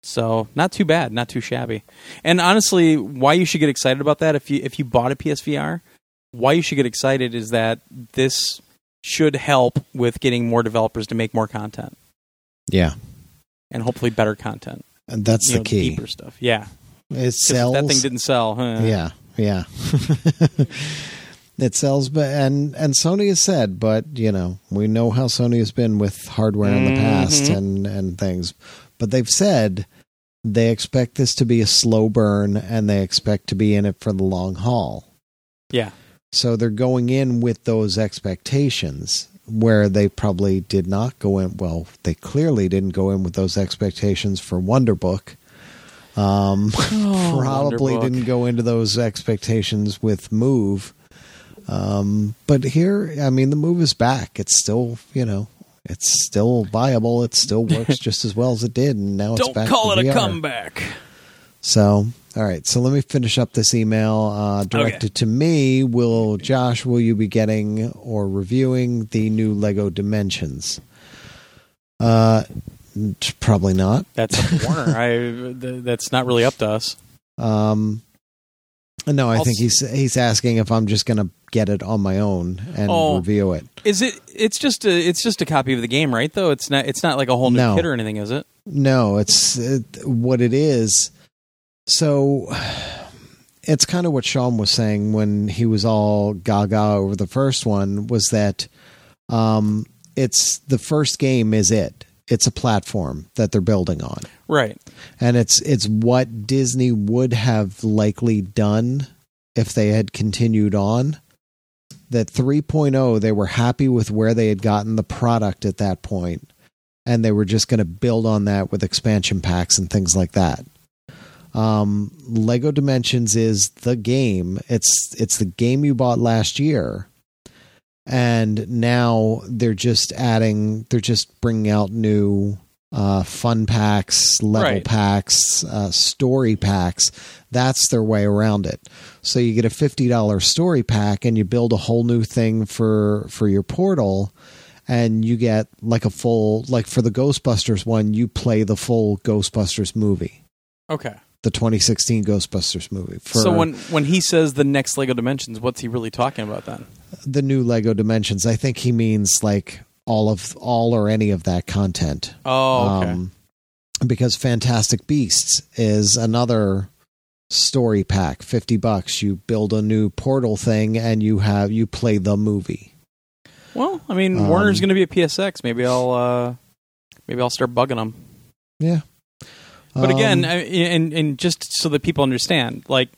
So not too bad, not too shabby. And honestly, why you should get excited about that if you if you bought a PSVR, why you should get excited is that this should help with getting more developers to make more content Yeah, and hopefully better content. And that's the know, key. Deeper stuff. Yeah. It sells. That thing didn't sell. Huh? Yeah, yeah. it sells, but and and Sony has said, but you know, we know how Sony has been with hardware in the past Mhm. and and things. But they've said they expect this to be a slow burn, and they expect to be in it for the long haul. Yeah. So they're going in with those expectations where they probably did not go in. Well, they clearly didn't go in with those expectations for Wonderbook. Um, Oh, probably Wonderbook. didn't go into those expectations with Move. Um, but here, I mean, the move is back. It's still, you know, it's still viable. It still works just as well as it did, and now it's Don't back. call to it a comeback. So, all right. So let me finish up this email uh, directed to me. Will Josh? Will you be getting or reviewing the new Lego Dimensions? Uh, probably not. That's Warner. I th- that's not really up to us. Um, no, I I'll think he's he's asking if I'm just going to get it on my own and Oh. review it. Is it? It's just a. It's just a copy of the game, right? Though it's not. It's not like a whole new No. kit or anything, is it? No, it's it, what it is. So it's kind of what Sean was saying when he was all gaga over the first one was that um, it's the first game is it. It's a platform that they're building on. Right. And it's it's what Disney would have likely done if they had continued on. That 3.0 they were happy with where they had gotten the product at that point and they were just going to build on that with expansion packs and things like that. Um, Lego Dimensions is the game. It's it's the game you bought last year, and now they're just adding. They're just bringing out new uh, fun packs, level Right. packs, uh, story packs. That's their way around it. So you get a fifty dollars story pack, and you build a whole new thing for for your portal and you get like a full like for the Ghostbusters one, you play the full Ghostbusters movie, Okay. The 2016 Ghostbusters movie. For so when when he says the next Lego Dimensions, what's he really talking about then? the new Lego Dimensions, I think he means like all of all or any of that content. Oh, okay. Um, because Fantastic Beasts is another story pack, 50 bucks. You build a new portal thing and you have you play the movie. Well, I mean, Um, Warner's going to be at PSX. Maybe I'll uh, maybe I'll start bugging them. Yeah. But again, Um, I, and and just so that people understand, like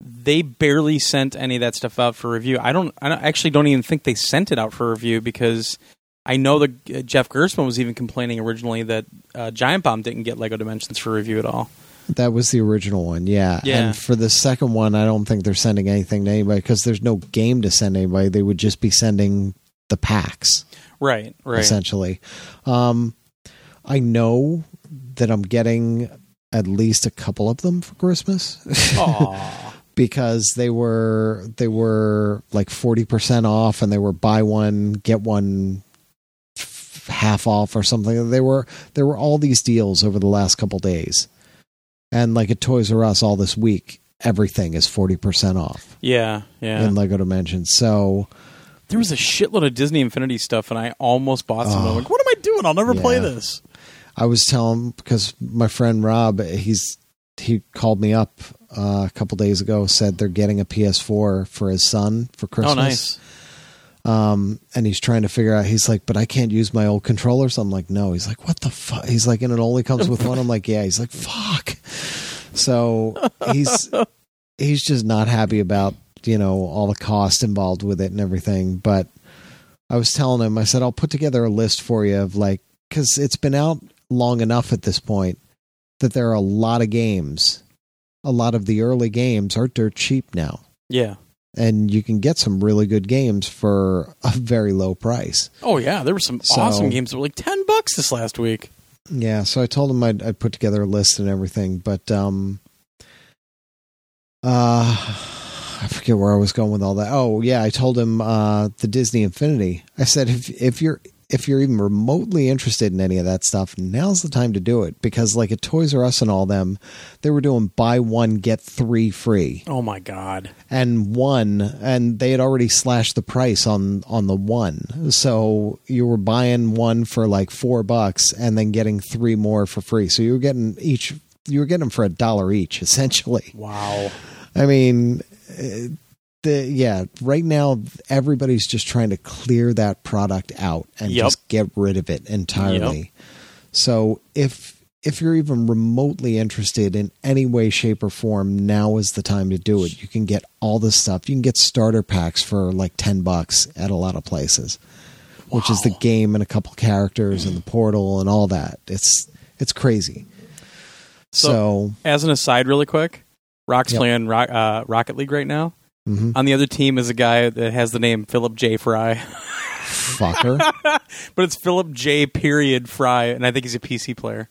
they barely sent any of that stuff out for review. I don't. I don't, actually don't even think they sent it out for review because I know that uh, Jeff Gerstmann was even complaining originally that uh, Giant Bomb didn't get Lego Dimensions for review at all. that was the original one, yeah. Yeah. And for the second one, I don't think they're sending anything to anybody because there's no game to send anybody. They would just be sending the packs. Right. Right. essentially. Um, I know that I'm getting at least a couple of them for Christmas because they were they were like forty percent off, and they were buy one get one f- half off or something. They were there were all these deals over the last couple days, and like at Toys R Us all this week, everything is forty percent off yeah. Yeah. in Lego Dimensions. So there was a shitload of Disney Infinity stuff, and I almost bought some. Oh. I'm like, what am I doing? I'll never play this. I was telling because my friend Rob, he's he called me up uh, a couple days ago, said they're getting a PS4 for his son for Christmas. Oh, nice. Um, and he's trying to figure out. He's like, but I can't use my old controllers. I'm like, no. He's like, what the fuck? He's like, and it only comes with one. I'm like, yeah. He's like, fuck. So he's he's just not happy about you know all the cost involved with it and everything. But I was telling him, I said, I'll put together a list for you of like because it's been out long enough at this point that there are a lot of games. A lot of the early games are dirt cheap now Yeah. and you can get some really good games for a very low price. Oh yeah, there were some So- awesome games that were like ten bucks this last week. Yeah, so I told him I'd, I'd put together a list and everything, but um, uh, I forget where I was going with all that. Oh yeah, I told him uh, the Disney Infinity. I said if if you're if you're even remotely interested in any of that stuff, now's the time to do it because like at Toys R Us and all them, they were doing buy one get three free. Oh my god. and one and they had already slashed the price on on the one so you were buying one for like four bucks and then getting three more for free so you were getting each you were getting them for a dollar each essentially Wow. i mean uh, the yeah right now everybody's just trying to clear that product out and Yep. just get rid of it entirely so if if you're even remotely interested in any way, shape, or form, now is the time to do it. You can get all this stuff. You can get starter packs for like ten bucks at a lot of places, which is the game and a couple characters and the portal and all that. It's it's crazy. So- So, As an aside, really quick, Rock's Yep. playing Rock, uh, Rocket League right now. Mhm. On the other team is a guy that has the name Philip J. Fry, fucker. but it's Philip J. Period Fry, and I think he's a PC player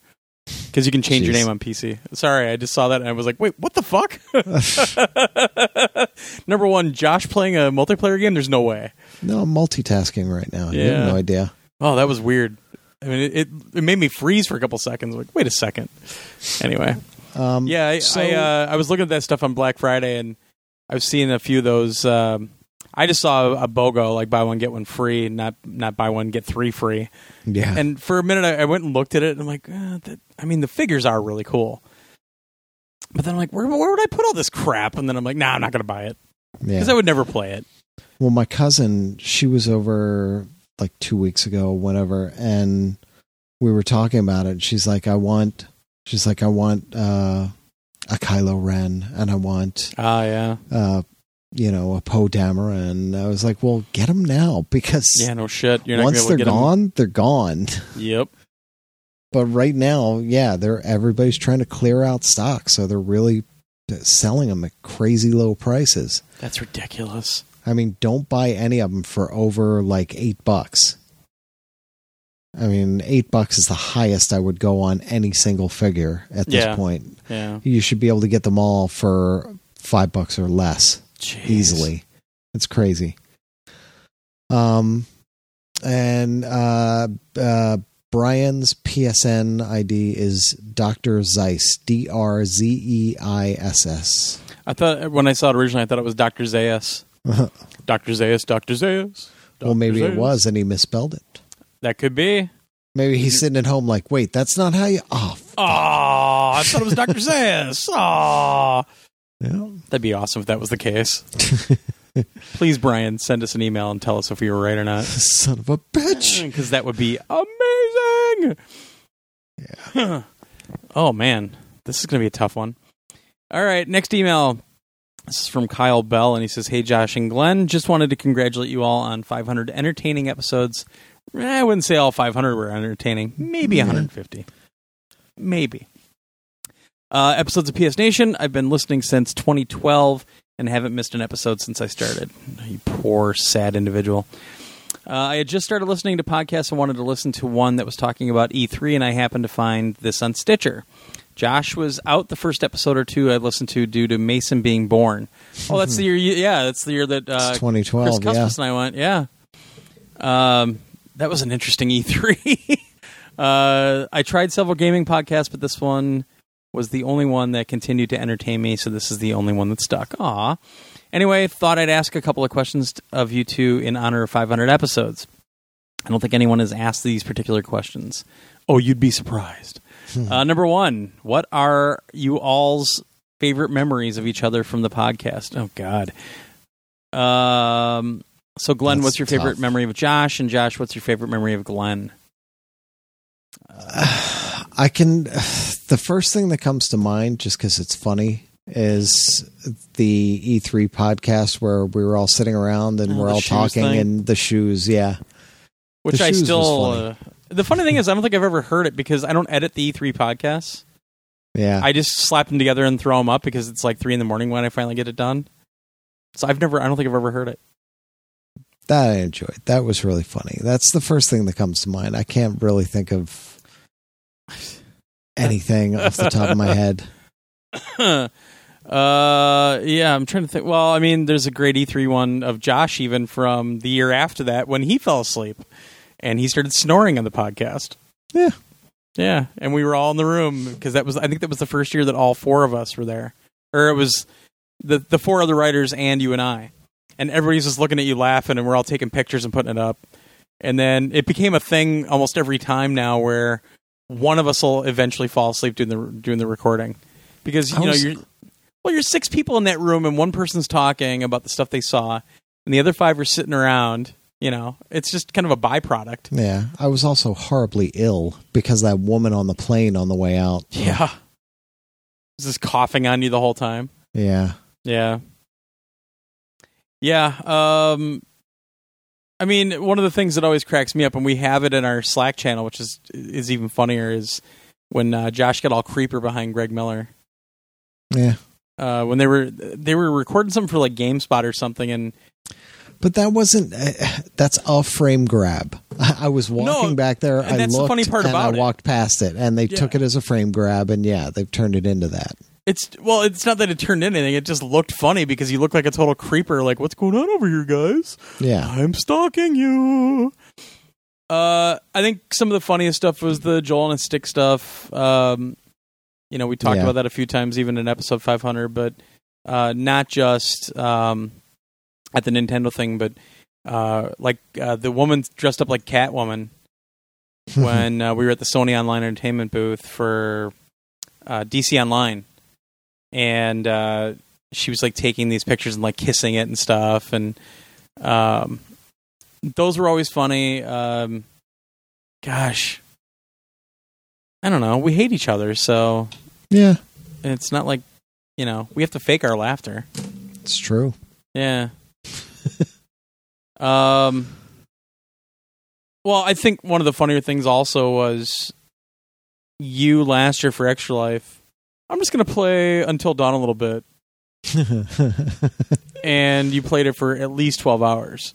because you can change your name on PC. Sorry, I just saw that and I was like, wait, what the fuck? Number one, Josh playing a multiplayer game. There's no way. no, I'm multitasking right now. You Yeah. have no idea. Oh, that was weird. I mean, it, it it made me freeze for a couple seconds. Like, wait a second. Anyway, Um, yeah, I so- I, uh, I was looking at that stuff on Black Friday, and I was seeing a few of those. Um, I just saw a BOGO like buy one get one free, not not buy one get three free. yeah. And for a minute, I, I went and looked at it, and I'm like, eh, that, I mean, the figures are really cool. But then I'm like, where, where would I put all this crap? And then I'm like, nah, I'm not going to buy it yeah. because I would never play it. Well, my cousin, she was over like two weeks ago, whatever, and we were talking about it. She's like, I want, she's like, I want uh, a Kylo Ren, and I want, Ah, yeah, uh, you know, a Poe Dameron. And I was like, well, get them now because yeah, no shit. You're not once they're to get 'em- gone, they're gone. Yep. But right now, yeah, they're everybody's trying to clear out stock, so they're really selling them at crazy low prices. That's ridiculous. I mean, don't buy any of them for over like eight bucks. I mean, eight bucks is the highest I would go on any single figure at this Yeah. point. Yeah. You should be able to get them all for five bucks or less Jeez. easily. It's crazy. Um, and uh, uh, Brian's PSN ID is Dr. Zeiss, D R Z E I S S. I thought when I saw it originally, I thought it was Doctor Zayas. Doctor Zayas. Doctor Zayas. Well, maybe it was, and he misspelled it. That could be. Maybe he's sitting at home like, wait, that's not how you. Oh, f- Oh, I thought it was Doctor Zayas. Oh, yeah. that'd be awesome if that was the case. Please, Brian, send us an email and tell us if we were right or not. Son of a bitch. Because that would be amazing. Yeah. oh, man. This is going to be a tough one. All right. Next email. This is from Kyle Bell, and he says, Hey, Josh and Glenn. Just wanted to congratulate you all on 500 entertaining episodes. Eh, I wouldn't say all 500 were entertaining. Maybe 150. Maybe. Uh, episodes of PS Nation. I've been listening since 2012 and haven't missed an episode since I started. You poor, sad individual. Uh, I had just started listening to podcasts and wanted to listen to one that was talking about E3, and I happened to find this on Stitcher. Josh was out the first episode or two I listened to due to Mason being born. Oh, that's the year. You, yeah, that's the year that uh, It's 2012, Chris yeah. And I went. Yeah, um, that was an interesting E3. uh, I tried several gaming podcasts, but this one was the only one that continued to entertain me. So this is the only one that stuck. Aw. Anyway, thought I'd ask a couple of questions of you two in honor of 500 episodes. I don't think anyone has asked these particular questions. Oh, you'd be surprised. Uh, number one, what are you all's favorite memories of each other from the podcast? Oh God. Um. So, Glenn, That's what's your favorite tough. memory of Josh? And Josh, what's your favorite memory of Glenn? I can. The first thing that comes to mind, just because it's funny, is the E3 podcast where we were all sitting around and Oh, we're all talking thing? and the shoes. Yeah, Which I still. funny. Uh, the funny thing is, I don't think I've ever heard it because I don't edit the E3 podcasts. yeah. I just slap them together and throw them up because it's like three in the morning when I finally get it done. So I've never. I don't think I've ever heard it. That I enjoyed. That was really funny. That's the first thing that comes to mind. I can't really think of anything off the top of my head. uh, yeah, I'm trying to think. Well, I mean, there's a great E3 one of Josh even from the year after that when he fell asleep and he started snoring on the podcast. Yeah. Yeah, and we were all in the room because that was I think that was the first year that all four of us were there, or it was the the four other writers and you and I, and everybody's just looking at you laughing, and we're all taking pictures and putting it up, and then it became a thing almost every time now where one of us will eventually fall asleep doing the doing the recording. Because you know was- you're well you're six people in that room and one person's talking about the stuff they saw and the other five are sitting around you know. It's just kind of a byproduct. Yeah, I was also horribly ill because that woman on the plane on the way out. yeah. Was just coughing on you the whole time. Yeah. Yeah. Yeah. Um I mean, one of the things that always cracks me up, and we have it in our Slack channel, which is is even funnier, is when uh, Josh got all creeper behind Greg Miller. Yeah. Uh, when they were they were recording something for like GameSpot or something, and But that wasn't. Uh, that's a frame grab. I, was walking No, back there. and I that's the funny part about I it. walked past it, and they Yeah. took it as a frame grab, and yeah, they've turned it into that. It's well, it's not that it turned anything; it just looked funny because you look like a total creeper. Like, what's going on over here, guys? Yeah. I'm stalking you. Uh, I think some of the funniest stuff was the Joel and stick stuff. Um, you know, we talked Yeah. about that a few times, even in episode 500. But uh, not just um, at the Nintendo thing, but uh, like uh, the woman dressed up like Catwoman when uh, we were at the Sony Online Entertainment booth for uh, DC Online, and uh, she was like taking these pictures and like kissing it and stuff, and um, those were always funny. Um, gosh, I don't know. We hate each other, so yeah, it's not like you know we have to fake our laughter. it's true. Yeah. um. Well, I think one of the funnier things also was you last year for Extra Life. I'm just gonna play Until Dawn a little bit, and you played it for at least 12 hours,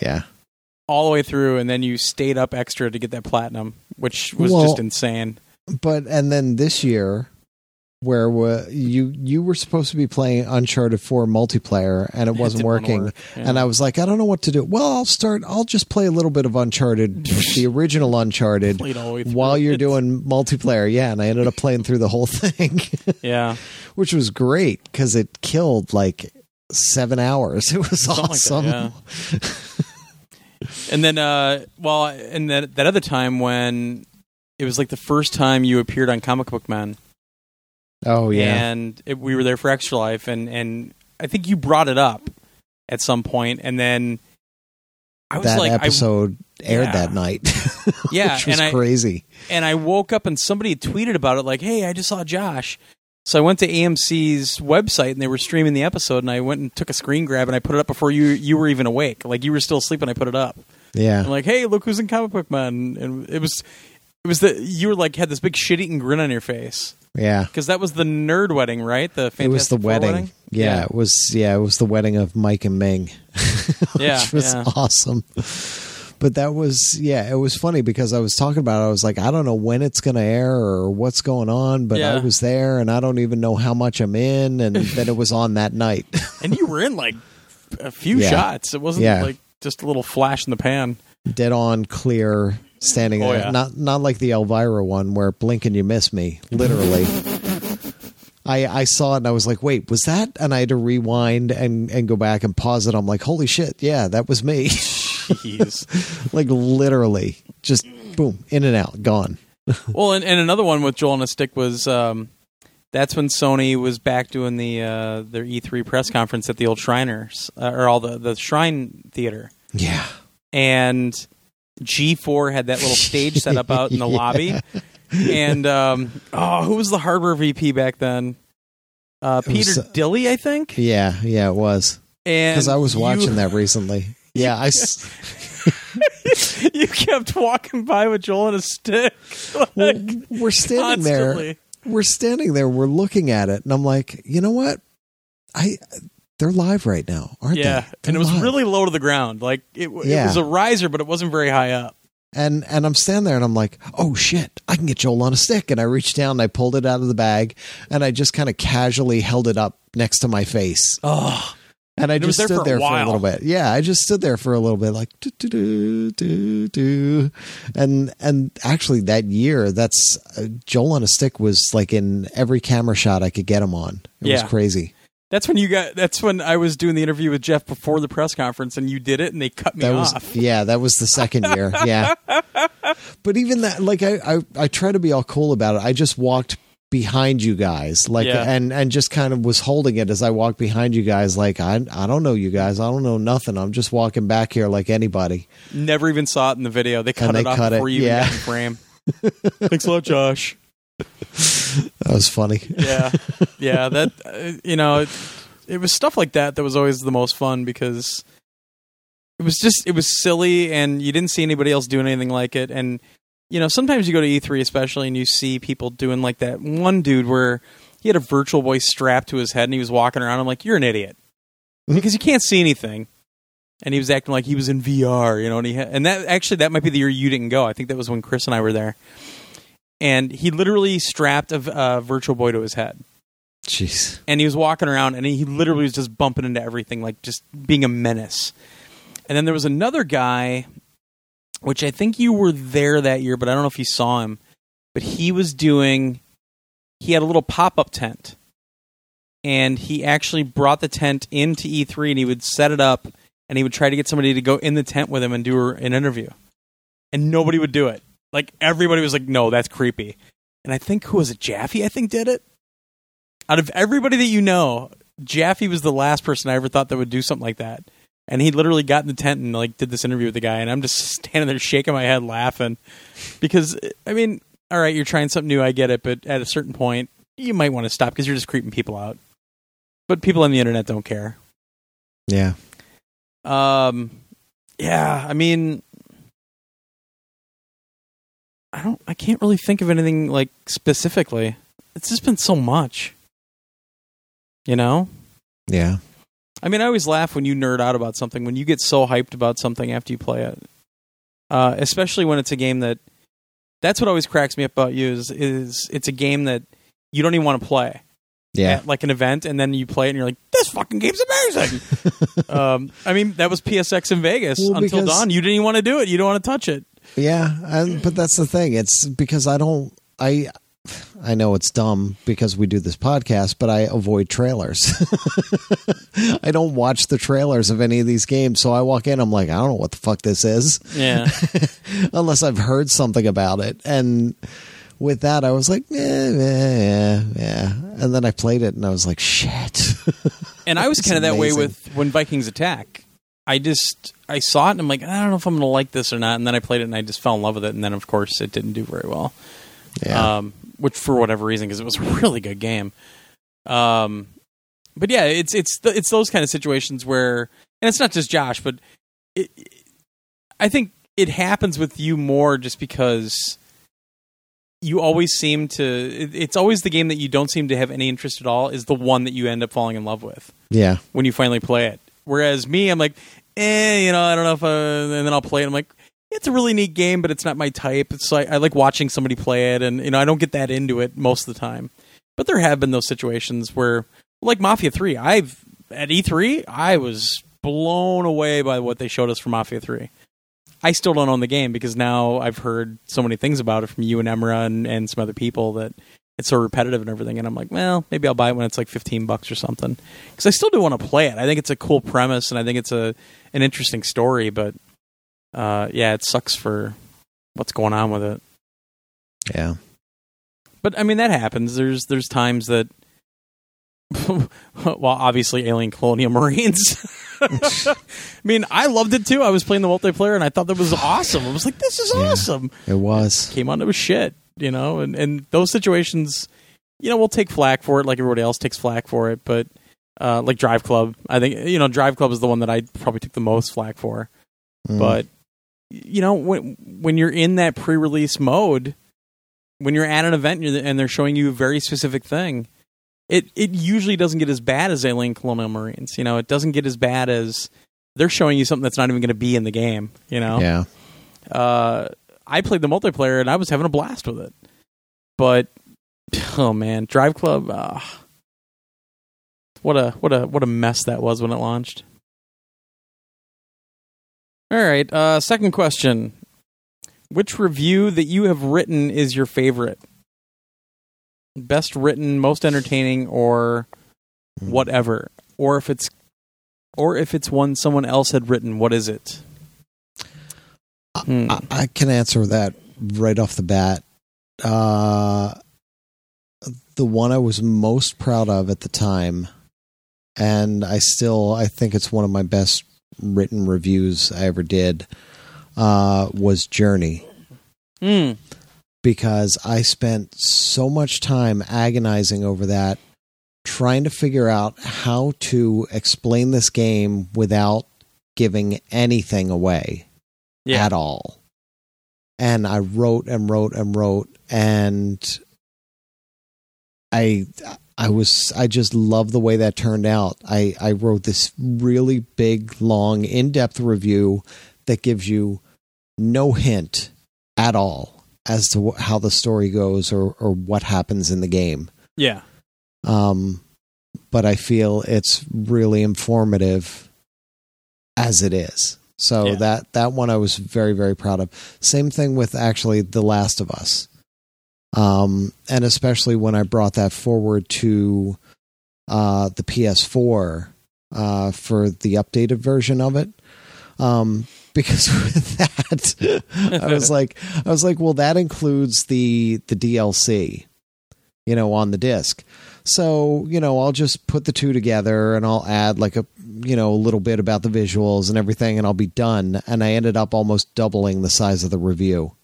yeah. all the way through, and then you stayed up extra to get that platinum, which was Well, just insane. But and then this year, where you you were supposed to be playing Uncharted Four multiplayer, and it wasn't didn't working. work, yeah. And I was like, I don't know what to do. Well, I'll start. I'll just play a little bit of Uncharted, the original Uncharted, Played all the way through while you're it. doing multiplayer. Yeah, and I ended up playing through the whole thing, Yeah. which was great because it killed like seven hours. It was Something like that, awesome. yeah. And then, uh, well, and that that other time when it was like the first time you appeared on Comic Book Men, Oh yeah, and it, we were there for Extra Life, and and I think you brought it up at some point, and then I was that like, I- episode aired Yeah. that night. Yeah, which was and I- crazy. and I woke up and somebody tweeted about it, like, "Hey, I just saw Josh." So I went to AMC's website and they were streaming the episode, and I went and took a screen grab and I put it up before you you were even awake. Like you were still asleep, and I put it up. Yeah, I'm like, "Hey, look who's in Comic Book Men!" And it was it was the you were like had this big shit eating grin on your face yeah. because that was the nerd wedding, right? The Fantastic it was the Four wedding. Yeah, it was. Yeah, it was the wedding of Mike and Ming. Yeah, which was yeah. awesome. But that was yeah, it was funny because I was talking about it. I was like, I don't know when it's going to air or what's going on, but I was there and I don't even know how much I'm in, and then it was on that night. and you were in like a few Yeah. shots. It wasn't Yeah. like just a little flash in the pan. Dead on, clear, standing Oh, there. yeah. Not not like the Elvira one where blink and you miss me, literally. I, I saw it and I was like, wait, was that? And I had to rewind and, and go back and pause it. I'm like, holy shit, yeah, that was me. Jeez. like literally, just boom, in and out, gone. Well, and, and another one with Joel on a stick was um, that's when Sony was back doing the uh, their E3 press conference at the old Shriners uh, or all the the Shrine Theater, Yeah. and G4 had that little stage set up out in the lobby, and um, oh, who was the hardware VP back then? Uh, It was, Peter uh, Dille, I think. Yeah, yeah, it was. And Because I was you- watching that recently. Yeah, I. you kept walking by with Joel and a stick. well, we're standing there. We're standing there. We're looking at it, and I'm like, you know what? I they're live right now, aren't Yeah, they? Yeah, and it was live. really low to the ground. Like it, it was a riser, but it wasn't very high up. And and I'm standing there, and I'm like, oh shit, I can get Joel on a stick. And I reached down, and I pulled it out of the bag, and I just kind of casually held it up next to my face. Oh, And I just there stood for there for a little bit. Yeah, I just stood there for a little bit, like do do do do do. And and actually, that year, that's uh, Joel on a stick was like in every camera shot I could get him on. It Yeah. was crazy. That's when you got. That's when I was doing the interview with Jeff before the press conference, and you did it, and they cut me That off. yeah, that was the second year. Yeah, but even that, like I, I I try to be all cool about it. I just walked behind you guys, like Yeah. and and just kind of was holding it as I walked behind you guys. Like I I don't know you guys. I don't know nothing. I'm just walking back here like anybody. Never even saw it in the video. They cut And it they off cut it, you yeah. even got in frame. Thanks a lot, Josh. That was funny. Yeah, yeah. That uh, you know, it, it was stuff like that that was always the most fun because it was just it was silly, and you didn't see anybody else doing anything like it. And you know, sometimes you go to E3, especially, and you see people doing like that. One dude where he had a Virtual Boy strapped to his head, and he was walking around. I'm like, you're an idiot because you can't see anything. And he was acting like he was in VR, you know, and he had, and that actually that might be the year you didn't go. I think that was when Chris and I were there. And he literally strapped a virtual boy to his head. Jeez. and he was walking around and he literally was just bumping into everything like just being a menace. And then there was another guy which i think you were there that year but i don't know if you saw him but he was doing he had a little pop-up tent. And he actually brought the tent into e3 and he would set it up and he would try to get somebody to go in the tent with him and do an interview. And nobody would do it like everybody was like no that's creepy and i think who was it jaffe i think did it out of everybody that you know, Jaffe was the last person I ever thought that would do something like that. And he literally got in the tent and like did this interview with the guy, and I'm just standing there shaking my head, laughing, because I mean, all right, you're trying something new, I get it, but at a certain point, you might want to stop because you're just creeping people out. But people on the internet don't care. Yeah. Um, yeah, I mean, I don't, I can't really think of anything like specifically. It's just been so much, you know. Yeah. I mean, I always laugh when you nerd out about something, when you get so hyped about something after you play it, uh, especially when it's a game that. That's what always cracks me up about you is, is it's a game that you don't even want to play Yeah. at like an event, and then you play it and you're like, "This fucking game's amazing." um, I mean, that was PSX in Vegas Well, until dawn. You didn't even want to do it. You don't want to touch it. Yeah, and, but that's the thing. It's because I don't. I I know it's dumb because we do this podcast, but I avoid trailers. I don't watch the trailers of any of these games, so I walk in. I'm like, I don't know what the fuck this is, Yeah, unless I've heard something about it. And with that, I was like, eh, yeah, yeah. And then I played it and I was like, shit. And I was kind of that way with when Vikings attack. I just I saw it and I'm like, I don't know if I'm going to like this or not. And then I played it and I just fell in love with it. And then of course it didn't do very well. yeah. um, which for whatever reason, because it was a really good game. Um, but yeah, it's it's th- it's those kind of situations where, and it's not just Josh, but it, I think it happens with you more just because you always seem to. It, it's always the game that you don't seem to have any interest at all is the one that you end up falling in love with yeah. when you finally play it. Whereas me, I'm like, eh, you know, I don't know if, uh, and then I'll play it. I'm like, it's a really neat game, but it's not my type. It's like I like watching somebody play it, and you know, I don't get that into it most of the time. But there have been those situations where, like Mafia Three, I've at E3, I was blown away by what they showed us for Mafia Three. I still don't own the game because now I've heard so many things about it from you and Emra and, and some other people that it's so repetitive and everything. And I'm like, well, maybe I'll buy it when it's like 15 bucks or something. Because I still do want to play it. I think it's a cool premise and I think it's a an interesting story. But uh, yeah, it sucks for what's going on with it. Yeah. But I mean, that happens. There's there's times that, well, obviously, Alien Colonial Marines. I mean, I loved it too. I was playing the multiplayer and I thought that was awesome. I was like, this is Yeah. awesome. It was. Came on, it was shit. You know, and and those situations, you know, we'll take flack for it, like everybody else takes flack for it. But uh, like Drive Club, I think you know, Drive Club is the one that I probably took the most flack for. Mm. But you know, when when you're in that pre-release mode, when you're at an event and and they're showing you a very specific thing, it it usually doesn't get as bad as Alien Colonial Marines. You know, it doesn't get as bad as they're showing you something that's not even going to be in the game. You know, yeah. uh, I played the multiplayer and I was having a blast with it. But oh man, Drive Club, uh, what a what a what a mess that was when it launched. All right, uh, second question: Which review that you have written is your favorite? Best written, most entertaining, or whatever, or if it's or if it's one someone else had written, what is it? Hmm. I, I can answer that right off the bat. Uh, the one I was most proud of at the time, and I still I think it's one of my best written reviews I ever did, uh, was Journey Hmm. because I spent so much time agonizing over that, trying to figure out how to explain this game without giving anything away Yeah. at all. And I wrote and wrote and wrote and I I was I just love the way that turned out. I I wrote this really big long in-depth review that gives you no hint at all as to how the story goes or or what happens in the game. Yeah. Um, but I feel it's really informative as it is. So Yeah. that that one I was very very proud of. Same thing with actually The Last of Us. Um, and especially when I brought that forward to uh, the PS4 uh, for the updated version of it. Um, because with that, I was like, I was like, well, that includes the the DLC, you know, on the disc. So you know, I'll just put the two together and I'll add like a you know a little bit about the visuals and everything, and I'll be done. And I ended up almost doubling the size of the review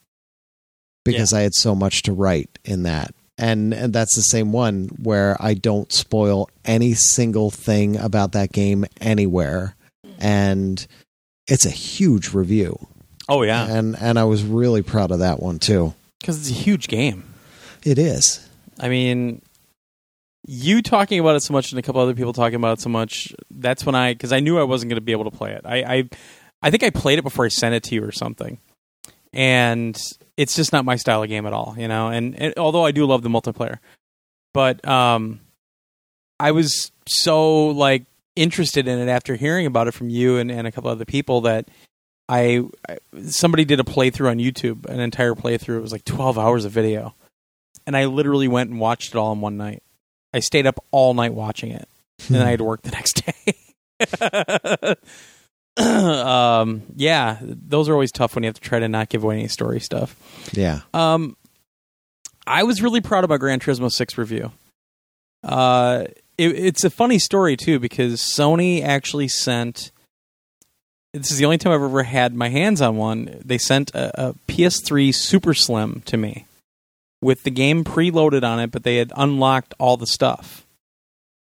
because I had so much to write in that. And, and that's the same one where I don't spoil any single thing about that game anywhere. And it's a huge review. Oh yeah, And and I was really proud of that one too. because it's a huge game. It is. I mean, you talking about it so much and a couple other people talking about it so much. That's when I because I knew I wasn't going to be able to play it. I, I I think I played it before I sent it to you or something, and it's just not my style of game at all. You know, and, and although I do love the multiplayer, but um, I was so like interested in it after hearing about it from you and, and a couple other people that I, I somebody did a playthrough on YouTube, an entire playthrough. It was like twelve hours of video, and I literally went and watched it all in one night. I stayed up all night watching it, and I had to work the next day. um, yeah, those are always tough when you have to try to not give away any story stuff. Yeah. Um, I was really proud of my Gran Turismo 6 review. Uh, it, it's a funny story too because Sony actually sent. This is the only time I've ever had my hands on one. They sent a, a PS3 Super Slim to me with the game preloaded on it, but they had unlocked all the stuff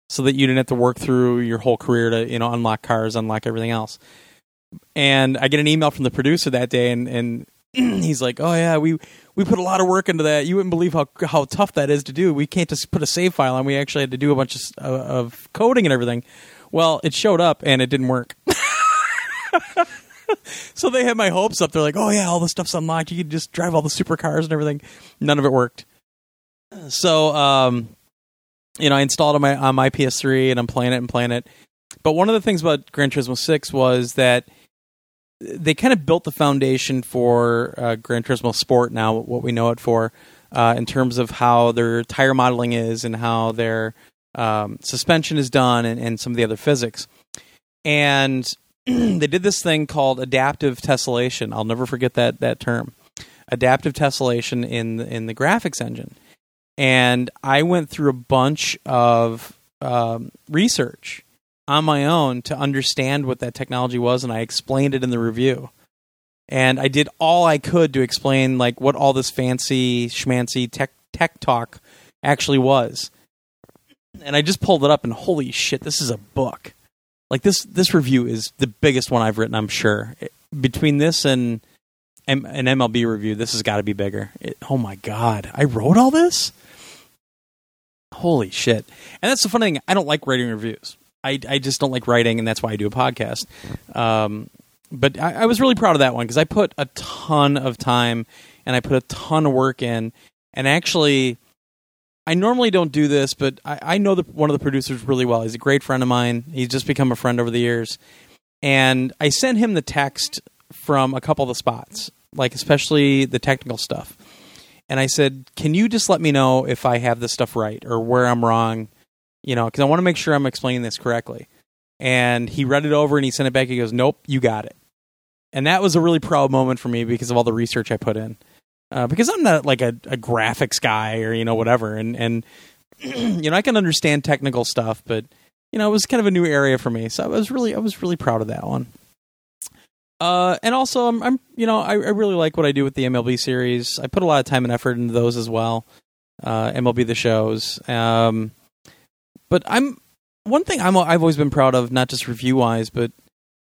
so that you didn't have to work through your whole career to you know unlock cars, unlock everything else. And I get an email from the producer that day, and, and he's like, "Oh yeah, we we put a lot of work into that. You wouldn't believe how how tough that is to do. We can't just put a save file on. We actually had to do a bunch of, of coding and everything. Well, it showed up and it didn't work. so they had my hopes up. They're like, "Oh yeah, all the stuff's unlocked. You can just drive all the supercars and everything." None of it worked. So, um, you know, I installed on my on my PS3 and I'm playing it and playing it. But one of the things about Gran Turismo Six was that they kind of built the foundation for uh, Gran Turismo Sport now, what we know it for, uh, in terms of how their tire modeling is and how their um, suspension is done and, and, some of the other physics. And they did this thing called adaptive tessellation. I'll never forget that that term, adaptive tessellation in in the graphics engine. And I went through a bunch of um, research on my own to understand what that technology was, and I explained it in the review. And I did all I could to explain like what all this fancy schmancy tech tech talk actually was. And I just pulled it up, and holy shit, this is a book. Like this this review is the biggest one I've written. I'm sure between this and an MLB review, this has got to be bigger. It, oh my god, I wrote all this. Holy shit! And that's the funny thing. I don't like writing reviews. I, I just don't like writing, and that's why I do a podcast. Um, but I, I was really proud of that one because I put a ton of time and I put a ton of work in. And actually, I normally don't do this, but I, I know the, one of the producers really well. He's a great friend of mine. He's just become a friend over the years. And I sent him the text from a couple of the spots, like especially the technical stuff. And I said, Can you just let me know if I have this stuff right or where I'm wrong? you know, because I want to make sure I'm explaining this correctly. And he read it over and he sent it back. He goes, "Nope, you got it." And that was a really proud moment for me because of all the research I put in. Uh, because I'm not like a, a graphics guy or you know whatever, and and you know I can understand technical stuff, but you know it was kind of a new area for me. So I was really I was really proud of that one. Uh, and also I'm, I'm you know I, I, really like what I do with the MLB series. I put a lot of time and effort into those as well. Uh, MLB the shows. Um, but I'm one thing I'm I've always been proud of, not just review wise, but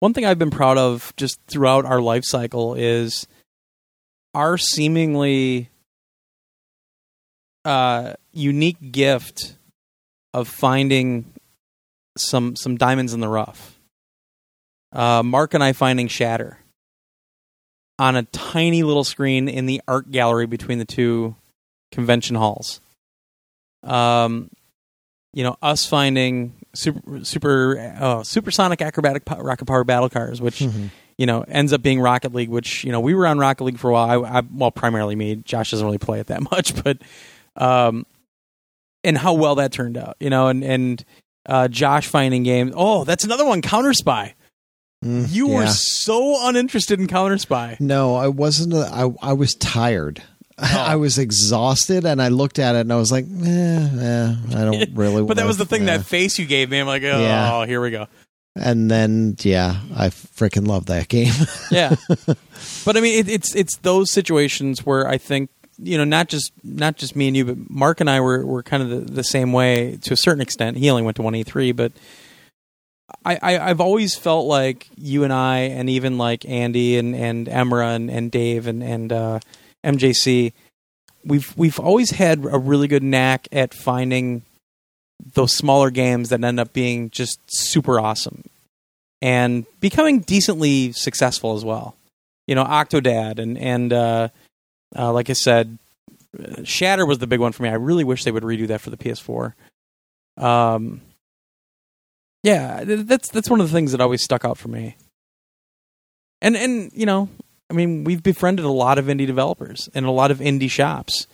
one thing I've been proud of just throughout our life cycle is our seemingly uh, unique gift of finding some some diamonds in the rough. Uh, Mark and I finding Shatter on a tiny little screen in the art gallery between the two convention halls. Um, you know, us finding super super uh, supersonic acrobatic po- rocket power battle cars, which mm-hmm. You know ends up being Rocket League. Which you know we were on Rocket League for a while. I, I, well, primarily me. Josh doesn't really play it that much, but um, and how well that turned out, you know, and and uh, Josh finding games. Oh, that's another one. Counter Spy. Mm, you yeah. were so uninterested in Counter Spy. No, I wasn't. A, I I was tired. Oh. I was exhausted, and I looked at it, and I was like, eh, eh I don't really. but that was the thing. Eh. That face you gave me, I'm like, oh, yeah. here we go. And then, yeah, I freaking love that game. yeah, but I mean, it, it's it's those situations where I think you know, not just not just me and you, but Mark and I were were kind of the, the same way to a certain extent. He only went to one E three, but I, I have always felt like you and I, and even like Andy and and Emra and, and Dave and and uh, MJC, we've we've always had a really good knack at finding those smaller games that end up being just super awesome and becoming decently successful as well. You know, Octodad and and uh, uh, like I said, Shatter was the big one for me. I really wish they would redo that for the PS4. Um, yeah, that's that's one of the things that always stuck out for me. And and you know, I mean, we've befriended a lot of indie developers and a lot of indie shops.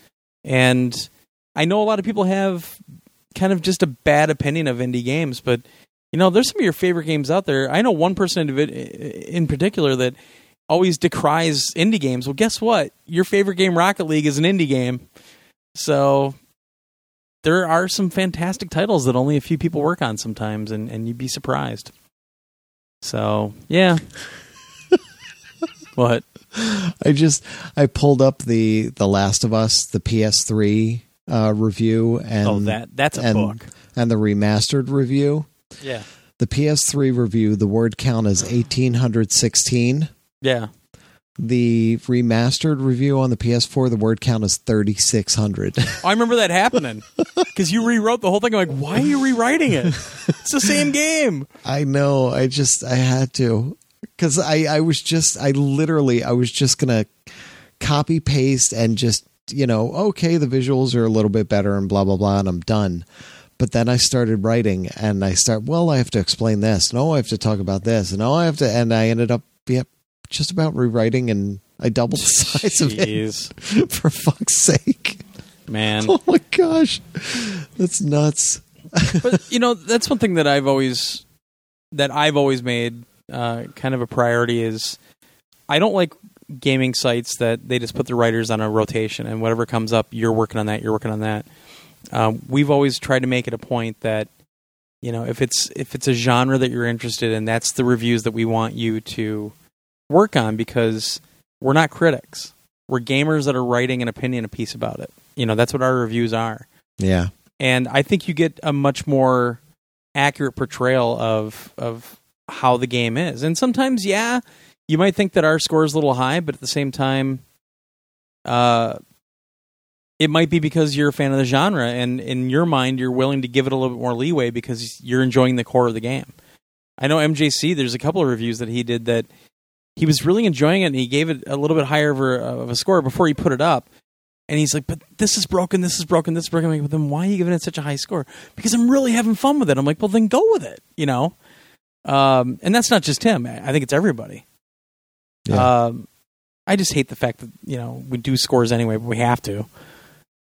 And I know a lot of people have kind of just a bad opinion of indie games, but you know, there's some of your favorite games out there. I know one person in particular that always decries indie games. Well, guess what? Your favorite game, Rocket League, is an indie game. So there are some fantastic titles that only a few people work on sometimes, and, and you'd be surprised. So yeah. what? I just I pulled up the the Last of Us, the PS3 uh, review, and oh, that that's a and, book. and the remastered review. Yeah. The PS3 review, the word count is eighteen hundred sixteen. Yeah. The remastered review on the PS4, the word count is thirty six hundred. I remember that happening because you rewrote the whole thing. I'm like, why are you rewriting it? It's the same game. I know. I just I had to because I I was just I literally I was just gonna copy paste and just you know okay the visuals are a little bit better and blah blah blah and I'm done. But then I started writing and I start well I have to explain this. No, I have to talk about this. And oh I have to and I ended up yep just about rewriting and I doubled the size of it for fuck's sake. man. Oh my gosh, that's nuts. but you know that's one thing that I've always that I've always made uh, kind of a priority is I don't like gaming sites that they just put the writers on a rotation and whatever comes up you're working on that you're working on that. Um, we've always tried to make it a point that you know if it's if it's a genre that you're interested in that's the reviews that we want you to work on because we're not critics we're gamers that are writing an opinion a piece about it you know that's what our reviews are Yeah, and I think you get a much more accurate portrayal of of how the game is. And sometimes, yeah, you might think that our score is a little high, but at the same time, uh, it might be because you're a fan of the genre, and in your mind, you're willing to give it a little bit more leeway because you're enjoying the core of the game. I know MJC. There's a couple of reviews that he did that he was really enjoying it, and he gave it a little bit higher of a, of a score before he put it up. And he's like, "But this is broken. This is broken. This is broken." I'm like, "But then why are you giving it such a high score?" Because I'm really having fun with it. I'm like, "Well, then go with it," you know. Um, and that's not just him. I think it's everybody. Yeah. Um, I just hate the fact that you know we do scores anyway, but we have to.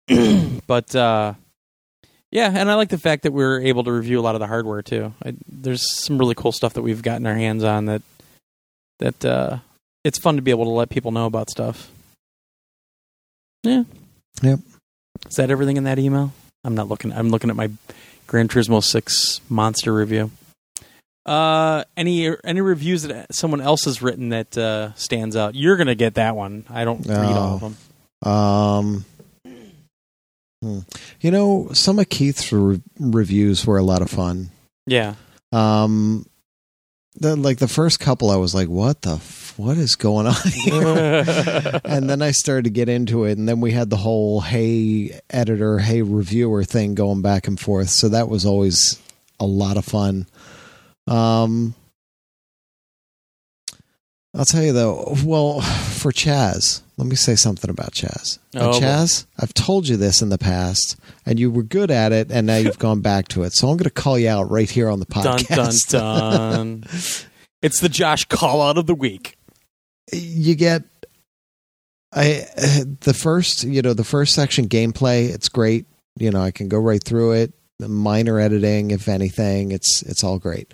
but uh, yeah, and I like the fact that we're able to review a lot of the hardware too. I, there's some really cool stuff that we've gotten our hands on that that uh, it's fun to be able to let people know about stuff. Yeah. Yep. Is that everything in that email? I'm not looking. I'm looking at my Gran Turismo Six monster review. Uh, any any reviews that someone else has written that uh, stands out? You're gonna get that one. I don't read all of them. Um, hmm. you know, some of Keith's re- reviews were a lot of fun. Yeah, Um, the like the first couple, I was like, "What the f- what is going on here?" and then I started to get into it, and then we had the whole "Hey editor, hey reviewer" thing going back and forth. So that was always a lot of fun. Um, I'll tell you though. Well, for Chaz, let me say something about Chaz. Oh, boy. Chaz, I've told you this in the past, and you were good at it, and now you've gone back to it. So I'm going to call you out right here on the dun podcast. dun dun. it's the Josh call out of the week. you get I the first you know the first section gameplay it's great you know I can go right through it minor editing if anything it's it's all great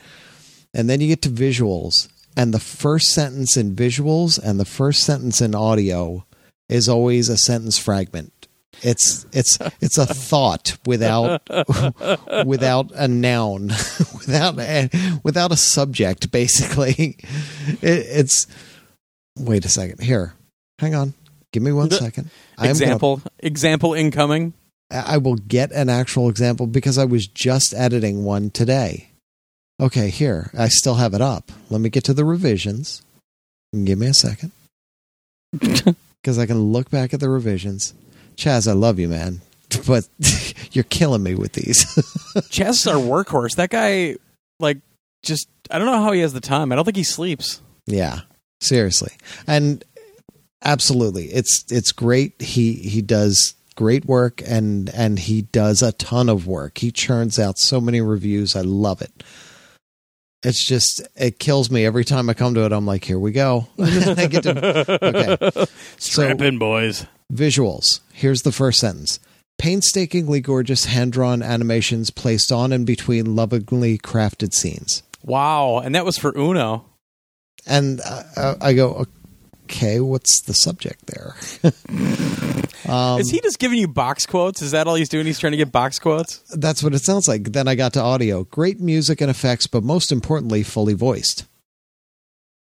and then you get to visuals and the first sentence in visuals and the first sentence in audio is always a sentence fragment it's it's it's a thought without without a noun without a, without a subject basically it, it's Wait a second. Here, hang on. Give me one The- second. Example example incoming. Gonna, I will get an actual example because I was just editing one today. Okay, here. I still have it up. Let me get to the revisions. Give me a second because I can look back at the revisions. Chaz, I love you, man, but you're killing me with these. Chaz is our workhorse. That guy, like, just I don't know how he has the time. I don't think he sleeps. Yeah, seriously, and absolutely, it's it's great. He he does great work, and and he does a ton of work. He churns out so many reviews. I love it. It's just it kills me every time I come to it. I'm like, here we go. I get to okay. Strap in, boys. Visuals. Here's the first sentence. Painstakingly gorgeous hand drawn animations placed on and between lovingly crafted scenes. Wow, and that was for Uno. And uh, I go, okay, what's the subject there? Um, Is he just giving you box quotes? Is that all he's doing? He's trying to get box quotes. That's what it sounds like. Then I got to audio. Great music and effects, but most importantly, fully voiced.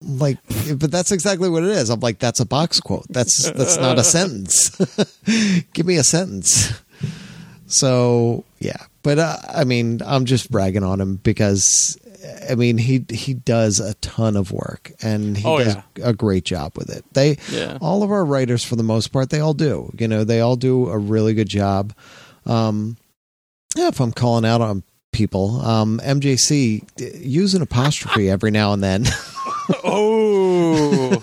Like, but that's exactly what it is. I'm like, that's a box quote. That's that's not a sentence. Give me a sentence. So yeah, but uh, I mean, I'm just bragging on him because I mean he he does a ton of work and he Oh, does yeah. a great job with it. They Yeah. all of our writers for the most part they all do. You know, they all do a really good job. Um, yeah, if I'm calling out on people, um, MJC use an apostrophe every now and then. Oh,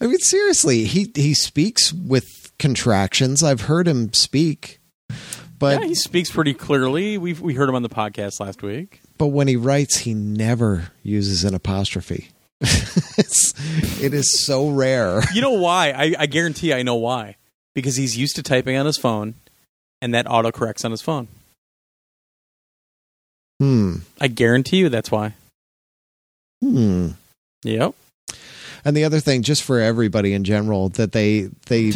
I mean, seriously, he he speaks with contractions. I've heard him speak, but yeah, he speaks pretty clearly. We we heard him on the podcast last week. but when he writes, he never uses an apostrophe. it's, it is so rare. You know why? I, I guarantee I know why. Because he's used to typing on his phone, and that auto corrects on his phone. Hmm. I guarantee you that's why. Hmm. Yep. And the other thing, just for everybody in general, that they they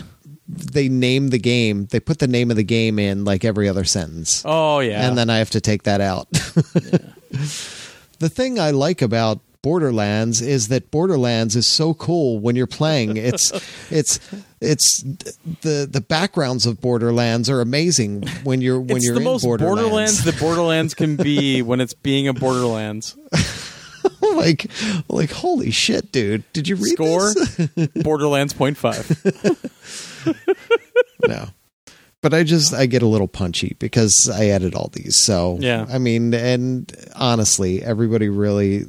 they name the game. They put the name of the game in like every other sentence. Oh yeah. and then I have to take that out. the thing I like about Borderlands is that Borderlands is so cool when you're playing. It's it's it's the the backgrounds of Borderlands are amazing when you're when it's you're the in most Borderlands. Borderlands that Borderlands can be when it's being a Borderlands. like like holy shit, dude! Did you read Score this? Borderlands point five. no. But I just I get a little punchy because I edit all these. So Yeah. I mean, and honestly, everybody really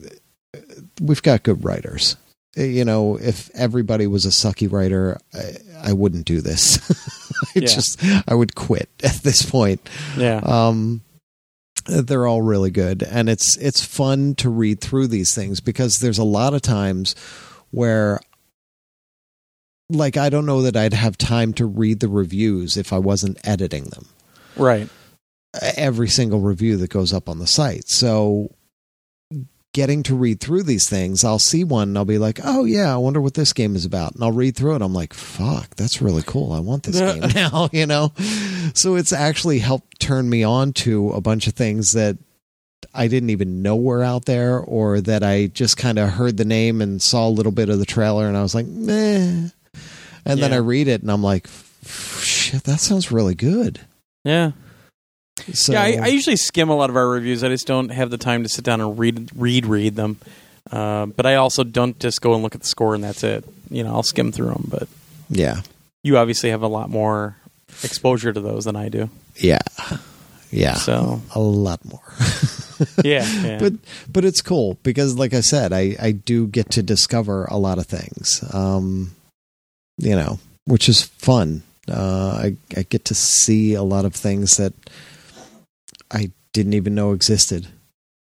we've got good writers. Uh, You know, if everybody was a sucky writer, I, I wouldn't do this. I Yeah. just I would quit at this point. Yeah. Um, they're all really good, and it's it's fun to read through these things because there's a lot of times where, like, I don't know that I'd have time to read the reviews if I wasn't editing them. right. Every single review that goes up on the site, so getting to read through these things, I'll see one and I'll be like, "Oh yeah, I wonder what this game is about," and I'll read through it. I'm like, "Fuck, that's really cool. I want this game now." You know, so it's actually helped turn me on to a bunch of things that I didn't even know were out there, or that I just kind of heard the name and saw a little bit of the trailer, and I was like, "Meh," and then I read it and I'm like, "Shit, that sounds really good." Yeah. So yeah, I, I usually skim a lot of our reviews. I just don't have the time to sit down and read read read them. Uh, but I also don't just go and look at the score and that's it. You know, I'll skim through them. But yeah, you obviously have a lot more exposure to those than I do. yeah, yeah, So a lot more. yeah, yeah. but but it's cool because like i said i i do get to discover a lot of things um you know which is fun. Uh i i get to see a lot of things that i didn't even know existed.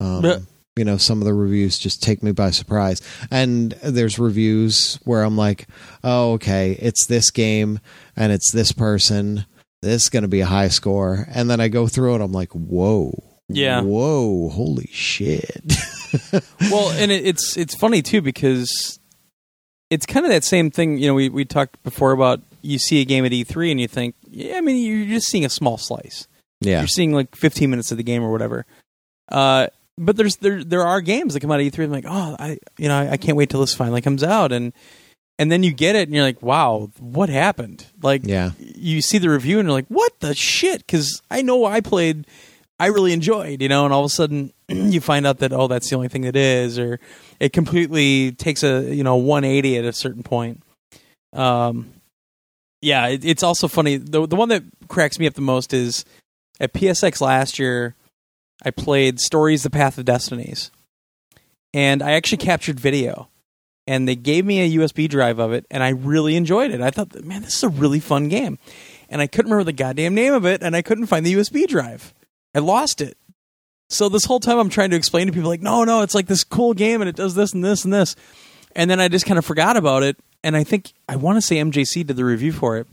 Um Yeah. you know some of the reviews just take me by surprise. And there's reviews where i'm like oh okay it's this game and it's this person. This is going to be a high score. And then i go through it i'm like whoa. Yeah. whoa holy shit. Well, and it, it's it's funny too because it's kind of that same thing. You know, we we talked before about you see a game at E3 and you think, yeah, I mean, you're just seeing a small slice. yeah You're seeing like 15 minutes of the game or whatever. Uh, but there's there there are games that come out of E3 and I'm like, oh, I you know I, I can't wait till this finally comes out and and then you get it and you're like, wow, what happened? Like, Yeah. you see the review and you're like, what the shit? Because I know I played, I really enjoyed, you know, and all of a sudden you find out that oh, that's the only thing that is, or it completely takes a you know 180 at a certain point. Um, yeah, it, it's also funny. The the one that cracks me up the most is at PSX last year. I played Stories: The Path of Destinies, and I actually captured video. And they gave me a USB drive of it, and I really enjoyed it. I thought, man, this is a really fun game. And I couldn't remember the goddamn name of it, and I couldn't find the USB drive. I lost it. So this whole time I'm trying to explain to people, like, no, no, it's like this cool game, and it does this and this and this. And then I just kind of forgot about it. And I think I want to say MJC did the review for it.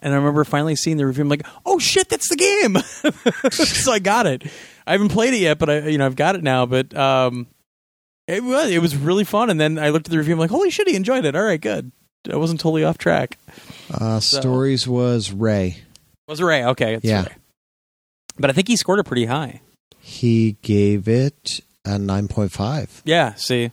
And I remember finally seeing the review. I'm like, oh shit, that's the game. so I got it. I haven't played it yet, but I, you know, I've got it now. But um, it was it was really fun. And then I looked at the review. I'm like, holy shit, he enjoyed it. All right, good. I wasn't totally off track. Uh, So- Stories was Ray. Was Ray? Okay, it's Yeah. Ray. But I think he scored it pretty high. He gave it a nine point five. Yeah, see.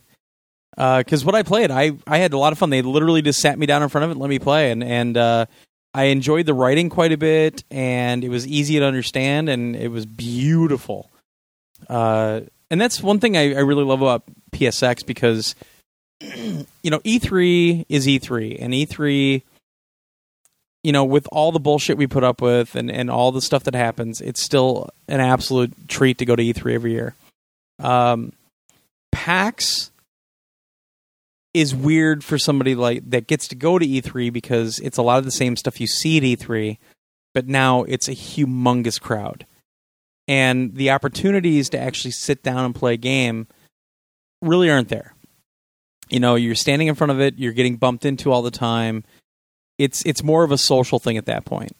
Because what I played, I, I had a lot of fun. They literally just sat me down in front of it and let me play. And, and uh, I enjoyed the writing quite a bit, and it was easy to understand, and it was beautiful. Uh, and that's one thing I, I really love about PSX because, you know, E3 is E3, and E3, you know, with all the bullshit we put up with and, and all the stuff that happens, it's still an absolute treat to go to E3 every year. Um, PAX is weird for somebody like that gets to go to E3 because it's a lot of the same stuff you see at E3, but now it's a humongous crowd. And the opportunities to actually sit down and play a game really aren't there. You know, you're standing in front of it, you're getting bumped into all the time. It's it's more of a social thing at that point.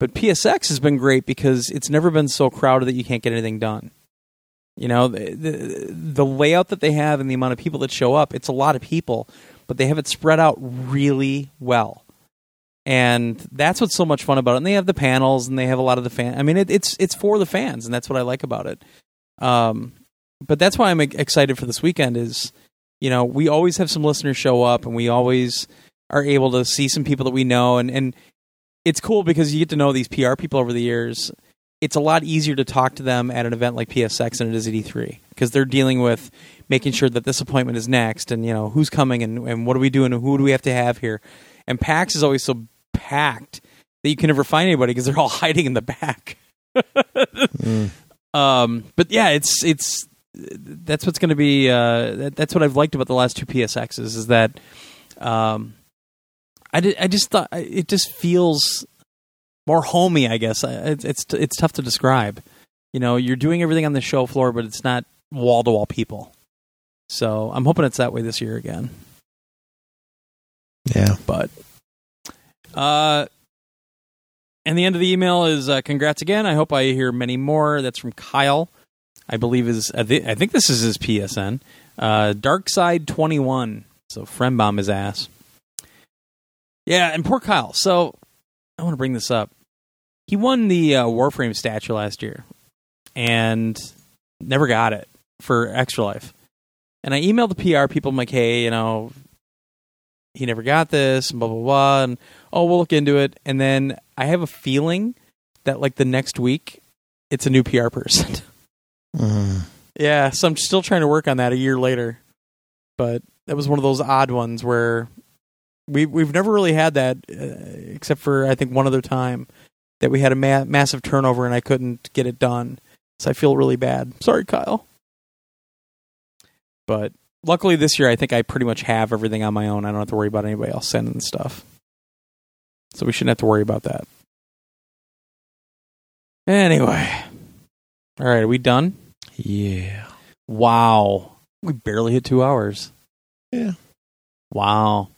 But PSX has been great because it's never been so crowded that you can't get anything done. You know, the, the, the layout that they have and the amount of people that show up, it's a lot of people, but they have it spread out really well. And that's what's so much fun about it. And they have the panels and they have a lot of the fan. I mean, it, it's it's for the fans, and that's what I like about it. Um, but that's why I'm excited for this weekend. Is you know we always have some listeners show up, and we always are able to see some people that we know, and and it's cool because you get to know these PR people over the years it's a lot easier to talk to them at an event like PSX than it is at E3 because they're dealing with making sure that this appointment is next and you know who's coming and, and what are we doing and who do we have to have here. And PAX is always so packed that you can never find anybody because they're all hiding in the back. Mm. Um, but yeah, it's it's that's what's going to be. Uh, that, that's what I've liked about the last two PSXs is that um, I did, I just thought it just feels more homey. I guess it's it's it's tough to describe. You know, you're doing everything on the show floor, but it's not wall to wall people. So I'm hoping it's that way this year again. Yeah. But uh, and the end of the email is uh, congrats again. I hope I hear many more. That's from Kyle. I believe is I, thi- I think this is his PSN. Uh, Dark Side Twenty One. So friend bomb his ass. Yeah, and poor Kyle. So I want to bring this up. He won the uh, Warframe statue last year, and never got it for Extra Life. And I emailed the PR people. I'm like, hey, you know, he never got this, and blah blah blah, and oh, we'll look into it. And then I have a feeling that like the next week, it's a new PR person. Mm. yeah, so I'm still trying to work on that a year later, but that was one of those odd ones where we we've never really had that, uh, except for I think one other time that we had a ma- massive turnover and I couldn't get it done. So I feel really bad. Sorry, Kyle. But luckily this year, I think I pretty much have everything on my own. I don't have to worry about anybody else sending stuff. So we shouldn't have to worry about that. Anyway. All right, are we done? Yeah. Wow. We barely hit two hours. Yeah. Wow.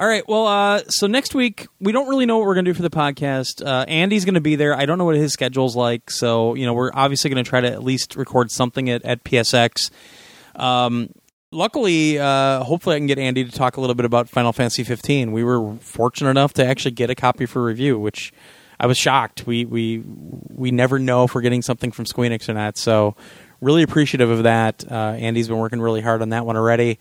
All right. Well, uh, so next week we don't really know what we're going to do for the podcast. Uh, Andy's going to be there. I don't know what his schedule's like, so you know we're obviously going to try to at least record something at, at PSX. Um, luckily, uh, hopefully, I can get Andy to talk a little bit about Final Fantasy 15. We were fortunate enough to actually get a copy for review, which I was shocked. We we we never know if we're getting something from Squeenix or not. So really appreciative of that. Uh, Andy's been working really hard on that one already,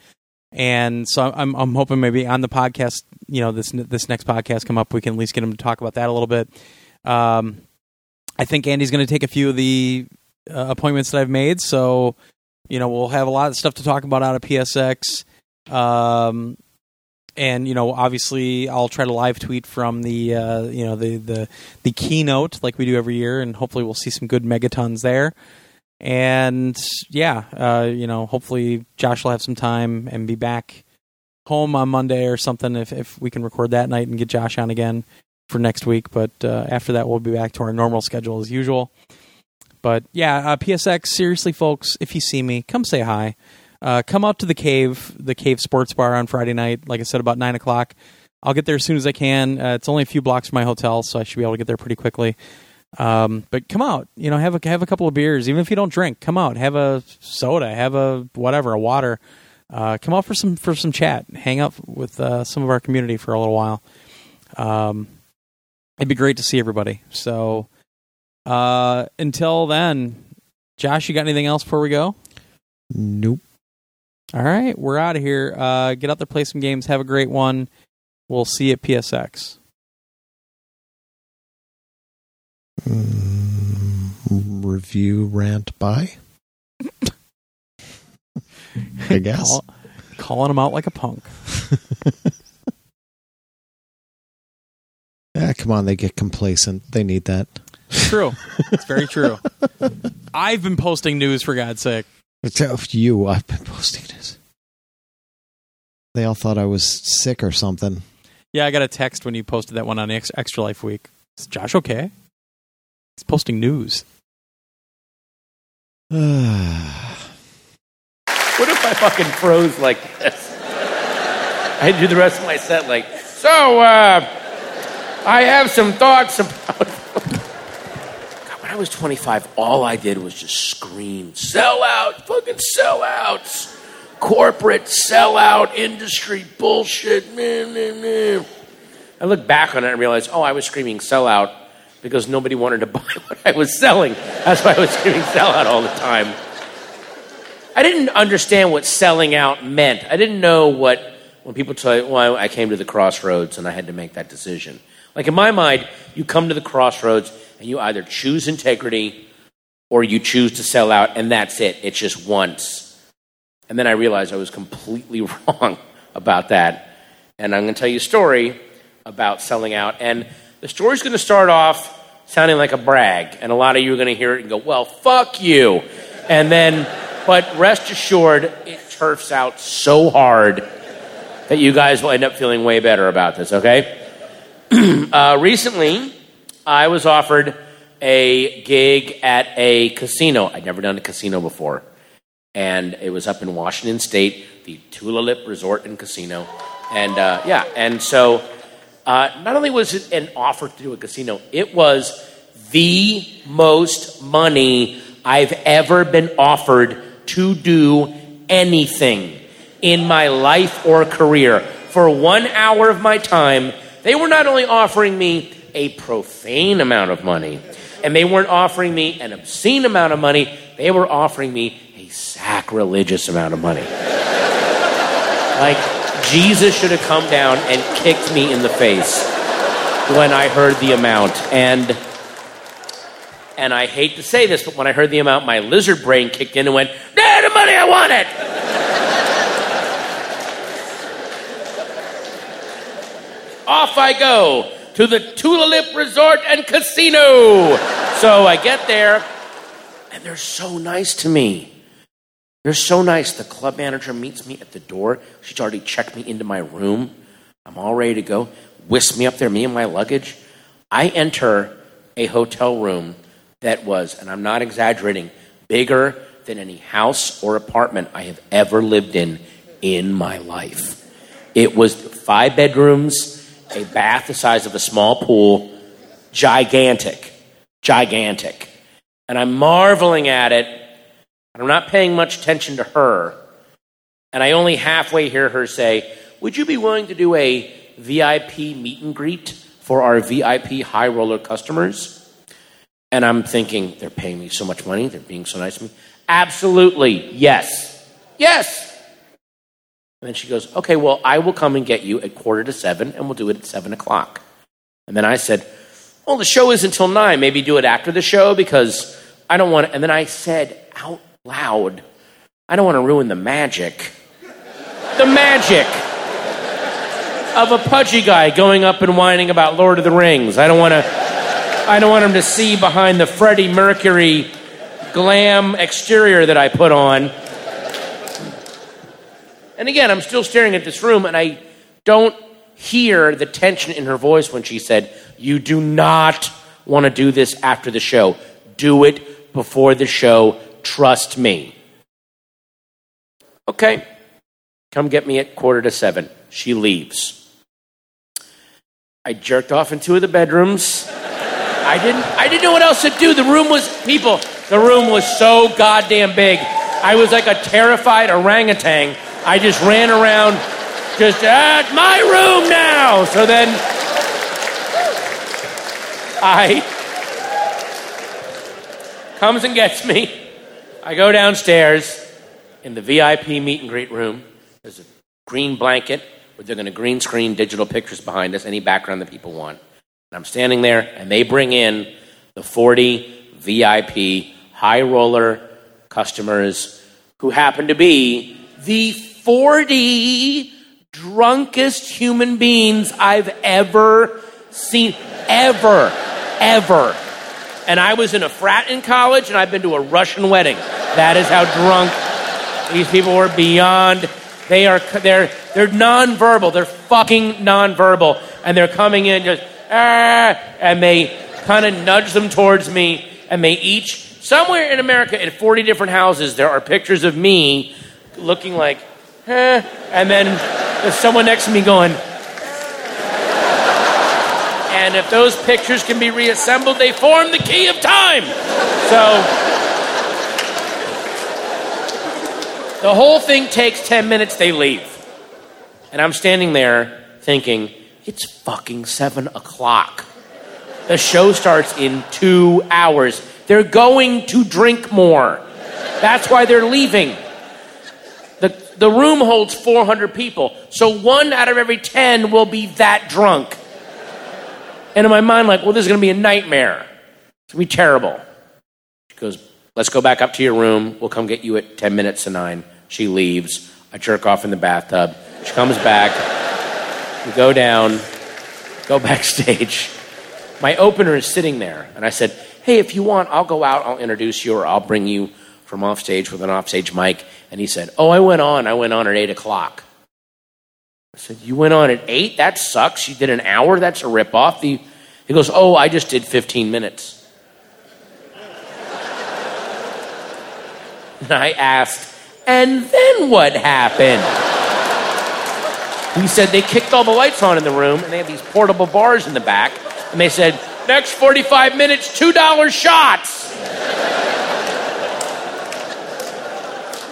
and so I'm I'm hoping maybe on the podcast, you know, this this next podcast come up, we can at least get him to talk about that a little bit. Um, I think Andy's going to take a few of the uh, appointments that I've made, so you know we'll have a lot of stuff to talk about out of PSX. Um, and you know, obviously, I'll try to live tweet from the uh, you know the the the keynote like we do every year, and hopefully we'll see some good megatons there. And yeah, uh, you know, hopefully Josh will have some time and be back home on Monday or something if if we can record that night and get Josh on again for next week. But uh, after that, we'll be back to our normal schedule as usual. But yeah, uh, PSX. Seriously, folks, if you see me, come say hi. Uh, come out to the cave, the cave sports bar on Friday night. Like I said, about nine o'clock. I'll get there as soon as I can. Uh, it's only a few blocks from my hotel, so I should be able to get there pretty quickly. Um, but come out, you know, have a have a couple of beers, even if you don't drink. Come out, have a soda, have a whatever, a water. uh, come out for some for some chat, hang out with uh, some of our community for a little while. Um, it'd be great to see everybody. So uh, until then, Josh, you got anything else before we go? Nope. All right, we're out of here. Uh, get out there, play some games, have a great one. We'll see you at PSX. Mm, review rant by. I guess. Call, calling them out like a punk. Ah, come on, they get complacent. They need that. True. it's very true. I've been posting news for God's sake. It's you. I've been posting this. They all thought I was sick or something. Yeah, I got a text when you posted that one on Ex- Extra Life Week. Is Josh okay? He's posting news. What if I fucking froze like this? I do the rest of my set like, so, uh, I have some thoughts about. God, when I was 25, all I did was just scream, sell out, fucking sell outs, corporate sellout industry bullshit. Man, man, man. I look back on it and realize, oh, I was screaming sell out because nobody wanted to buy what I was selling. That's why I was screaming sell out all the time. I didn't understand what selling out meant. I didn't know what, when people tell you, well, I came to the crossroads and I had to make that decision. Like in my mind, you come to the crossroads and you either choose integrity or you choose to sell out, and that's it. It's just once. And then I realized I was completely wrong about that. And I'm going to tell you a story about selling out. And the story's going to start off sounding like a brag. And a lot of you are going to hear it and go, well, fuck you. And then, but rest assured, it turfs out so hard that you guys will end up feeling way better about this, okay? uh, recently, I was offered a gig at a casino. I'd never done a casino before. And it was up in Washington State, the Tulalip Resort and Casino. And uh, yeah, and so uh, not only was it an offer to do a casino, it was the most money I've ever been offered to do anything in my life or career. For one hour of my time, they were not only offering me a profane amount of money, and they weren't offering me an obscene amount of money, they were offering me a sacrilegious amount of money. like, Jesus should have come down and kicked me in the face when I heard the amount. And and I hate to say this, but when I heard the amount, my lizard brain kicked in and went, "Nah, the money I want it." Off I go to the Tulalip Resort and Casino. So I get there, and they're so nice to me. They're so nice. The club manager meets me at the door. She's already checked me into my room. I'm all ready to go. Whisk me up there, me and my luggage. I enter a hotel room that was, and I'm not exaggerating, bigger than any house or apartment I have ever lived in in my life. It was five bedrooms, a bath the size of a small pool, gigantic, gigantic. And I'm marveling at it, and I'm not paying much attention to her. And I only halfway hear her say, Would you be willing to do a VIP meet and greet for our VIP high roller customers? And I'm thinking, They're paying me so much money, they're being so nice to me. Absolutely, yes. Yes. And then she goes, Okay, well, I will come and get you at quarter to seven, and we'll do it at seven o'clock. And then I said, Well, the show is until nine. Maybe do it after the show because I don't want to. And then I said out loud, I don't want to ruin the magic. The magic of a pudgy guy going up and whining about Lord of the Rings. I don't want to. I don't want him to see behind the Freddie Mercury glam exterior that I put on. And again, I'm still staring at this room and I don't hear the tension in her voice when she said, You do not want to do this after the show. Do it before the show. Trust me. Okay. Come get me at quarter to seven. She leaves. I jerked off in two of the bedrooms. I didn't I didn't know what else to do. The room was people, the room was so goddamn big. I was like a terrified orangutan. I just ran around, just, it's my room now. So then I comes and gets me. I go downstairs in the VIP meet and greet room. There's a green blanket where they're going to green screen digital pictures behind us, any background that people want. And I'm standing there, and they bring in the 40 VIP high roller customers who happen to be the 40 drunkest human beings I've ever seen. Ever. Ever. And I was in a frat in college, and I've been to a Russian wedding. That is how drunk these people were beyond. They are they're they're nonverbal. They're fucking nonverbal, and they're coming in just ah, and they kind of nudge them towards me, and they each somewhere in America in 40 different houses there are pictures of me looking like, eh, and then there's someone next to me going. And if those pictures can be reassembled, they form the key of time. So. The whole thing takes 10 minutes, they leave. And I'm standing there thinking, it's fucking 7 o'clock. The show starts in two hours. They're going to drink more. That's why they're leaving. The, the room holds 400 people, so one out of every 10 will be that drunk. And in my mind, like, well, this is going to be a nightmare. It's going to be terrible. She goes, Let's go back up to your room. We'll come get you at 10 minutes to 9. She leaves. I jerk off in the bathtub. She comes back. We go down, go backstage. My opener is sitting there. And I said, Hey, if you want, I'll go out, I'll introduce you, or I'll bring you from offstage with an offstage mic. And he said, Oh, I went on. I went on at 8 o'clock. I said, You went on at 8? That sucks. You did an hour? That's a ripoff. The, he goes, Oh, I just did 15 minutes. And I asked, and then what happened? He said they kicked all the lights on in the room and they have these portable bars in the back. And they said, next 45 minutes, $2 shots.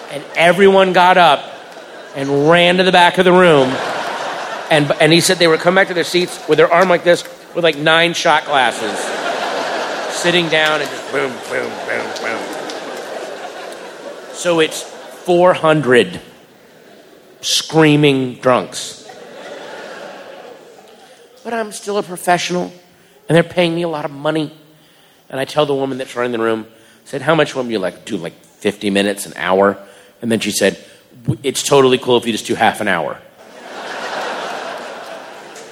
and everyone got up and ran to the back of the room. And, and he said they were coming back to their seats with their arm like this, with like nine shot glasses, sitting down and just boom, boom, boom, boom. So it's 400 screaming drunks. But I'm still a professional, and they're paying me a lot of money. And I tell the woman that's running the room, said, How much would you like? Do like 50 minutes, an hour? And then she said, It's totally cool if you just do half an hour.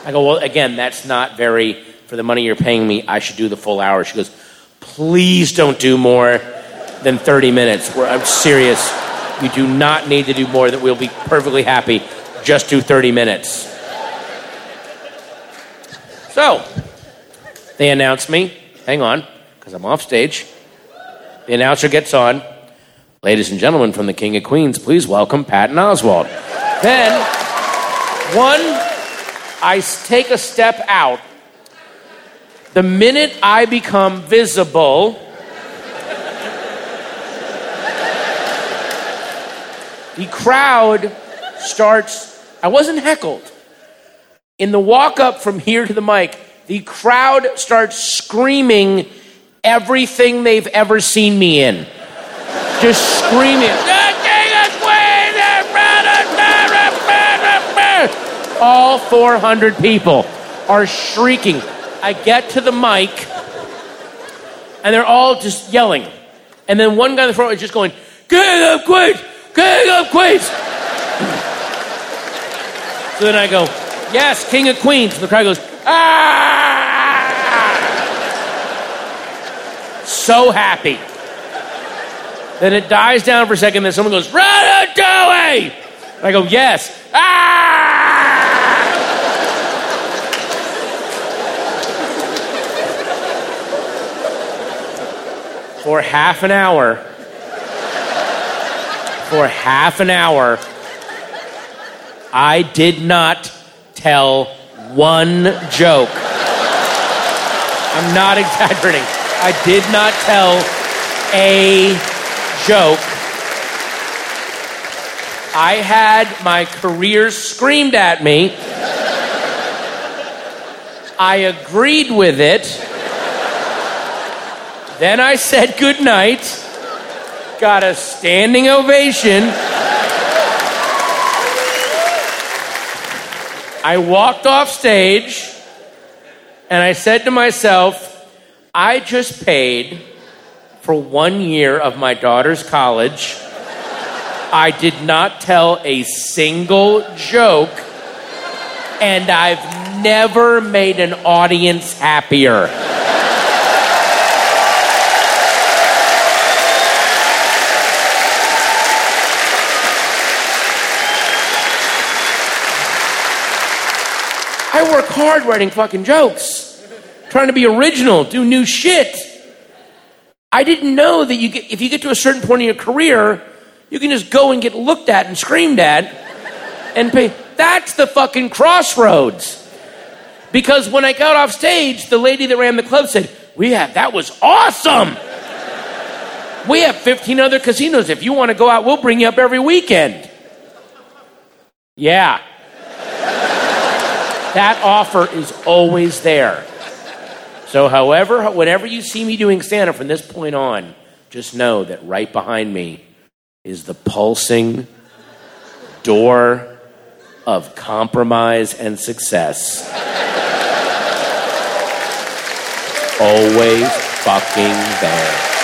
I go, Well, again, that's not very, for the money you're paying me, I should do the full hour. She goes, Please don't do more than 30 minutes. I'm serious. You do not need to do more that we'll be perfectly happy. Just do 30 minutes. So, they announce me. Hang on, because I'm off stage. The announcer gets on. Ladies and gentlemen from the King of Queens, please welcome Patton Oswalt. Then, one, I take a step out. The minute I become visible, the crowd starts. I wasn't heckled. In the walk up from here to the mic, the crowd starts screaming everything they've ever seen me in. Just screaming. All 400 people are shrieking. I get to the mic, and they're all just yelling. And then one guy in the front is just going, King of Queens! King of Queens! so then I go, Yes, King of Queens. And the crowd goes, Ah! So happy. Then it dies down for a second, then someone goes, Ratatouille! And I go, Yes. Ah! For half an hour, for half an hour, I did not tell one joke. I'm not exaggerating. I did not tell a joke. I had my career screamed at me. I agreed with it. Then I said goodnight, got a standing ovation. I walked off stage and I said to myself, I just paid for one year of my daughter's college. I did not tell a single joke, and I've never made an audience happier. I work hard writing fucking jokes, trying to be original, do new shit. I didn't know that you get, if you get to a certain point in your career, you can just go and get looked at and screamed at and pay. That's the fucking crossroads. Because when I got off stage, the lady that ran the club said, "We have that was awesome. We have 15 other casinos. If you want to go out, we'll bring you up every weekend." Yeah. That offer is always there. So, however, whenever you see me doing stand up from this point on, just know that right behind me is the pulsing door of compromise and success. Always fucking there.